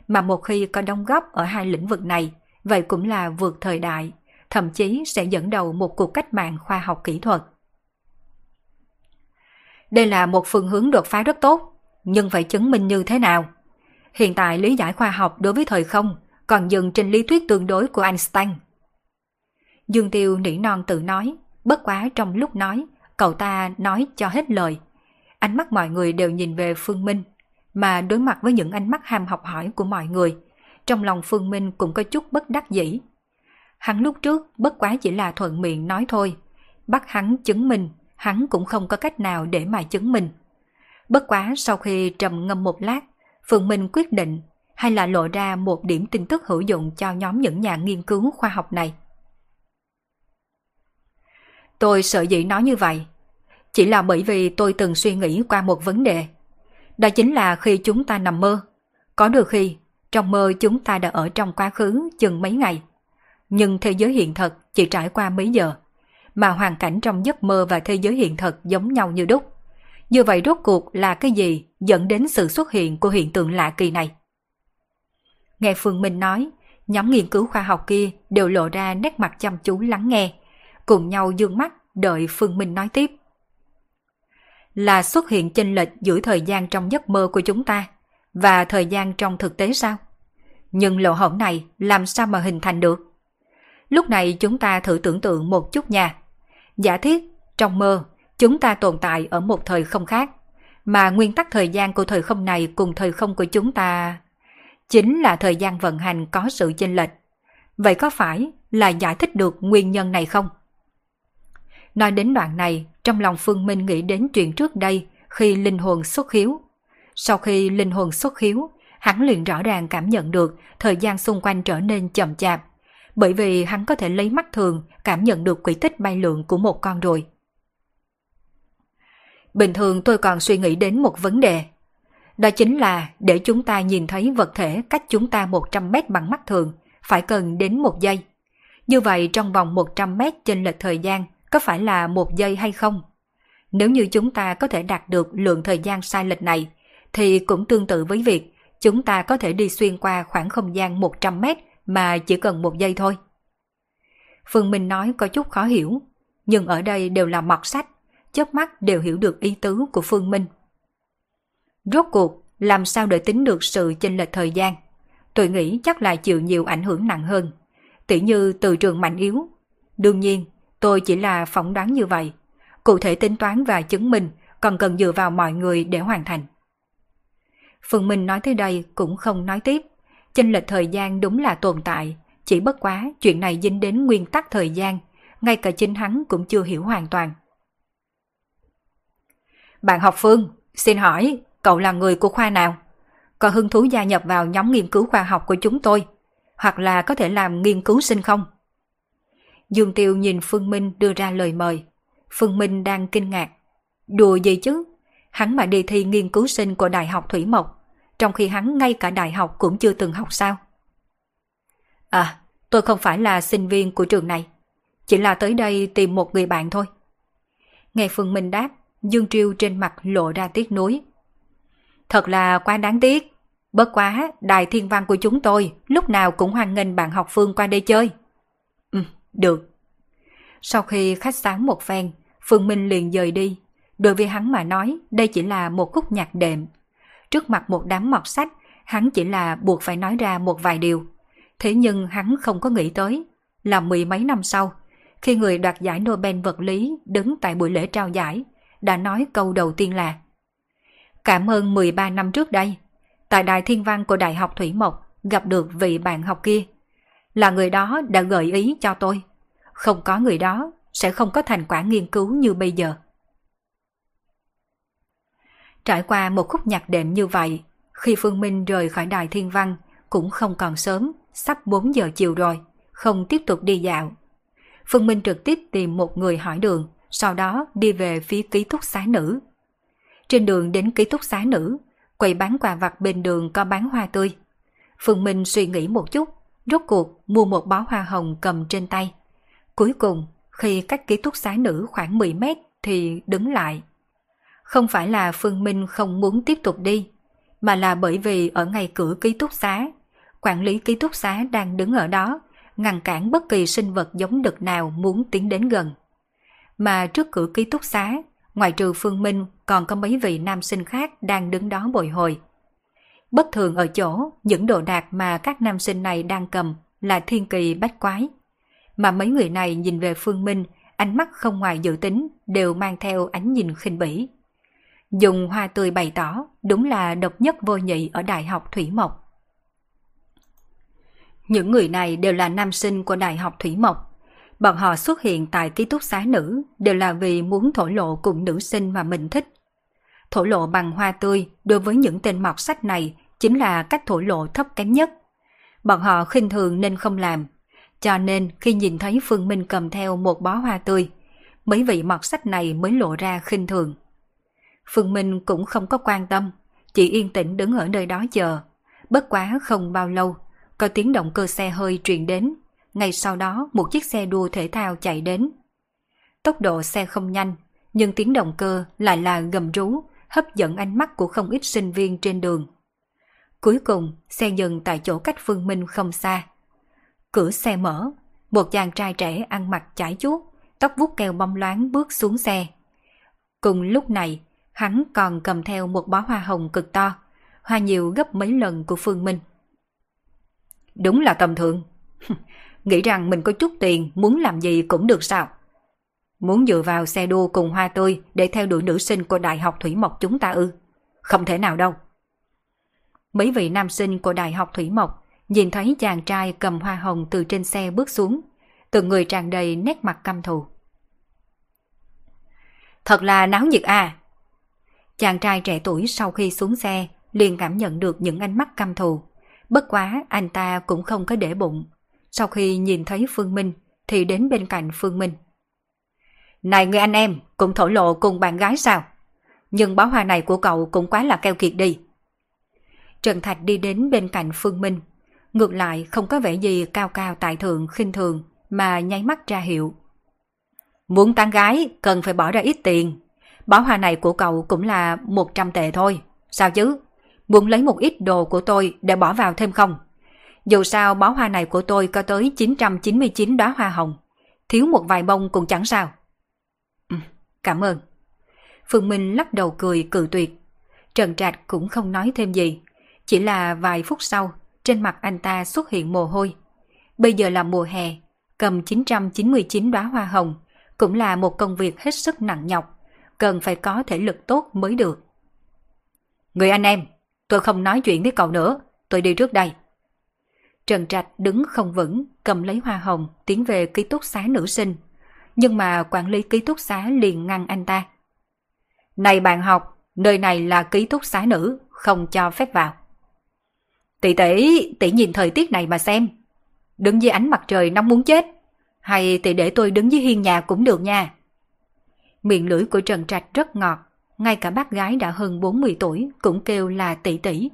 Mà một khi có đóng góp ở hai lĩnh vực này, vậy cũng là vượt thời đại, thậm chí sẽ dẫn đầu một cuộc cách mạng khoa học kỹ thuật. Đây là một phương hướng đột phá rất tốt, nhưng phải chứng minh như thế nào? Hiện tại lý giải khoa học đối với thời không còn dừng trên lý thuyết tương đối của Einstein. Dương Tiêu nỉ non tự nói, bất quá trong lúc nói, cậu ta nói cho hết lời. Ánh mắt mọi người đều nhìn về Phương Minh, mà đối mặt với những ánh mắt ham học hỏi của mọi người, trong lòng Phương Minh cũng có chút bất đắc dĩ. Hắn lúc trước bất quá chỉ là thuận miệng nói thôi, bắt hắn chứng minh, hắn cũng không có cách nào để mà chứng minh. Bất quá sau khi trầm ngâm một lát, Phương Minh quyết định hay là lộ ra một điểm tin tức hữu dụng cho nhóm những nhà nghiên cứu khoa học này. Tôi sợ dĩ nói như vậy. Chỉ là bởi vì tôi từng suy nghĩ qua một vấn đề. Đó chính là khi chúng ta nằm mơ. Có đôi khi, trong mơ chúng ta đã ở trong quá khứ chừng mấy ngày. Nhưng thế giới hiện thật chỉ trải qua mấy giờ. Mà hoàn cảnh trong giấc mơ và thế giới hiện thật giống nhau như đúc. Như vậy rốt cuộc là cái gì dẫn đến sự xuất hiện của hiện tượng lạ kỳ này? Nghe Phương Minh nói, nhóm nghiên cứu khoa học kia đều lộ ra nét mặt chăm chú lắng nghe, cùng nhau dương mắt đợi Phương Minh nói tiếp. Là xuất hiện chênh lệch giữa thời gian trong giấc mơ của chúng ta và thời gian trong thực tế sao? Nhưng lỗ hổng này làm sao mà hình thành được? Lúc này chúng ta thử tưởng tượng một chút nha. Giả thiết, trong mơ, chúng ta tồn tại ở một thời không khác, mà nguyên tắc thời gian của thời không này cùng thời không của chúng ta chính là thời gian vận hành có sự chênh lệch. Vậy có phải là giải thích được nguyên nhân này không? Nói đến đoạn này, trong lòng Phương Minh nghĩ đến chuyện trước đây khi linh hồn xuất hiếu. Sau khi linh hồn xuất hiếu, hắn liền rõ ràng cảm nhận được thời gian xung quanh trở nên chậm chạp, bởi vì hắn có thể lấy mắt thường cảm nhận được quỹ tích bay lượn của một con ruồi. Bình thường tôi còn suy nghĩ đến một vấn đề. Đó chính là để chúng ta nhìn thấy vật thể cách chúng ta 100 mét bằng mắt thường, phải cần đến một giây. Như vậy trong vòng 100 mét trên lệch thời gian có phải là một giây hay không? Nếu như chúng ta có thể đạt được lượng thời gian sai lệch này, thì cũng tương tự với việc chúng ta có thể đi xuyên qua khoảng không gian 100 mét mà chỉ cần một giây thôi. Phương Minh nói có chút khó hiểu, nhưng ở đây đều là mọt sách, chớp mắt đều hiểu được ý tứ của Phương Minh. Rốt cuộc, làm sao để tính được sự chênh lệch thời gian? Tôi nghĩ chắc là chịu nhiều ảnh hưởng nặng hơn, tỉ như từ trường mạnh yếu. Đương nhiên, tôi chỉ là phỏng đoán như vậy. Cụ thể tính toán và chứng minh còn cần dựa vào mọi người để hoàn thành. Phương Minh nói tới đây cũng không nói tiếp. Chênh lệch thời gian đúng là tồn tại, chỉ bất quá chuyện này dính đến nguyên tắc thời gian, ngay cả chính hắn cũng chưa hiểu hoàn toàn. Bạn học Phương, xin hỏi, cậu là người của khoa nào? Có hứng thú gia nhập vào nhóm nghiên cứu khoa học của chúng tôi? Hoặc là có thể làm nghiên cứu sinh không? Dương Tiêu nhìn Phương Minh đưa ra lời mời. Phương Minh đang kinh ngạc. Đùa gì chứ? Hắn mà đi thi nghiên cứu sinh của Đại học Thủy Mộc, trong khi hắn ngay cả đại học cũng chưa từng học sao? À, tôi không phải là sinh viên của trường này. Chỉ là tới đây tìm một người bạn thôi. Nghe Phương Minh đáp, Dương Triêu trên mặt lộ ra tiếc nuối. Thật là quá đáng tiếc. Bất quá, đài thiên văn của chúng tôi lúc nào cũng hoan nghênh bạn học Phương qua đây chơi. Ừ, được. Sau khi khách sáo một phen, Phương Minh liền rời đi. Đối với hắn mà nói, đây chỉ là một khúc nhạc đệm. Trước mặt một đám mọt sách, hắn chỉ là buộc phải nói ra một vài điều. Thế nhưng hắn không có nghĩ tới, là mười mấy năm sau, khi người đoạt giải Nobel vật lý đứng tại buổi lễ trao giải, đã nói câu đầu tiên là Cảm ơn 13 năm trước đây, tại Đài Thiên Văn của Đại học Thủy Mộc gặp được vị bạn học kia. Là người đó đã gợi ý cho tôi. Không có người đó, sẽ không có thành quả nghiên cứu như bây giờ. Trải qua một khúc nhạc đệm như vậy, khi Phương Minh rời khỏi Đài Thiên Văn cũng không còn sớm, sắp 4 giờ chiều rồi, không tiếp tục đi dạo. Phương Minh trực tiếp tìm một người hỏi đường, sau đó đi về phía ký túc xá nữ. Trên đường đến ký túc xá nữ, quầy bán quà vặt bên đường có bán hoa tươi. Phương Minh suy nghĩ một chút, rốt cuộc mua một bó hoa hồng cầm trên tay. Cuối cùng, khi cách ký túc xá nữ khoảng 10 mét thì đứng lại. Không phải là Phương Minh không muốn tiếp tục đi, mà là bởi vì ở ngay cửa ký túc xá, quản lý ký túc xá đang đứng ở đó, ngăn cản bất kỳ sinh vật giống đực nào muốn tiến đến gần. Mà trước cửa ký túc xá, ngoài trừ Phương Minh còn có mấy vị nam sinh khác đang đứng đó bồi hồi. Bất thường ở chỗ, những đồ đạc mà các nam sinh này đang cầm là thiên kỳ bách quái. Mà mấy người này nhìn về Phương Minh, ánh mắt không ngoài dự tính, đều mang theo ánh nhìn khinh bỉ. Dùng hoa tươi bày tỏ, đúng là độc nhất vô nhị ở Đại học Thủy Mộc. Những người này đều là nam sinh của Đại học Thủy Mộc. Bọn họ xuất hiện tại ký túc xá nữ đều là vì muốn thổ lộ cùng nữ sinh mà mình thích. Thổ lộ bằng hoa tươi đối với những tên mọc sách này chính là cách thổ lộ thấp kém nhất. Bọn họ khinh thường nên không làm. Cho nên khi nhìn thấy Phương Minh cầm theo một bó hoa tươi, mấy vị mọt sách này mới lộ ra khinh thường. Phương Minh cũng không có quan tâm, chỉ yên tĩnh đứng ở nơi đó chờ. Bất quá không bao lâu, có tiếng động cơ xe hơi truyền đến. Ngay sau đó một chiếc xe đua thể thao chạy đến. Tốc độ xe không nhanh, nhưng tiếng động cơ lại là gầm rú, hấp dẫn ánh mắt của không ít sinh viên trên đường. Cuối cùng, xe dừng tại chỗ cách Phương Minh không xa. Cửa xe mở, một chàng trai trẻ ăn mặc chải chuốt, tóc vuốt keo bông loáng bước xuống xe. Cùng lúc này, hắn còn cầm theo một bó hoa hồng cực to, hoa nhiều gấp mấy lần của Phương Minh. Đúng là tầm thường. *laughs* Nghĩ rằng mình có chút tiền muốn làm gì cũng được sao? Muốn dựa vào xe đua cùng hoa tươi để theo đuổi nữ sinh của Đại học Thủy Mộc chúng ta ư? Không thể nào đâu. Mấy vị nam sinh của Đại học Thủy Mộc nhìn thấy chàng trai cầm hoa hồng từ trên xe bước xuống, từng người tràn đầy nét mặt căm thù. Thật là náo nhiệt à! Chàng trai trẻ tuổi sau khi xuống xe liền cảm nhận được những ánh mắt căm thù. Bất quá anh ta cũng không có để bụng. Sau khi nhìn thấy Phương Minh thì đến bên cạnh Phương Minh. Này người anh em, cũng thổ lộ cùng bạn gái sao? Nhưng bó hoa này của cậu cũng quá là keo kiệt đi. Trần Thạch đi đến bên cạnh Phương Minh. Ngược lại không có vẻ gì cao cao tại thượng khinh thường mà nháy mắt ra hiệu. Muốn tán gái cần phải bỏ ra ít tiền. Bó hoa này của cậu cũng là 100 tệ thôi. Sao chứ? Muốn lấy một ít đồ của tôi để bỏ vào thêm không? Dù sao bó hoa này của tôi có tới 999 đóa hoa hồng. Thiếu một vài bông cũng chẳng sao. Ừ, cảm ơn. Phương Minh lắc đầu cười cự tuyệt. Trần Trạch cũng không nói thêm gì. Chỉ là vài phút sau, trên mặt anh ta xuất hiện mồ hôi. Bây giờ là mùa hè, cầm 999 đóa hoa hồng cũng là một công việc hết sức nặng nhọc, cần phải có thể lực tốt mới được. Người anh em, tôi không nói chuyện với cậu nữa, tôi đi trước đây. Trần Trạch đứng không vững, cầm lấy hoa hồng, tiến về ký túc xá nữ sinh. Nhưng mà quản lý ký túc xá liền ngăn anh ta. Này bạn học, nơi này là ký túc xá nữ, không cho phép vào. Tỷ tỷ, tỷ nhìn thời tiết này mà xem. Đứng dưới ánh mặt trời nóng muốn chết. Hay tỷ để tôi đứng dưới hiên nhà cũng được nha. Miệng lưỡi của Trần Trạch rất ngọt. Ngay cả bác gái đã hơn 40 tuổi cũng kêu là tỷ tỷ.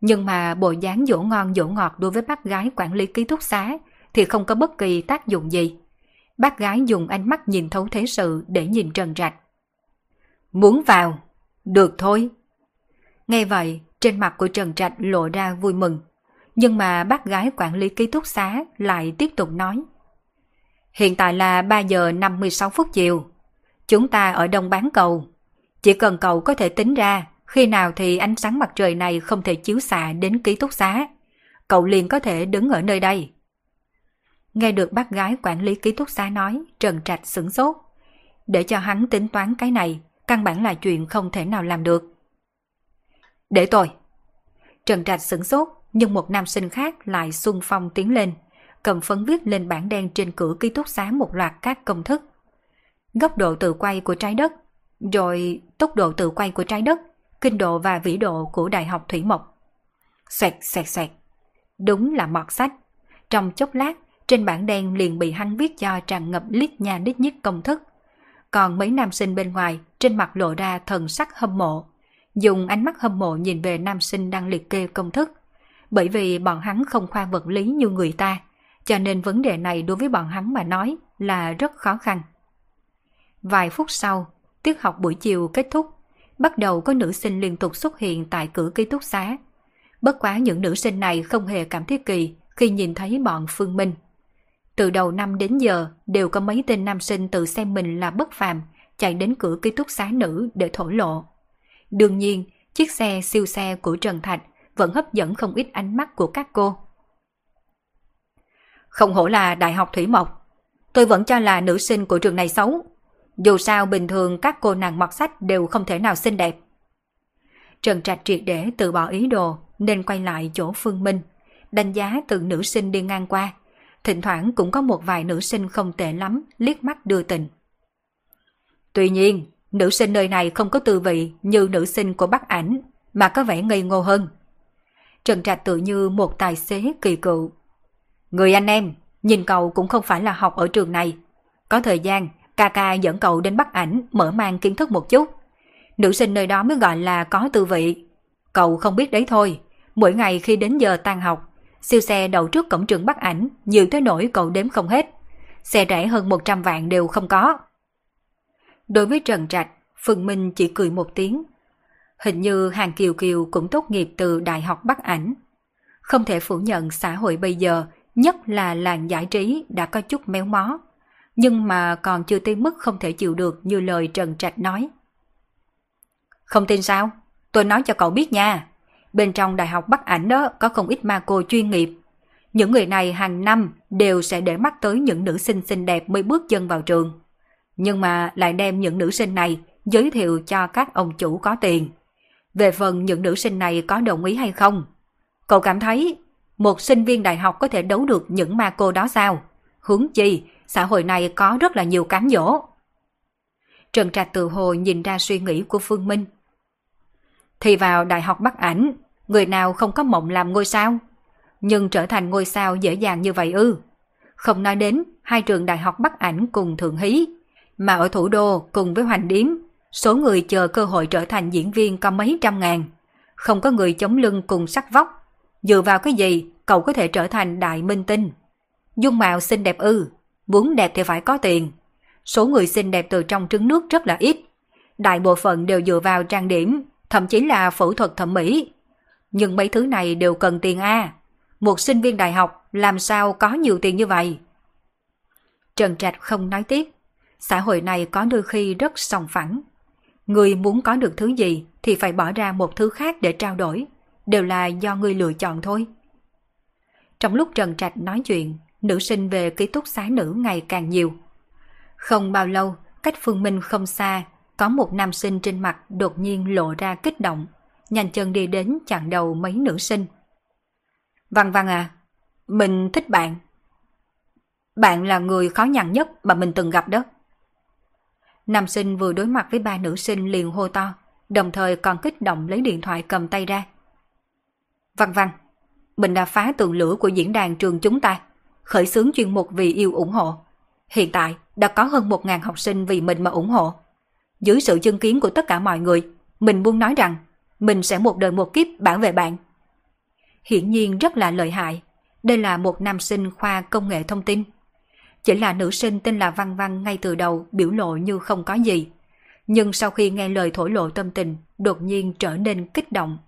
Nhưng mà bộ dáng dỗ ngon dỗ ngọt đối với bác gái quản lý ký túc xá thì không có bất kỳ tác dụng gì. Bác gái dùng ánh mắt nhìn thấu thế sự để nhìn Trần Trạch. Muốn vào? Được thôi. Nghe vậy, trên mặt của Trần Trạch lộ ra vui mừng. Nhưng mà bác gái quản lý ký túc xá lại tiếp tục nói. Hiện tại là 3 giờ 56 phút chiều. Chúng ta ở đông bán cầu. Chỉ cần cậu có thể tính ra khi nào thì ánh sáng mặt trời này không thể chiếu xạ đến ký túc xá. Cậu liền có thể đứng ở nơi đây. Nghe được bác gái quản lý ký túc xá nói, Trần Trạch sửng sốt. Để cho hắn tính toán cái này, căn bản là chuyện không thể nào làm được. Để tôi. Trần Trạch sửng sốt, nhưng một nam sinh khác lại xung phong tiến lên, cầm phấn viết lên bảng đen trên cửa ký túc xá một loạt các công thức. Góc độ tự quay của trái đất, rồi tốc độ tự quay của trái đất, kinh độ và vĩ độ của Đại học Thủy Mộc. Xoẹt xoẹt xoẹt. Đúng là mọt sách. Trong chốc lát, trên bảng đen liền bị hắn viết cho tràn ngập lít nha lít nhít công thức. Còn mấy nam sinh bên ngoài, trên mặt lộ ra thần sắc hâm mộ dùng ánh mắt hâm mộ nhìn về nam sinh đang liệt kê công thức. Bởi vì bọn hắn không khoa vật lý như người ta, cho nên vấn đề này đối với bọn hắn mà nói là rất khó khăn. Vài phút sau, tiết học buổi chiều kết thúc, bắt đầu có nữ sinh liên tục xuất hiện tại cửa ký túc xá. Bất quá những nữ sinh này không hề cảm thấy kỳ khi nhìn thấy bọn Phương Minh. Từ đầu năm đến giờ đều có mấy tên nam sinh tự xem mình là bất phàm, chạy đến cửa ký túc xá nữ để thổ lộ. Đương nhiên, chiếc xe siêu xe của Trần Thạch vẫn hấp dẫn không ít ánh mắt của các cô. Không hổ là Đại học Thủy Mộc. Tôi vẫn cho là nữ sinh của trường này xấu. Dù sao bình thường các cô nàng mặc sách đều không thể nào xinh đẹp. Trần Trạch triệt để từ bỏ ý đồ nên quay lại chỗ Phương Minh, đánh giá từng nữ sinh đi ngang qua. Thỉnh thoảng cũng có một vài nữ sinh không tệ lắm liếc mắt đưa tình. Tuy nhiên, Nữ sinh nơi này không có tư vị như nữ sinh của Bắc Ảnh, mà có vẻ ngây ngô hơn. Trần Trạch tự như một tài xế kỳ cựu. Người anh em, nhìn cậu cũng không phải là học ở trường này. Có thời gian, ca ca dẫn cậu đến bắt ảnh mở mang kiến thức một chút. Nữ sinh nơi đó mới gọi là có tư vị. Cậu không biết đấy thôi, mỗi ngày khi đến giờ tan học, siêu xe đậu trước cổng trường bắt ảnh nhiều tới nỗi cậu đếm không hết. Xe rẻ hơn 100 vạn đều không có. Đối với Trần Trạch, Phương Minh chỉ cười một tiếng. Hình như Hàng Kiều Kiều cũng tốt nghiệp từ Đại học Bắc Ảnh. Không thể phủ nhận xã hội bây giờ, nhất là làng giải trí đã có chút méo mó. Nhưng mà còn chưa tới mức không thể chịu được như lời Trần Trạch nói. Không tin sao? Tôi nói cho cậu biết nha. Bên trong Đại học Bắc Ảnh đó có không ít ma cô chuyên nghiệp. Những người này hàng năm đều sẽ để mắt tới những nữ sinh xinh đẹp mới bước chân vào trường. Nhưng mà lại đem những nữ sinh này giới thiệu cho các ông chủ có tiền. Về phần những nữ sinh này có đồng ý hay không? Cậu cảm thấy một sinh viên đại học có thể đấu được những ma cô đó sao? Hướng chi, xã hội này có rất là nhiều cám dỗ. Trần Trạch tự hồ nhìn ra suy nghĩ của Phương Minh. Thì vào đại học Bắc Ảnh, người nào không có mộng làm ngôi sao? Nhưng trở thành ngôi sao dễ dàng như vậy ư? Không nói đến hai trường đại học Bắc Ảnh cùng Thượng Hí, mà ở thủ đô cùng với Hoành Điếm, số người chờ cơ hội trở thành diễn viên có mấy trăm ngàn. Không có người chống lưng cùng sắc vóc. Dựa vào cái gì cậu có thể trở thành đại minh tinh? Dung mạo xinh đẹp ư, muốn đẹp thì phải có tiền. Số người xinh đẹp từ trong trứng nước rất là ít. Đại bộ phận đều dựa vào trang điểm, thậm chí là phẫu thuật thẩm mỹ. Nhưng mấy thứ này đều cần tiền A. Một sinh viên đại học làm sao có nhiều tiền như vậy? Trần Trạch không nói tiếp. Xã hội này có đôi khi rất sòng phẳng. Người muốn có được thứ gì thì phải bỏ ra một thứ khác để trao đổi. Đều là do người lựa chọn thôi. Trong lúc Trần Trạch nói chuyện, nữ sinh về ký túc xá nữ ngày càng nhiều. Không bao lâu, cách Phương Minh không xa, có một nam sinh trên mặt đột nhiên lộ ra kích động, nhanh chân đi đến chặn đầu mấy nữ sinh. Văn Văn à, mình thích bạn. Bạn là người khó nhằn nhất mà mình từng gặp đó. Nam sinh vừa đối mặt với ba nữ sinh liền hô to, đồng thời còn kích động lấy điện thoại cầm tay ra. Văn Văn, mình đã phá tường lửa của diễn đàn trường chúng ta, khởi xướng chuyên mục vì yêu ủng hộ. Hiện tại đã có hơn 1.000 học sinh vì mình mà ủng hộ. Dưới sự chứng kiến của tất cả mọi người, mình muốn nói rằng mình sẽ một đời một kiếp bảo vệ bạn. Hiển nhiên rất là lợi hại. Đây là một nam sinh khoa công nghệ thông tin. Chỉ là nữ sinh tên là Văn Văn ngay từ đầu biểu lộ như không có gì. Nhưng sau khi nghe lời thổ lộ tâm tình, đột nhiên trở nên kích động.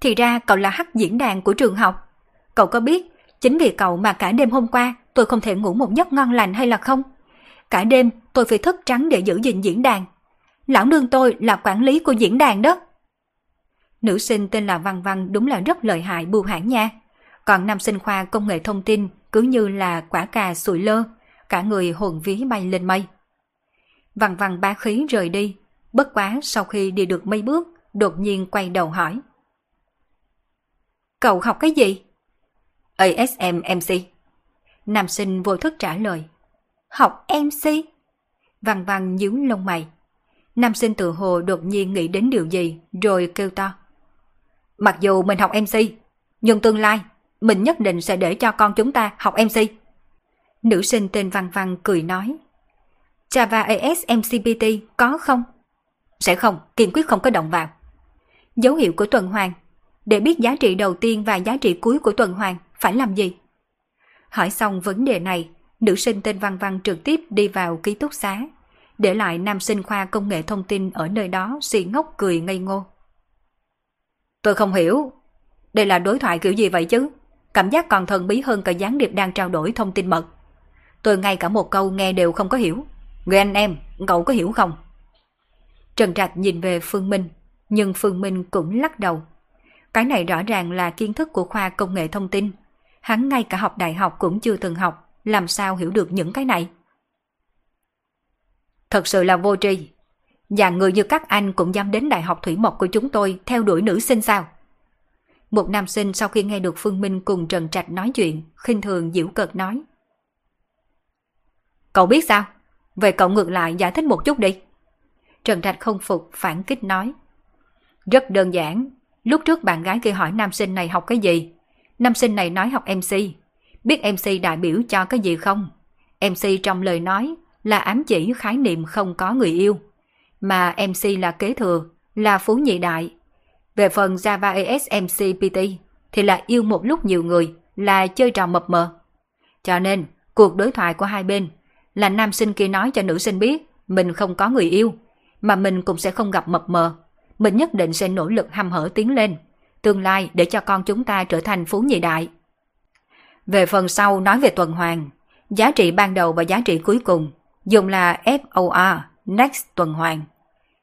Thì ra cậu là hắc diễn đàn của trường học. Cậu có biết, chính vì cậu mà cả đêm hôm qua tôi không thể ngủ một giấc ngon lành hay là không? Cả đêm tôi phải thức trắng để giữ gìn diễn đàn. Lão nương tôi là quản lý của diễn đàn đó. Nữ sinh tên là Văn Văn đúng là rất lợi hại bưu hãn nha. Còn nam sinh khoa công nghệ thông tin cứ như là quả cà sụi lơ, cả người hồn ví bay lên mây. Văn Văn bá khí rời đi, bất quá sau khi đi được mấy bước, đột nhiên quay đầu hỏi. Cậu học cái gì? ASM MC. Nam sinh vô thức trả lời. Học MC? Văn Văn nhíu lông mày. Nam sinh tự hồ đột nhiên nghĩ đến điều gì rồi kêu to. Mặc dù mình học MC, nhưng tương lai mình nhất định sẽ để cho con chúng ta học MC. Nữ sinh tên Văn Văn cười nói. Java AS MCPT có không? Sẽ không, kiên quyết không có động vào. Dấu hiệu của tuần hoàn. Để biết giá trị đầu tiên và giá trị cuối của tuần hoàn, phải làm gì? Hỏi xong vấn đề này, nữ sinh tên Văn Văn trực tiếp đi vào ký túc xá, để lại nam sinh khoa công nghệ thông tin ở nơi đó xì ngốc cười ngây ngô. Tôi không hiểu, đây là đối thoại kiểu gì vậy chứ? Cảm giác còn thần bí hơn cả gián điệp đang trao đổi thông tin mật. Tôi ngay cả một câu nghe đều không có hiểu. Người anh em, cậu có hiểu không? Trần Trạch nhìn về Phương Minh, nhưng Phương Minh cũng lắc đầu. Cái này rõ ràng là kiến thức của khoa công nghệ thông tin. Hắn ngay cả học đại học cũng chưa từng học, làm sao hiểu được những cái này? Thật sự là vô tri. Và người như các anh cũng dám đến Đại học Thủy Mộc của chúng tôi theo đuổi nữ sinh sao? Một nam sinh sau khi nghe được Phương Minh cùng Trần Trạch nói chuyện, khinh thường diễu cợt nói. Cậu biết sao? Về cậu ngược lại giải thích một chút đi. Trần Trạch không phục phản kích nói. Rất đơn giản, lúc trước bạn gái kia hỏi nam sinh này học cái gì? Nam sinh này nói học MC. Biết MC đại biểu cho cái gì không? MC trong lời nói là ám chỉ khái niệm không có người yêu, mà MC là kế thừa, là phú nhị đại. Về phần Java ASMC PT thì là yêu một lúc nhiều người, là chơi trò mập mờ. Cho nên, cuộc đối thoại của hai bên là nam sinh kia nói cho nữ sinh biết mình không có người yêu, mà mình cũng sẽ không gặp mập mờ. Mình nhất định sẽ nỗ lực hăm hở tiến lên, tương lai để cho con chúng ta trở thành phú nhị đại. Về phần sau nói về tuần hoàn, giá trị ban đầu và giá trị cuối cùng dùng là FOR, next tuần hoàn.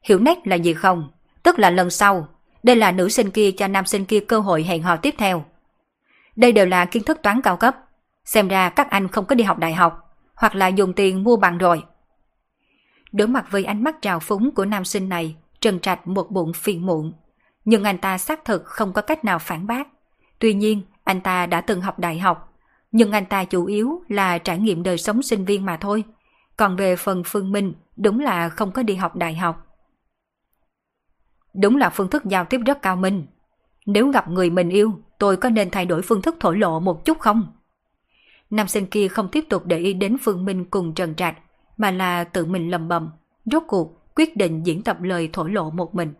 Hiểu next là gì không? Tức là lần sau. Đây là nữ sinh kia cho nam sinh kia cơ hội hẹn hò tiếp theo. Đây đều là kiến thức toán cao cấp. Xem ra các anh không có đi học đại học, hoặc là dùng tiền mua bằng rồi. Đối mặt với ánh mắt trào phúng của nam sinh này, Trần Trạch một bụng phiền muộn. Nhưng anh ta xác thực không có cách nào phản bác. Tuy nhiên, anh ta đã từng học đại học, nhưng anh ta chủ yếu là trải nghiệm đời sống sinh viên mà thôi. Còn về phần Phương Minh, đúng là không có đi học đại học. Đúng là phương thức giao tiếp rất cao minh. Nếu gặp người mình yêu, tôi có nên thay đổi phương thức thổ lộ một chút không? Nam sinh kia không tiếp tục để ý đến Phương Minh cùng Trần Trạch, mà là tự mình lầm bầm, rốt cuộc quyết định diễn tập lời thổ lộ một mình.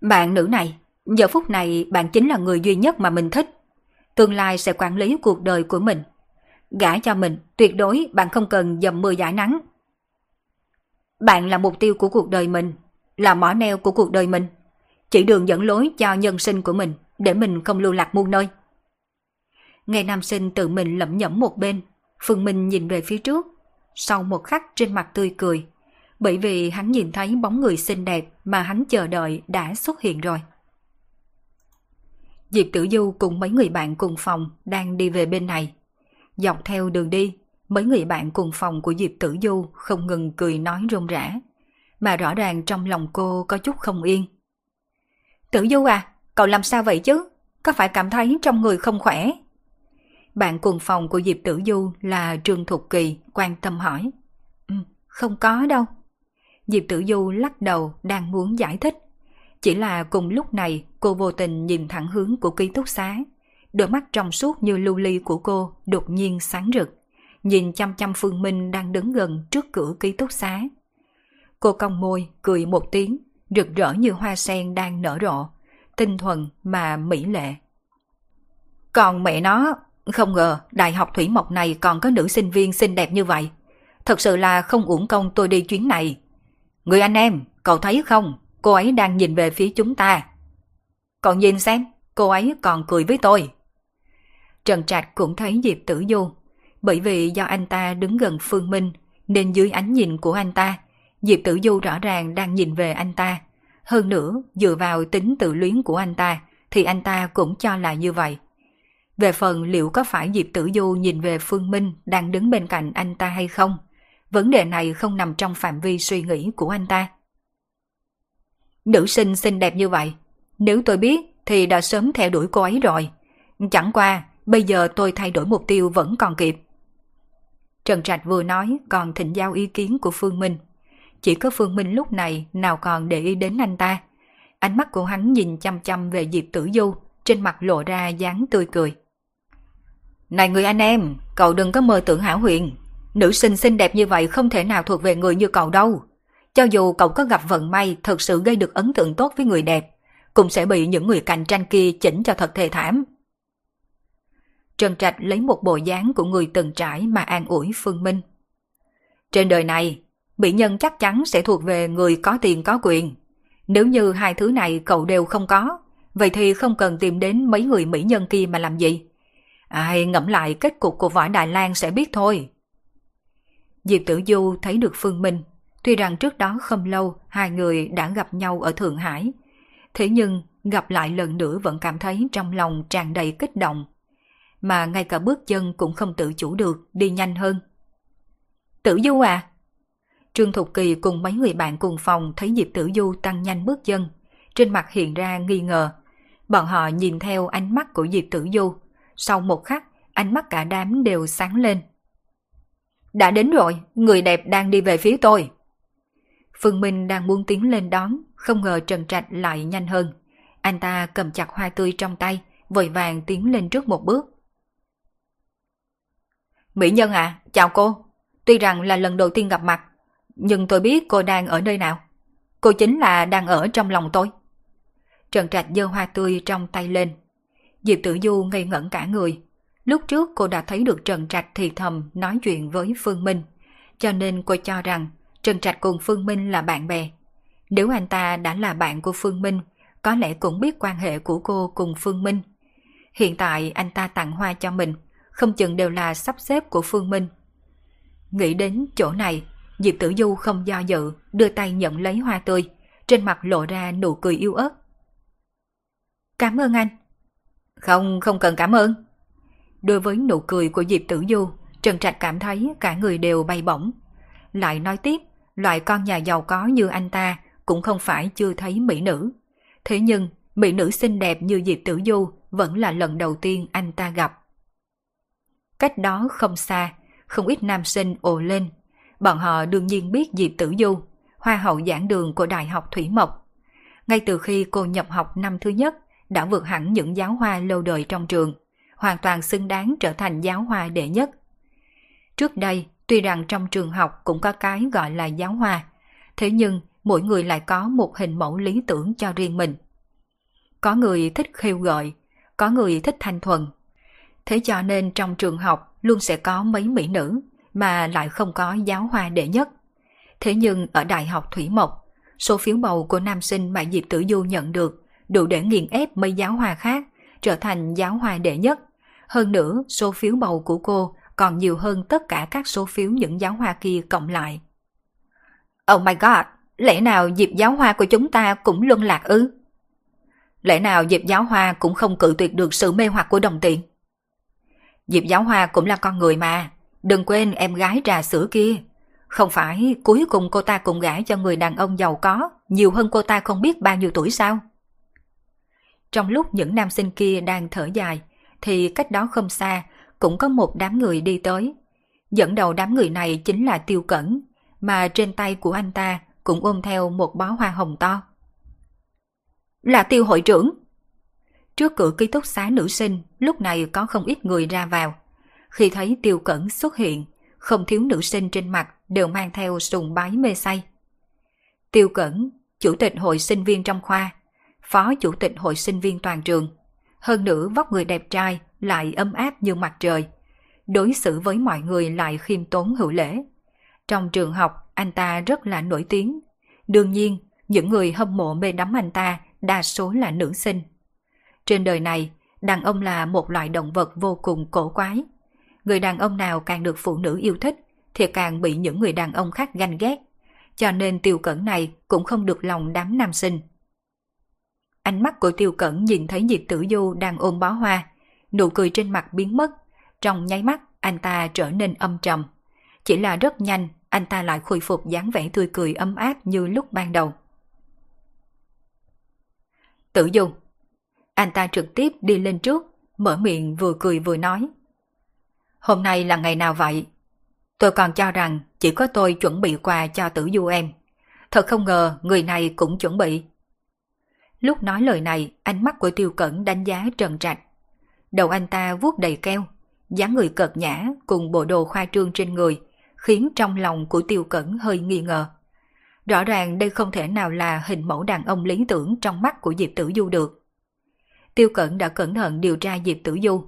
Bạn nữ này, giờ phút này bạn chính là người duy nhất mà mình thích. Tương lai sẽ quản lý cuộc đời của mình. Gả cho mình, tuyệt đối bạn không cần dầm mưa giải nắng. Bạn là mục tiêu của cuộc đời mình, là mỏ neo của cuộc đời mình. Chỉ đường dẫn lối cho nhân sinh của mình để mình không lưu lạc muôn nơi. Nghe nam sinh tự mình lẩm nhẩm một bên, Phương Minh nhìn về phía trước, sau một khắc trên mặt tươi cười, bởi vì hắn nhìn thấy bóng người xinh đẹp mà hắn chờ đợi đã xuất hiện rồi. Diệp Tử Du cùng mấy người bạn cùng phòng đang đi về bên này. Dọc theo đường đi, mấy người bạn cùng phòng của Diệp Tử Du không ngừng cười nói rôm rã, mà rõ ràng trong lòng cô có chút không yên. Tử Du à, cậu làm sao vậy chứ? Có phải cảm thấy trong người không khỏe? Bạn cùng phòng của Diệp Tử Du là Trương Thục Kỳ quan tâm hỏi. Ừ, không có đâu. Diệp Tử Du lắc đầu đang muốn giải thích. Chỉ là cùng lúc này cô vô tình nhìn thẳng hướng của ký túc xá. Đôi mắt trong suốt như lưu ly của cô đột nhiên sáng rực. Nhìn chăm chăm Phương Minh đang đứng gần trước cửa ký túc xá. Cô cong môi, cười một tiếng, rực rỡ như hoa sen đang nở rộ, tinh thuần mà mỹ lệ. Còn mẹ nó, không ngờ đại học Thủy Mộc này còn có nữ sinh viên xinh đẹp như vậy. Thật sự là không uổng công tôi đi chuyến này. Người anh em, cậu thấy không? Cô ấy đang nhìn về phía chúng ta. Cậu nhìn xem, cô ấy còn cười với tôi. Trần Trạch cũng thấy Diệp Tử Du. Bởi vì do anh ta đứng gần Phương Minh, nên dưới ánh nhìn của anh ta, Diệp Tử Du rõ ràng đang nhìn về anh ta. Hơn nữa, dựa vào tính tự luyến của anh ta, thì anh ta cũng cho là như vậy. Về phần liệu có phải Diệp Tử Du nhìn về Phương Minh đang đứng bên cạnh anh ta hay không? Vấn đề này không nằm trong phạm vi suy nghĩ của anh ta. Nữ sinh xinh đẹp như vậy, nếu tôi biết thì đã sớm theo đuổi cô ấy rồi. Chẳng qua, bây giờ tôi thay đổi mục tiêu vẫn còn kịp. Trần Trạch vừa nói còn thịnh giao ý kiến của Phương Minh. Chỉ có Phương Minh lúc này nào còn để ý đến anh ta. Ánh mắt của hắn nhìn chăm chăm về Diệp Tử Du, trên mặt lộ ra dáng tươi cười. Này người anh em, cậu đừng có mơ tưởng hảo huyền. Nữ sinh xinh đẹp như vậy không thể nào thuộc về người như cậu đâu. Cho dù cậu có gặp vận may thật sự gây được ấn tượng tốt với người đẹp, cũng sẽ bị những người cạnh tranh kia chỉnh cho thật thê thảm. Trần Trạch lấy một bộ dáng của người từng trải mà an ủi Phương Minh. Trên đời này, mỹ nhân chắc chắn sẽ thuộc về người có tiền có quyền. Nếu như hai thứ này cậu đều không có, vậy thì không cần tìm đến mấy người mỹ nhân kia mà làm gì. Ai ngẫm lại kết cục của võ Đại lang sẽ biết thôi. Diệp Tử Du thấy được Phương Minh, tuy rằng trước đó không lâu hai người đã gặp nhau ở Thượng Hải. Thế nhưng gặp lại lần nữa vẫn cảm thấy trong lòng tràn đầy kích động. Mà ngay cả bước chân cũng không tự chủ được, đi nhanh hơn. Tử Du à? Trương Thục Kỳ cùng mấy người bạn cùng phòng thấy Diệp Tử Du tăng nhanh bước chân. Trên mặt hiện ra nghi ngờ. Bọn họ nhìn theo ánh mắt của Diệp Tử Du, sau một khắc, ánh mắt cả đám đều sáng lên. Đã đến rồi, người đẹp đang đi về phía tôi. Phương Minh đang muốn tiến lên đón, không ngờ Trần Trạch lại nhanh hơn. Anh ta cầm chặt hoa tươi trong tay, vội vàng tiến lên trước một bước. Mỹ Nhân à, chào cô. Tuy rằng là lần đầu tiên gặp mặt, nhưng tôi biết cô đang ở nơi nào. Cô chính là đang ở trong lòng tôi. Trần Trạch giơ hoa tươi trong tay lên. Diệp Tử Du ngây ngẩn cả người. Lúc trước cô đã thấy được Trần Trạch thì thầm nói chuyện với Phương Minh, cho nên cô cho rằng Trần Trạch cùng Phương Minh là bạn bè. Nếu anh ta đã là bạn của Phương Minh, có lẽ cũng biết quan hệ của cô cùng Phương Minh. Hiện tại anh ta tặng hoa cho mình, không chừng đều là sắp xếp của Phương Minh. Nghĩ đến chỗ này, Diệp Tử Du không do dự, đưa tay nhận lấy hoa tươi, trên mặt lộ ra nụ cười yêu ớt. Cảm ơn anh. Không, không cần cảm ơn. Đối với nụ cười của Diệp Tử Du, Trần Trạch cảm thấy cả người đều bay bổng. Lại nói tiếp, loại con nhà giàu có như anh ta cũng không phải chưa thấy mỹ nữ. Thế nhưng, mỹ nữ xinh đẹp như Diệp Tử Du vẫn là lần đầu tiên anh ta gặp. Cách đó không xa, không ít nam sinh ồ lên. Bọn họ đương nhiên biết Diệp Tử Du, hoa hậu giảng đường của Đại học Thủy Mộc. Ngay từ khi cô nhập học năm thứ nhất, đã vượt hẳn những giáo hoa lâu đời trong trường, hoàn toàn xứng đáng trở thành giáo hoa đệ nhất. Trước đây, tuy rằng trong trường học cũng có cái gọi là giáo hoa, thế nhưng mỗi người lại có một hình mẫu lý tưởng cho riêng mình. Có người thích khêu gợi, có người thích thanh thuần. Thế cho nên trong trường học luôn sẽ có mấy mỹ nữ mà lại không có giáo hoa đệ nhất. Thế nhưng ở Đại học Thủy Mộc, số phiếu bầu của nam sinh mà Diệp Tử Du nhận được đủ để nghiền ép mấy giáo hoa khác, trở thành giáo hoa đệ nhất. Hơn nữa, số phiếu bầu của cô còn nhiều hơn tất cả các số phiếu những giáo hoa kia cộng lại. Oh my god, lẽ nào dịp giáo hoa của chúng ta cũng luân lạc ư? Lẽ nào dịp giáo hoa cũng không cự tuyệt được sự mê hoặc của đồng tiền? Diệp giáo hoa cũng là con người mà, đừng quên em gái trà sữa kia. Không phải cuối cùng cô ta cũng gả cho người đàn ông giàu có, nhiều hơn cô ta không biết bao nhiêu tuổi sao? Trong lúc những nam sinh kia đang thở dài, thì cách đó không xa cũng có một đám người đi tới. Dẫn đầu đám người này chính là Tiêu Cẩn, mà trên tay của anh ta cũng ôm theo một bó hoa hồng to. Là Tiêu hội trưởng! Trước cửa ký túc xá nữ sinh, lúc này có không ít người ra vào. Khi thấy Tiêu Cẩn xuất hiện, không thiếu nữ sinh trên mặt đều mang theo sùng bái mê say. Tiêu Cẩn, chủ tịch hội sinh viên trong khoa, phó chủ tịch hội sinh viên toàn trường. Hơn nữa vóc người đẹp trai lại ấm áp như mặt trời. Đối xử với mọi người lại khiêm tốn hữu lễ. Trong trường học, anh ta rất là nổi tiếng. Đương nhiên, những người hâm mộ mê đắm anh ta đa số là nữ sinh. Trên đời này, đàn ông là một loại động vật vô cùng cổ quái. Người đàn ông nào càng được phụ nữ yêu thích thì càng bị những người đàn ông khác ganh ghét. Cho nên tiêu cẩn này cũng không được lòng đám nam sinh. Ánh mắt của tiêu cẩn nhìn thấy Diệp Tử Du đang ôm bó hoa, nụ cười trên mặt biến mất. Trong nháy mắt, anh ta trở nên âm trầm. Chỉ là rất nhanh, anh ta lại khôi phục dáng vẻ tươi cười ấm áp như lúc ban đầu. Tử Du Anh ta trực tiếp đi lên trước, mở miệng vừa cười vừa nói. Hôm nay là ngày nào vậy? Tôi còn cho rằng chỉ có tôi chuẩn bị quà cho Tử Du em. Thật không ngờ người này cũng chuẩn bị. Lúc nói lời này, ánh mắt của Tiêu Cẩn đánh giá trần trạch. Đầu anh ta vuốt đầy keo, dáng người cợt nhã cùng bộ đồ khoa trương trên người, khiến trong lòng của Tiêu Cẩn hơi nghi ngờ. Rõ ràng đây không thể nào là hình mẫu đàn ông lý tưởng trong mắt của Diệp Tử Du được. Tiêu Cẩn đã cẩn thận điều tra Diệp Tử Du.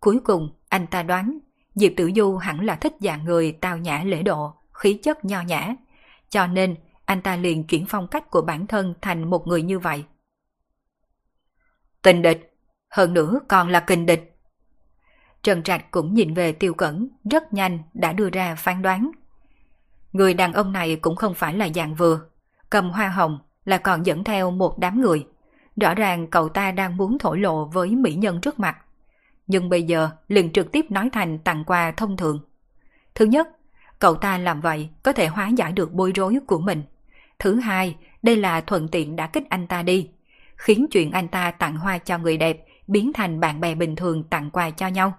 Cuối cùng, anh ta đoán Diệp Tử Du hẳn là thích dạng người tao nhã lễ độ, khí chất nho nhã. Cho nên, anh ta liền chuyển phong cách của bản thân thành một người như vậy. Tình địch, hơn nữa còn là kình địch. Trần Trạch cũng nhìn về tiêu cẩn, rất nhanh đã đưa ra phán đoán. Người đàn ông này cũng không phải là dạng vừa, cầm hoa hồng là còn dẫn theo một đám người. Rõ ràng cậu ta đang muốn thổ lộ với mỹ nhân trước mặt. Nhưng bây giờ liền trực tiếp nói thành tặng quà thông thường. Thứ nhất, cậu ta làm vậy có thể hóa giải được bối rối của mình. Thứ hai, đây là thuận tiện đã kích anh ta đi, khiến chuyện anh ta tặng hoa cho người đẹp biến thành bạn bè bình thường tặng quà cho nhau.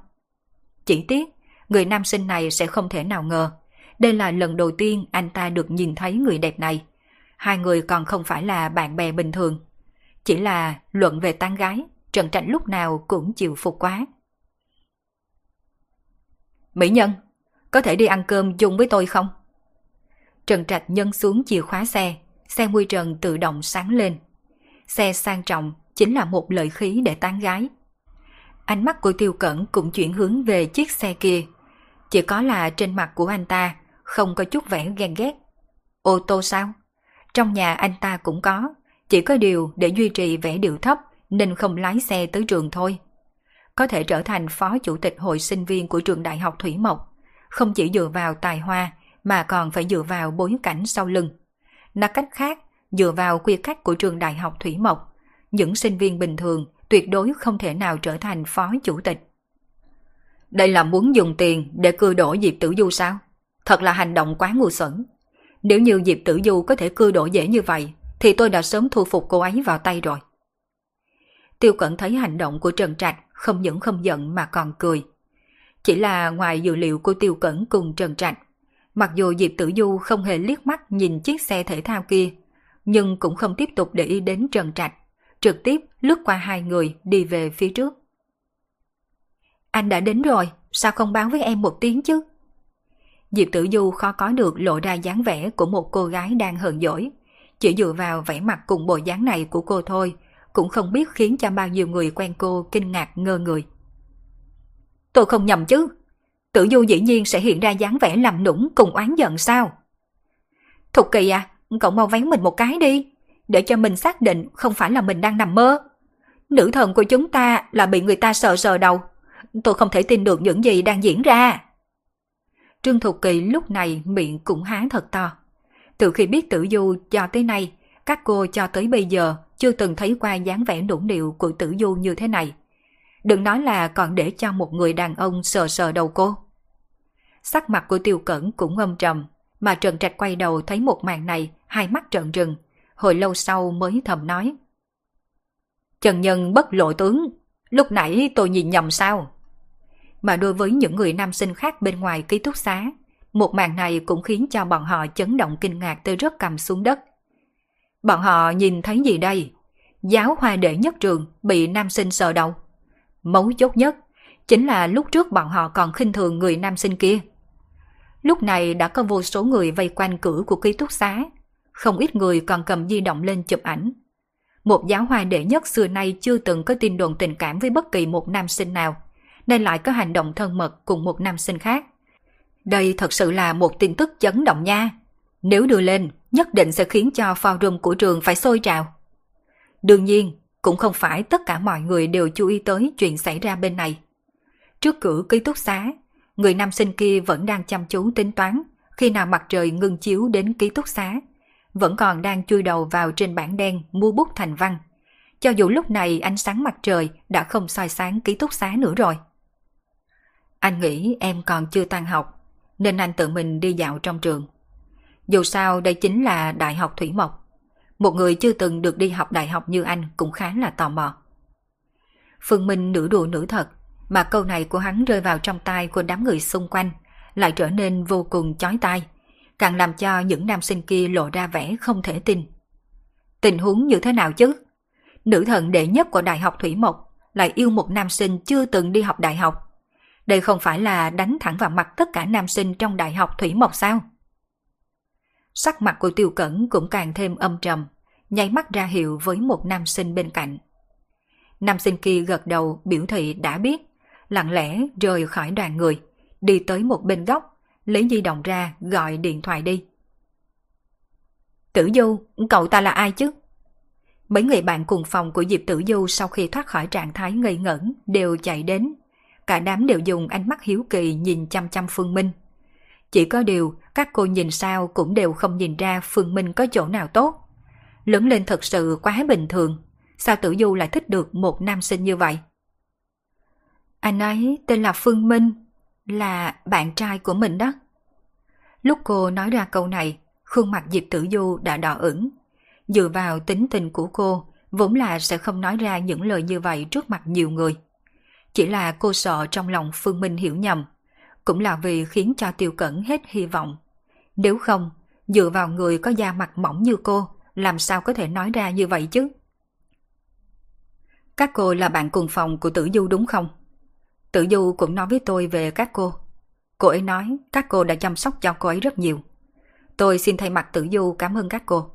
Chỉ tiếc, người nam sinh này sẽ không thể nào ngờ. Đây là lần đầu tiên anh ta được nhìn thấy người đẹp này. Hai người còn không phải là bạn bè bình thường. Chỉ là luận về tán gái, Trần Trạch lúc nào cũng chịu phục quá. Mỹ Nhân, có thể đi ăn cơm chung với tôi không? Trần Trạch nhân xuống chìa khóa xe, xe mui trần tự động sáng lên. Xe sang trọng chính là một lợi khí để tán gái. Ánh mắt của Tiêu Cẩn cũng chuyển hướng về chiếc xe kia. Chỉ có là trên mặt của anh ta không có chút vẻ ghen ghét. Ô tô sao? Trong nhà anh ta cũng có, chỉ có điều để duy trì vẻ điệu thấp nên không lái xe tới trường thôi. Có thể trở thành phó chủ tịch hội sinh viên của trường đại học Thủy Mộc, không chỉ dựa vào tài hoa mà còn phải dựa vào bối cảnh sau lưng. Nói cách khác, dựa vào quy cách của trường đại học Thủy Mộc, những sinh viên bình thường tuyệt đối không thể nào trở thành phó chủ tịch. Đây là muốn dùng tiền để cưa đổ Diệp Tử Du sao? Thật là hành động quá ngu xuẩn. Nếu như Diệp Tử Du có thể cưa đổ dễ như vậy, thì tôi đã sớm thu phục cô ấy vào tay rồi. Tiêu Cẩn thấy hành động của Trần Trạch không những không giận mà còn cười. Chỉ là ngoài dự liệu của Tiêu Cẩn cùng Trần Trạch, mặc dù Diệp Tử Du không hề liếc mắt nhìn chiếc xe thể thao kia, nhưng cũng không tiếp tục để ý đến Trần Trạch, trực tiếp lướt qua hai người đi về phía trước. Anh đã đến rồi, sao không báo với em một tiếng chứ? Diệp Tử Du khó có được lộ ra dáng vẻ của một cô gái đang hờn dỗi. Chỉ dựa vào vẻ mặt cùng bộ dáng này của cô thôi, cũng không biết khiến cho bao nhiêu người quen cô kinh ngạc ngơ người. Tôi không nhầm chứ, Tử Du dĩ nhiên sẽ hiện ra dáng vẻ làm nũng cùng oán giận sao? Thục kỳ à, cậu mau vén mình một cái đi, để cho mình xác định không phải là mình đang nằm mơ. Nữ thần của chúng ta là bị người ta sờ sờ đầu. Tôi không thể tin được những gì đang diễn ra. Trương Thục Kỳ lúc này miệng cũng há thật to. Từ khi biết tử du cho tới nay, các cô cho tới bây giờ chưa từng thấy qua dáng vẻ nũng điệu của tử du như thế này. Đừng nói là còn để cho một người đàn ông sờ sờ đầu cô. Sắc mặt của tiêu cẩn cũng âm trầm, mà Trần Trạch quay đầu thấy một màn này, hai mắt trợn rừng, hồi lâu sau mới thầm nói. Trần Nhân bất lộ tướng, lúc nãy tôi nhìn nhầm sao? Mà đối với những người nam sinh khác bên ngoài ký túc xá, một màn này cũng khiến cho bọn họ chấn động kinh ngạc tới rất cầm xuống đất. Bọn họ nhìn thấy gì đây? Giáo hoa đệ nhất trường bị nam sinh sờ đầu. Mấu chốt nhất chính là lúc trước bọn họ còn khinh thường người nam sinh kia. Lúc này đã có vô số người vây quanh cửa của ký túc xá, không ít người còn cầm di động lên chụp ảnh. Một giáo hoa đệ nhất xưa nay chưa từng có tin đồn tình cảm với bất kỳ một nam sinh nào, nên lại có hành động thân mật cùng một nam sinh khác. Đây thật sự là một tin tức chấn động nha. Nếu đưa lên, nhất định sẽ khiến cho forum của trường phải sôi trào. Đương nhiên, cũng không phải tất cả mọi người đều chú ý tới chuyện xảy ra bên này. Trước cửa ký túc xá, người nam sinh kia vẫn đang chăm chú tính toán khi nào mặt trời ngưng chiếu đến ký túc xá. Vẫn còn đang chui đầu vào trên bảng đen mua bút thành văn. Cho dù lúc này ánh sáng mặt trời đã không soi sáng ký túc xá nữa rồi. Anh nghĩ em còn chưa tan học, nên anh tự mình đi dạo trong trường. Dù sao đây chính là Đại học Thủy Mộc. Một người chưa từng được đi học đại học như anh cũng khá là tò mò. Phương Minh nửa đùa nửa thật, mà câu này của hắn rơi vào trong tai của đám người xung quanh, lại trở nên vô cùng chói tai, càng làm cho những nam sinh kia lộ ra vẻ không thể tin. Tình huống như thế nào chứ? Nữ thần đệ nhất của Đại học Thủy Mộc lại yêu một nam sinh chưa từng đi học đại học. Đây không phải là đánh thẳng vào mặt tất cả nam sinh trong Đại học Thủy Mộc sao? Sắc mặt của Tiêu Cẩn cũng càng thêm âm trầm, nháy mắt ra hiệu với một nam sinh bên cạnh. Nam sinh kia gật đầu biểu thị đã biết, lặng lẽ rời khỏi đoàn người, đi tới một bên góc, lấy di động ra gọi điện thoại đi. Tử Du, cậu ta là ai chứ? Mấy người bạn cùng phòng của Diệp Tử Du sau khi thoát khỏi trạng thái ngây ngẩn đều chạy đến. Cả đám đều dùng ánh mắt hiếu kỳ nhìn chăm chăm Phương Minh. Chỉ có điều, các cô nhìn sao cũng đều không nhìn ra Phương Minh có chỗ nào tốt. Lớn lên thật sự quá bình thường. Sao Tử Du lại thích được một nam sinh như vậy? Anh ấy tên là Phương Minh, là bạn trai của mình đó. Lúc cô nói ra câu này, khuôn mặt Diệp Tử Du đã đỏ ửng. Dựa vào tính tình của cô, vốn là sẽ không nói ra những lời như vậy trước mặt nhiều người. Chỉ là cô sợ trong lòng Phương Minh hiểu nhầm, cũng là vì khiến cho Tiêu Cẩn hết hy vọng. Nếu không, dựa vào người có da mặt mỏng như cô, làm sao có thể nói ra như vậy chứ? Các cô là bạn cùng phòng của Tử Du đúng không? Tử Du cũng nói với tôi về các cô. Cô ấy nói các cô đã chăm sóc cho cô ấy rất nhiều. Tôi xin thay mặt tử du cảm ơn các cô.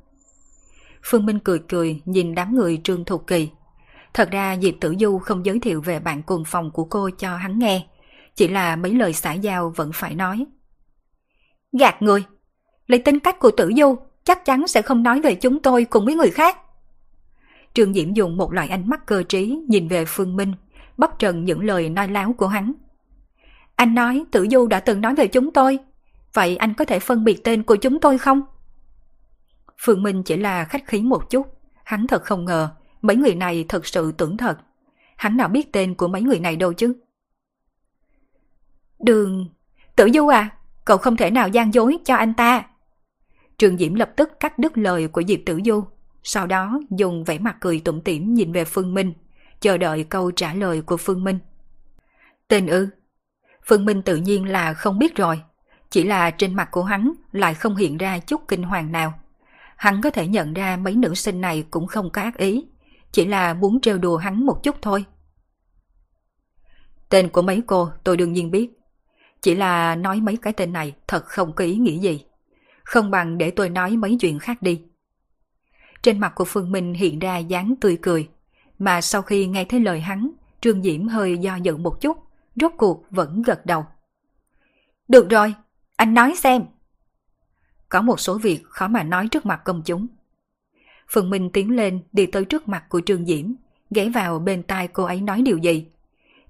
Phương Minh cười cười nhìn đám người Trương Thục Kỳ. Thật ra Diệp Tử Du không giới thiệu về bạn cùng phòng của cô cho hắn nghe. Chỉ là mấy lời xã giao vẫn phải nói. Gạt người! Lấy tính cách của Tử Du chắc chắn sẽ không nói về chúng tôi cùng với người khác. Trương Diễm dùng một loại ánh mắt cơ trí nhìn về Phương Minh, bóc trần những lời nói láo của hắn. Anh nói Tử Du đã từng nói về chúng tôi, vậy anh có thể phân biệt tên của chúng tôi không? Phương Minh chỉ là khách khí một chút, hắn thật không ngờ mấy người này thật sự tưởng thật. Hắn nào biết tên của mấy người này đâu chứ? Đường... Tử Du à, cậu không thể nào gian dối cho anh ta. Trường Diễm lập tức cắt đứt lời của Diệp Tử Du, sau đó dùng vẻ mặt cười tủm tỉm nhìn về Phương Minh, chờ đợi câu trả lời của Phương Minh. Tên ư? Phương Minh tự nhiên là không biết rồi, chỉ là trên mặt của hắn lại không hiện ra chút kinh hoàng nào. Hắn có thể nhận ra mấy nữ sinh này cũng không có ác ý, chỉ là muốn trêu đùa hắn một chút thôi. Tên của mấy cô tôi đương nhiên biết, chỉ là nói mấy cái tên này thật không có ý nghĩa gì. Không bằng để tôi nói mấy chuyện khác đi. Trên mặt của Phương Minh hiện ra dáng tươi cười, mà sau khi nghe thấy lời hắn, Trương Diễm hơi do dự một chút, rốt cuộc vẫn gật đầu. Được rồi, anh nói xem. Có một số việc khó mà nói trước mặt công chúng. Phương Minh tiến lên đi tới trước mặt của Trương Diễm, ghé vào bên tai cô ấy nói điều gì.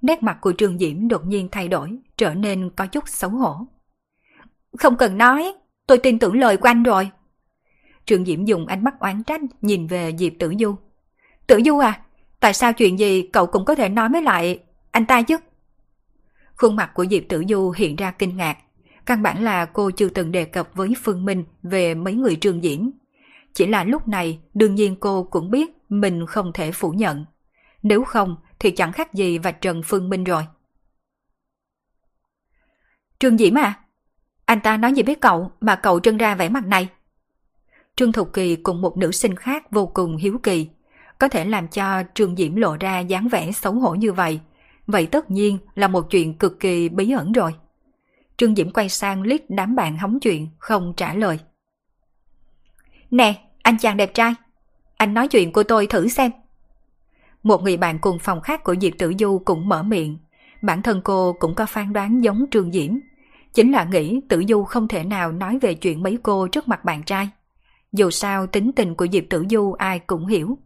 Nét mặt của Trương Diễm đột nhiên thay đổi, trở nên có chút xấu hổ. Không cần nói, tôi tin tưởng lời của anh rồi. Trương Diễm dùng ánh mắt oán trách nhìn về Diệp Tử Du. Tử Du à, tại sao chuyện gì cậu cũng có thể nói với lại anh ta chứ? Khuôn mặt của Diệp Tử Du hiện ra kinh ngạc. Căn bản là cô chưa từng đề cập với Phương Minh về mấy người Trường Diễm. Chỉ là lúc này, đương nhiên cô cũng biết mình không thể phủ nhận. Nếu không, thì chẳng khác gì vạch trần Phương Minh rồi. Trương Diễm à? Anh ta nói gì với cậu mà cậu trân ra vẻ mặt này? Trương Thục Kỳ cùng một nữ sinh khác vô cùng hiếu kỳ. Có thể làm cho Trương Diễm lộ ra dáng vẻ xấu hổ như vậy. Vậy tất nhiên là một chuyện cực kỳ bí ẩn rồi. Trương Diễm quay sang liếc đám bạn hóng chuyện, không trả lời. Nè, anh chàng đẹp trai. Anh nói chuyện của tôi thử xem. Một người bạn cùng phòng khác của Diệp Tử Du cũng mở miệng. Bản thân cô cũng có phán đoán giống Trương Diễm. Chính là nghĩ Tử Du không thể nào nói về chuyện mấy cô trước mặt bạn trai. Dù sao tính tình của Diệp Tử Du ai cũng hiểu.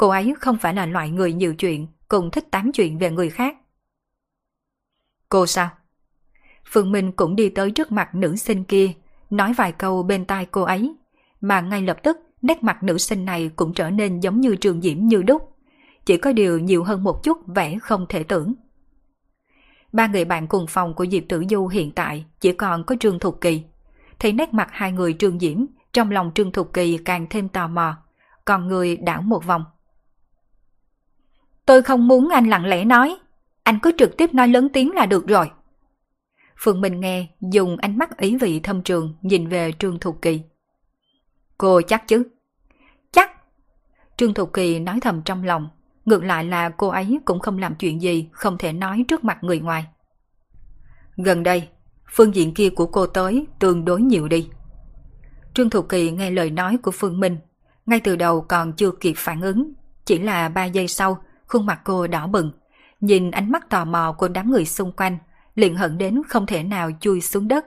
Cô ấy không phải là loại người nhiều chuyện, cùng thích tám chuyện về người khác. Cô sao? Phương Minh cũng đi tới trước mặt nữ sinh kia, nói vài câu bên tai cô ấy, mà ngay lập tức nét mặt nữ sinh này cũng trở nên giống như trường diễm như đúc. Chỉ có điều nhiều hơn một chút vẻ không thể tưởng. Ba người bạn cùng phòng của Diệp Tử Du hiện tại chỉ còn có Trương Thục Kỳ. Thấy nét mặt hai người Trương Diễm, trong lòng Trương Thục Kỳ càng thêm tò mò, còn người đảo một vòng. Tôi không muốn anh lặng lẽ nói, anh cứ trực tiếp nói lớn tiếng là được rồi. Phương Minh nghe, dùng ánh mắt ý vị thâm trường nhìn về Trương Thục Kỳ. Cô chắc chứ? Chắc. Trương Thục Kỳ nói thầm trong lòng, ngược lại là cô ấy cũng không làm chuyện gì không thể nói trước mặt người ngoài. Gần đây, phương diện kia của cô tới tương đối nhiều đi. Trương Thục Kỳ nghe lời nói của Phương Minh, ngay từ đầu còn chưa kịp phản ứng, chỉ là ba giây sau, khuôn mặt cô đỏ bừng, nhìn ánh mắt tò mò của đám người xung quanh, liền hận đến không thể nào chui xuống đất.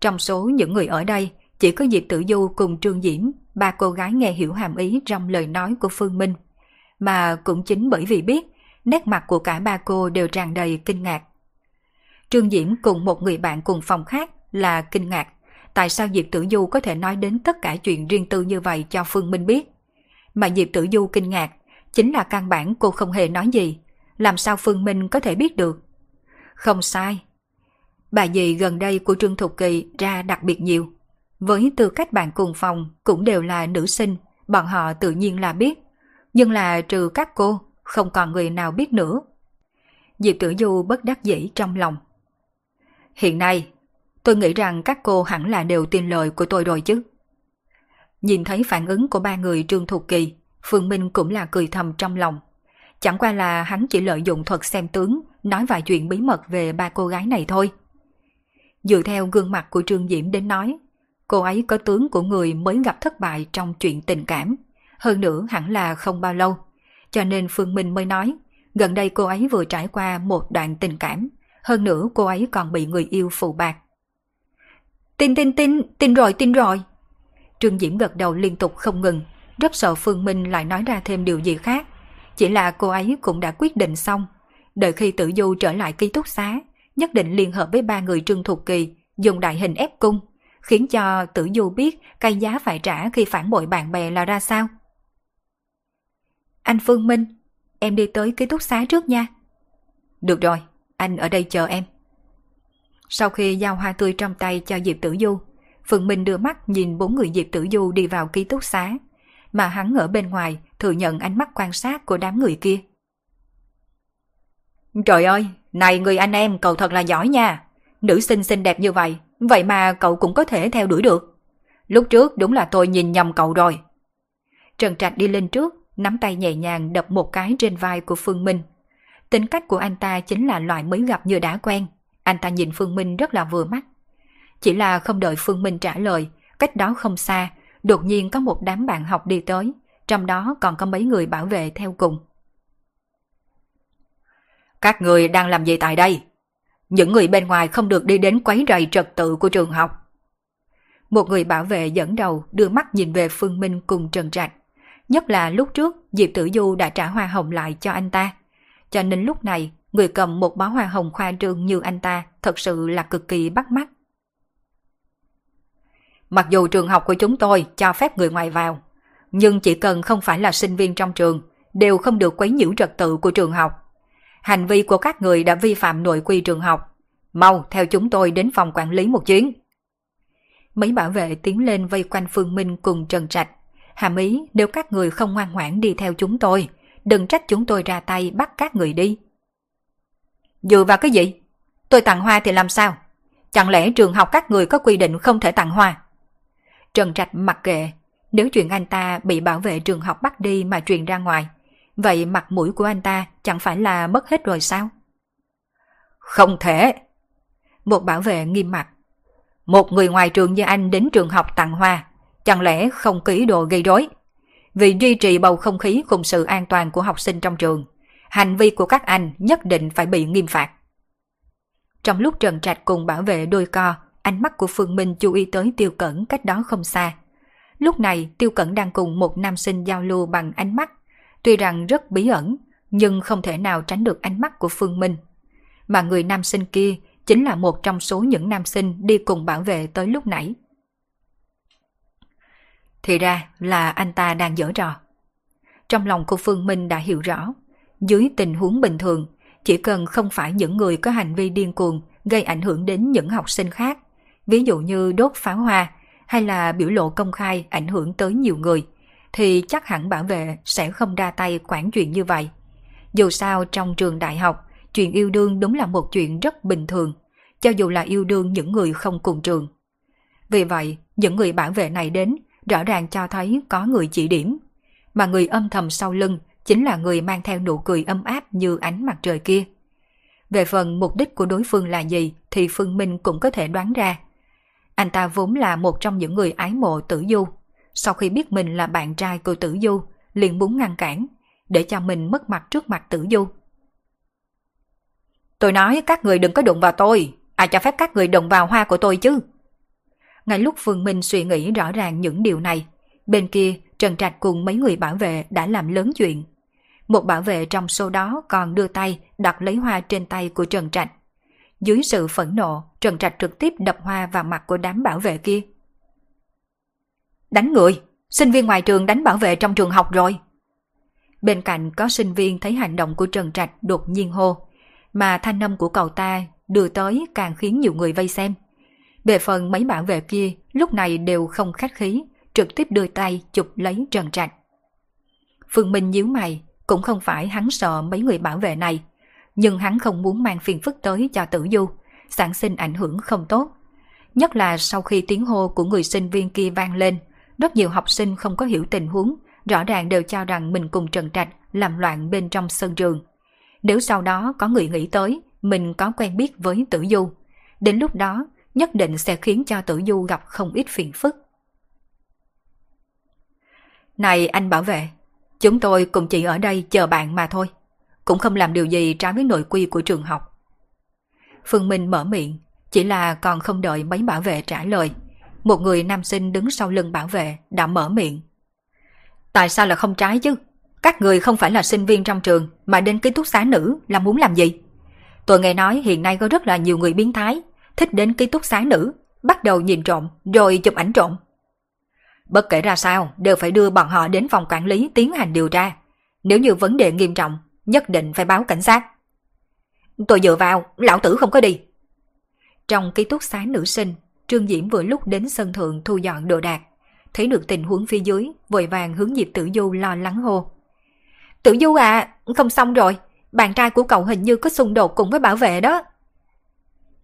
Trong số những người ở đây, chỉ có Diệp Tử Du cùng Trương Diễm, ba cô gái nghe hiểu hàm ý trong lời nói của Phương Minh. Mà cũng chính bởi vì biết, nét mặt của cả ba cô đều tràn đầy kinh ngạc. Trương Diễm cùng một người bạn cùng phòng khác là kinh ngạc. Tại sao Diệp Tử Du có thể nói đến tất cả chuyện riêng tư như vậy cho Phương Minh biết? Mà Diệp Tử Du kinh ngạc, chính là căn bản cô không hề nói gì. Làm sao Phương Minh có thể biết được? Không sai. Bà dì gần đây của Trương Thục Kỳ ra đặc biệt nhiều. Với tư cách bạn cùng phòng cũng đều là nữ sinh, bọn họ tự nhiên là biết. Nhưng là trừ các cô, không còn người nào biết nữa. Diệp Tử Du bất đắc dĩ trong lòng. Hiện nay, tôi nghĩ rằng các cô hẳn là đều tin lời của tôi rồi chứ. Nhìn thấy phản ứng của ba người Trương Thục Kỳ, Phương Minh cũng là cười thầm trong lòng. Chẳng qua là hắn chỉ lợi dụng thuật xem tướng, nói vài chuyện bí mật về ba cô gái này thôi. Dựa theo gương mặt của Trương Diễm đến nói, cô ấy có tướng của người mới gặp thất bại trong chuyện tình cảm. Hơn nữa hẳn là không bao lâu. Cho nên Phương Minh mới nói, gần đây cô ấy vừa trải qua một đoạn tình cảm. Hơn nữa cô ấy còn bị người yêu phụ bạc. Tin tin tin, tin rồi, tin rồi. Trương Diễm gật đầu liên tục không ngừng, rất sợ Phương Minh lại nói ra thêm điều gì khác. Chỉ là cô ấy cũng đã quyết định xong. Đợi khi tử du trở lại ký túc xá, nhất định liên hợp với ba người Trương Thục Kỳ dùng đại hình ép cung, khiến cho tử du biết cái giá phải trả khi phản bội bạn bè là ra sao. Anh Phương Minh, em đi tới ký túc xá trước nha. Được rồi, anh ở đây chờ em. Sau khi giao hoa tươi trong tay cho Diệp Tử Du, Phương Minh đưa mắt nhìn bốn người Diệp Tử Du đi vào ký túc xá, mà hắn ở bên ngoài thừa nhận ánh mắt quan sát của đám người kia. Trời ơi, này người anh em cậu thật là giỏi nha. Nữ sinh xinh đẹp như vậy, vậy mà cậu cũng có thể theo đuổi được. Lúc trước đúng là tôi nhìn nhầm cậu rồi. Trần Trạch đi lên trước, nắm tay nhẹ nhàng đập một cái trên vai của Phương Minh. Tính cách của anh ta chính là loại mới gặp như đã quen. Anh ta nhìn Phương Minh rất là vừa mắt. Chỉ là không đợi Phương Minh trả lời, cách đó không xa, đột nhiên có một đám bạn học đi tới, trong đó còn có mấy người bảo vệ theo cùng. Các người đang làm gì tại đây? Những người bên ngoài không được đi đến quấy rầy trật tự của trường học. Một người bảo vệ dẫn đầu đưa mắt nhìn về Phương Minh cùng Trần Trạch. Nhất là lúc trước Diệp Tử Du đã trả hoa hồng lại cho anh ta. Cho nên lúc này người cầm một bó hoa hồng khoa trương như anh ta thật sự là cực kỳ bắt mắt. Mặc dù trường học của chúng tôi cho phép người ngoài vào, nhưng chỉ cần không phải là sinh viên trong trường, đều không được quấy nhiễu trật tự của trường học. Hành vi của các người đã vi phạm nội quy trường học. Mau theo chúng tôi đến phòng quản lý một chuyến. Mấy bảo vệ tiến lên vây quanh Phương Minh cùng Trần Trạch. Hàm ý nếu các người không ngoan ngoãn đi theo chúng tôi, đừng trách chúng tôi ra tay bắt các người đi. Dựa vào cái gì? Tôi tặng hoa thì làm sao? Chẳng lẽ trường học các người có quy định không thể tặng hoa? Trần Trạch mặc kệ, nếu chuyện anh ta bị bảo vệ trường học bắt đi mà truyền ra ngoài, vậy mặt mũi của anh ta chẳng phải là mất hết rồi sao? Không thể! Một bảo vệ nghiêm mặt. Một người ngoài trường như anh đến trường học tặng hoa, chẳng lẽ không ký đồ gây rối? Vì duy trì bầu không khí cùng sự an toàn của học sinh trong trường, hành vi của các anh nhất định phải bị nghiêm phạt. Trong lúc Trần Trạch cùng bảo vệ đôi co, ánh mắt của Phương Minh chú ý tới Tiêu Cẩn cách đó không xa. Lúc này Tiêu Cẩn đang cùng một nam sinh giao lưu bằng ánh mắt, tuy rằng rất bí ẩn, nhưng không thể nào tránh được ánh mắt của Phương Minh. Mà người nam sinh kia chính là một trong số những nam sinh đi cùng bảo vệ tới lúc nãy. Thì ra là anh ta đang dở trò. Trong lòng của Phương Minh đã hiểu rõ, dưới tình huống bình thường, chỉ cần không phải những người có hành vi điên cuồng gây ảnh hưởng đến những học sinh khác, ví dụ như đốt pháo hoa hay là biểu lộ công khai ảnh hưởng tới nhiều người, thì chắc hẳn bảo vệ sẽ không ra tay quản chuyện như vậy. Dù sao trong trường đại học, chuyện yêu đương đúng là một chuyện rất bình thường, cho dù là yêu đương những người không cùng trường. Vì vậy, những người bảo vệ này đến rõ ràng cho thấy có người chỉ điểm, mà người âm thầm sau lưng chính là người mang theo nụ cười âm áp như ánh mặt trời kia. Về phần mục đích của đối phương là gì thì Phương Minh cũng có thể đoán ra. Anh ta vốn là một trong những người ái mộ tử du. Sau khi biết mình là bạn trai của tử du, liền muốn ngăn cản, để cho mình mất mặt trước mặt tử du. Tôi nói các người đừng có đụng vào tôi, ai cho phép các người đụng vào hoa của tôi chứ? Ngay lúc Phương Minh suy nghĩ rõ ràng những điều này, bên kia Trần Trạch cùng mấy người bảo vệ đã làm lớn chuyện. Một bảo vệ trong số đó còn đưa tay đặt lấy hoa trên tay của Trần Trạch. Dưới sự phẫn nộ, Trần Trạch trực tiếp đập hoa vào mặt của đám bảo vệ kia. Đánh người! Sinh viên ngoài trường đánh bảo vệ trong trường học rồi! Bên cạnh có sinh viên thấy hành động của Trần Trạch đột nhiên hô, mà thanh âm của cậu ta đưa tới càng khiến nhiều người vây xem. Về phần mấy bảo vệ kia lúc này đều không khách khí, trực tiếp đưa tay chụp lấy Trần Trạch. Phương Minh nhíu mày, cũng không phải hắn sợ mấy người bảo vệ này, nhưng hắn không muốn mang phiền phức tới cho tử du, sản sinh ảnh hưởng không tốt. Nhất là sau khi tiếng hô của người sinh viên kia vang lên, rất nhiều học sinh không có hiểu tình huống, rõ ràng đều cho rằng mình cùng Trần Trạch làm loạn bên trong sân trường. Nếu sau đó có người nghĩ tới mình có quen biết với tử du, đến lúc đó nhất định sẽ khiến cho tử du gặp không ít phiền phức. Này anh bảo vệ, chúng tôi cùng chỉ ở đây chờ bạn mà thôi, cũng không làm điều gì trái với nội quy của trường học. Phương Minh mở miệng, chỉ là còn không đợi mấy bảo vệ trả lời. Một người nam sinh đứng sau lưng bảo vệ đã mở miệng. Tại sao là không trái chứ? Các người không phải là sinh viên trong trường mà đến ký túc xá nữ là muốn làm gì? Tôi nghe nói hiện nay có rất là nhiều người biến thái, thích đến ký túc xá nữ, bắt đầu nhìn trộm rồi chụp ảnh trộm. Bất kể ra sao, đều phải đưa bọn họ đến phòng quản lý tiến hành điều tra. Nếu như vấn đề nghiêm trọng, nhất định phải báo cảnh sát. Tôi dựa vào, lão tử không có đi. Trong ký túc xá nữ sinh, Trương Diễm vừa lúc đến sân thượng thu dọn đồ đạc. Thấy được tình huống phía dưới, vội vàng hướng Diệp Tử Du lo lắng hô. Tử Du à, không xong rồi, bạn trai của cậu hình như có xung đột cùng với bảo vệ đó.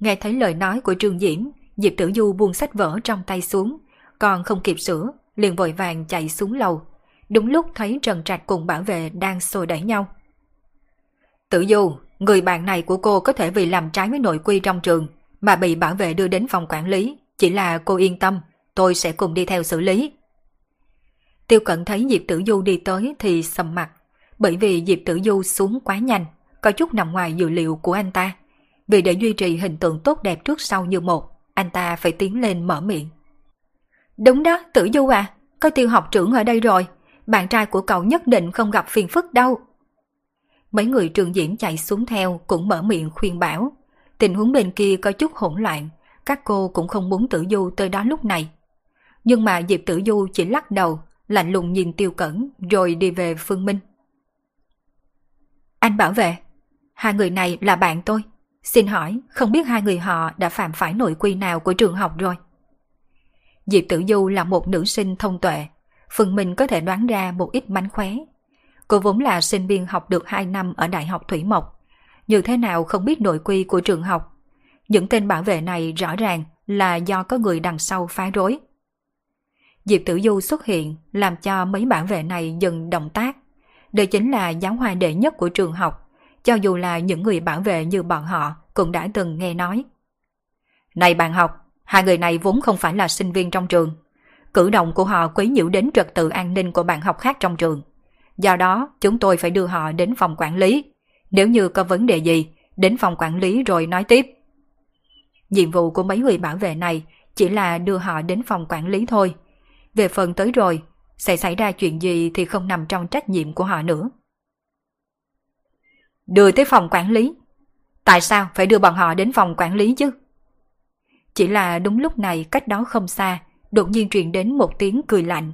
Nghe thấy lời nói của Trương Diễm, Diệp Tử Du buông sách vở trong tay xuống, còn không kịp sửa, liền vội vàng chạy xuống lầu. Đúng lúc thấy Trần Trạch cùng bảo vệ đang xô đẩy nhau. Tử Du, người bạn này của cô có thể vì làm trái với nội quy trong trường mà bị bảo vệ đưa đến phòng quản lý. Chỉ là cô yên tâm, tôi sẽ cùng đi theo xử lý. Tiêu cận thấy Diệp Tử Du đi tới thì sầm mặt, bởi vì Diệp Tử Du xuống quá nhanh, có chút nằm ngoài dự liệu của anh ta. Vì để duy trì hình tượng tốt đẹp trước sau như một, anh ta phải tiến lên mở miệng. Đúng đó, Tử Du à, có tiêu học trưởng ở đây rồi, bạn trai của cậu nhất định không gặp phiền phức đâu. Mấy người trường diễn chạy xuống theo cũng mở miệng khuyên bảo. Tình huống bên kia có chút hỗn loạn, các cô cũng không muốn Tử Du tới đó lúc này. Nhưng mà Diệp Tử Du chỉ lắc đầu, lạnh lùng nhìn Tiêu Cẩn rồi đi về Phương Minh. Anh bảo vệ, hai người này là bạn tôi. Xin hỏi, không biết hai người họ đã phạm phải nội quy nào của trường học rồi? Diệp Tử Du là một nữ sinh thông tuệ, Phương Minh có thể đoán ra một ít mánh khóe. Cô vốn là sinh viên học được 2 năm ở Đại học Thủy Mộc. Như thế nào không biết nội quy của trường học. Những tên bảo vệ này rõ ràng là do có người đằng sau phá rối. Diệp Tử Du xuất hiện làm cho mấy bảo vệ này dừng động tác. Đây chính là giáo hoa đệ nhất của trường học, cho dù là những người bảo vệ như bọn họ cũng đã từng nghe nói. Này bạn học, hai người này vốn không phải là sinh viên trong trường. Cử động của họ quấy nhiễu đến trật tự an ninh của bạn học khác trong trường. Do đó, chúng tôi phải đưa họ đến phòng quản lý. Nếu như có vấn đề gì, đến phòng quản lý rồi nói tiếp. Nhiệm vụ của mấy người bảo vệ này chỉ là đưa họ đến phòng quản lý thôi. Về phần tới rồi, sẽ xảy ra chuyện gì thì không nằm trong trách nhiệm của họ nữa. Đưa tới phòng quản lý. Tại sao phải đưa bọn họ đến phòng quản lý chứ? Chỉ là đúng lúc này cách đó không xa, đột nhiên truyền đến một tiếng cười lạnh,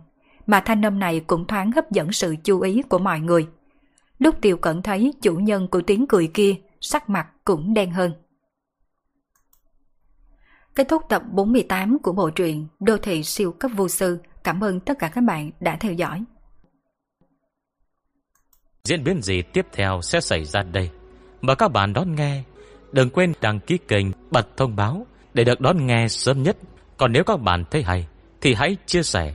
mà thanh âm này cũng thoáng hấp dẫn sự chú ý của mọi người. Lúc Tiêu Cẩn thấy chủ nhân của tiếng cười kia, sắc mặt cũng đen hơn. Kết thúc tập 48 của bộ truyện Đô thị siêu cấp vô sư. Cảm ơn tất cả các bạn đã theo dõi.
Diễn biến gì tiếp theo sẽ xảy ra đây? Mời các bạn đón nghe. Đừng quên đăng ký kênh, bật thông báo để được đón nghe sớm nhất. Còn nếu các bạn thấy hay, thì hãy chia sẻ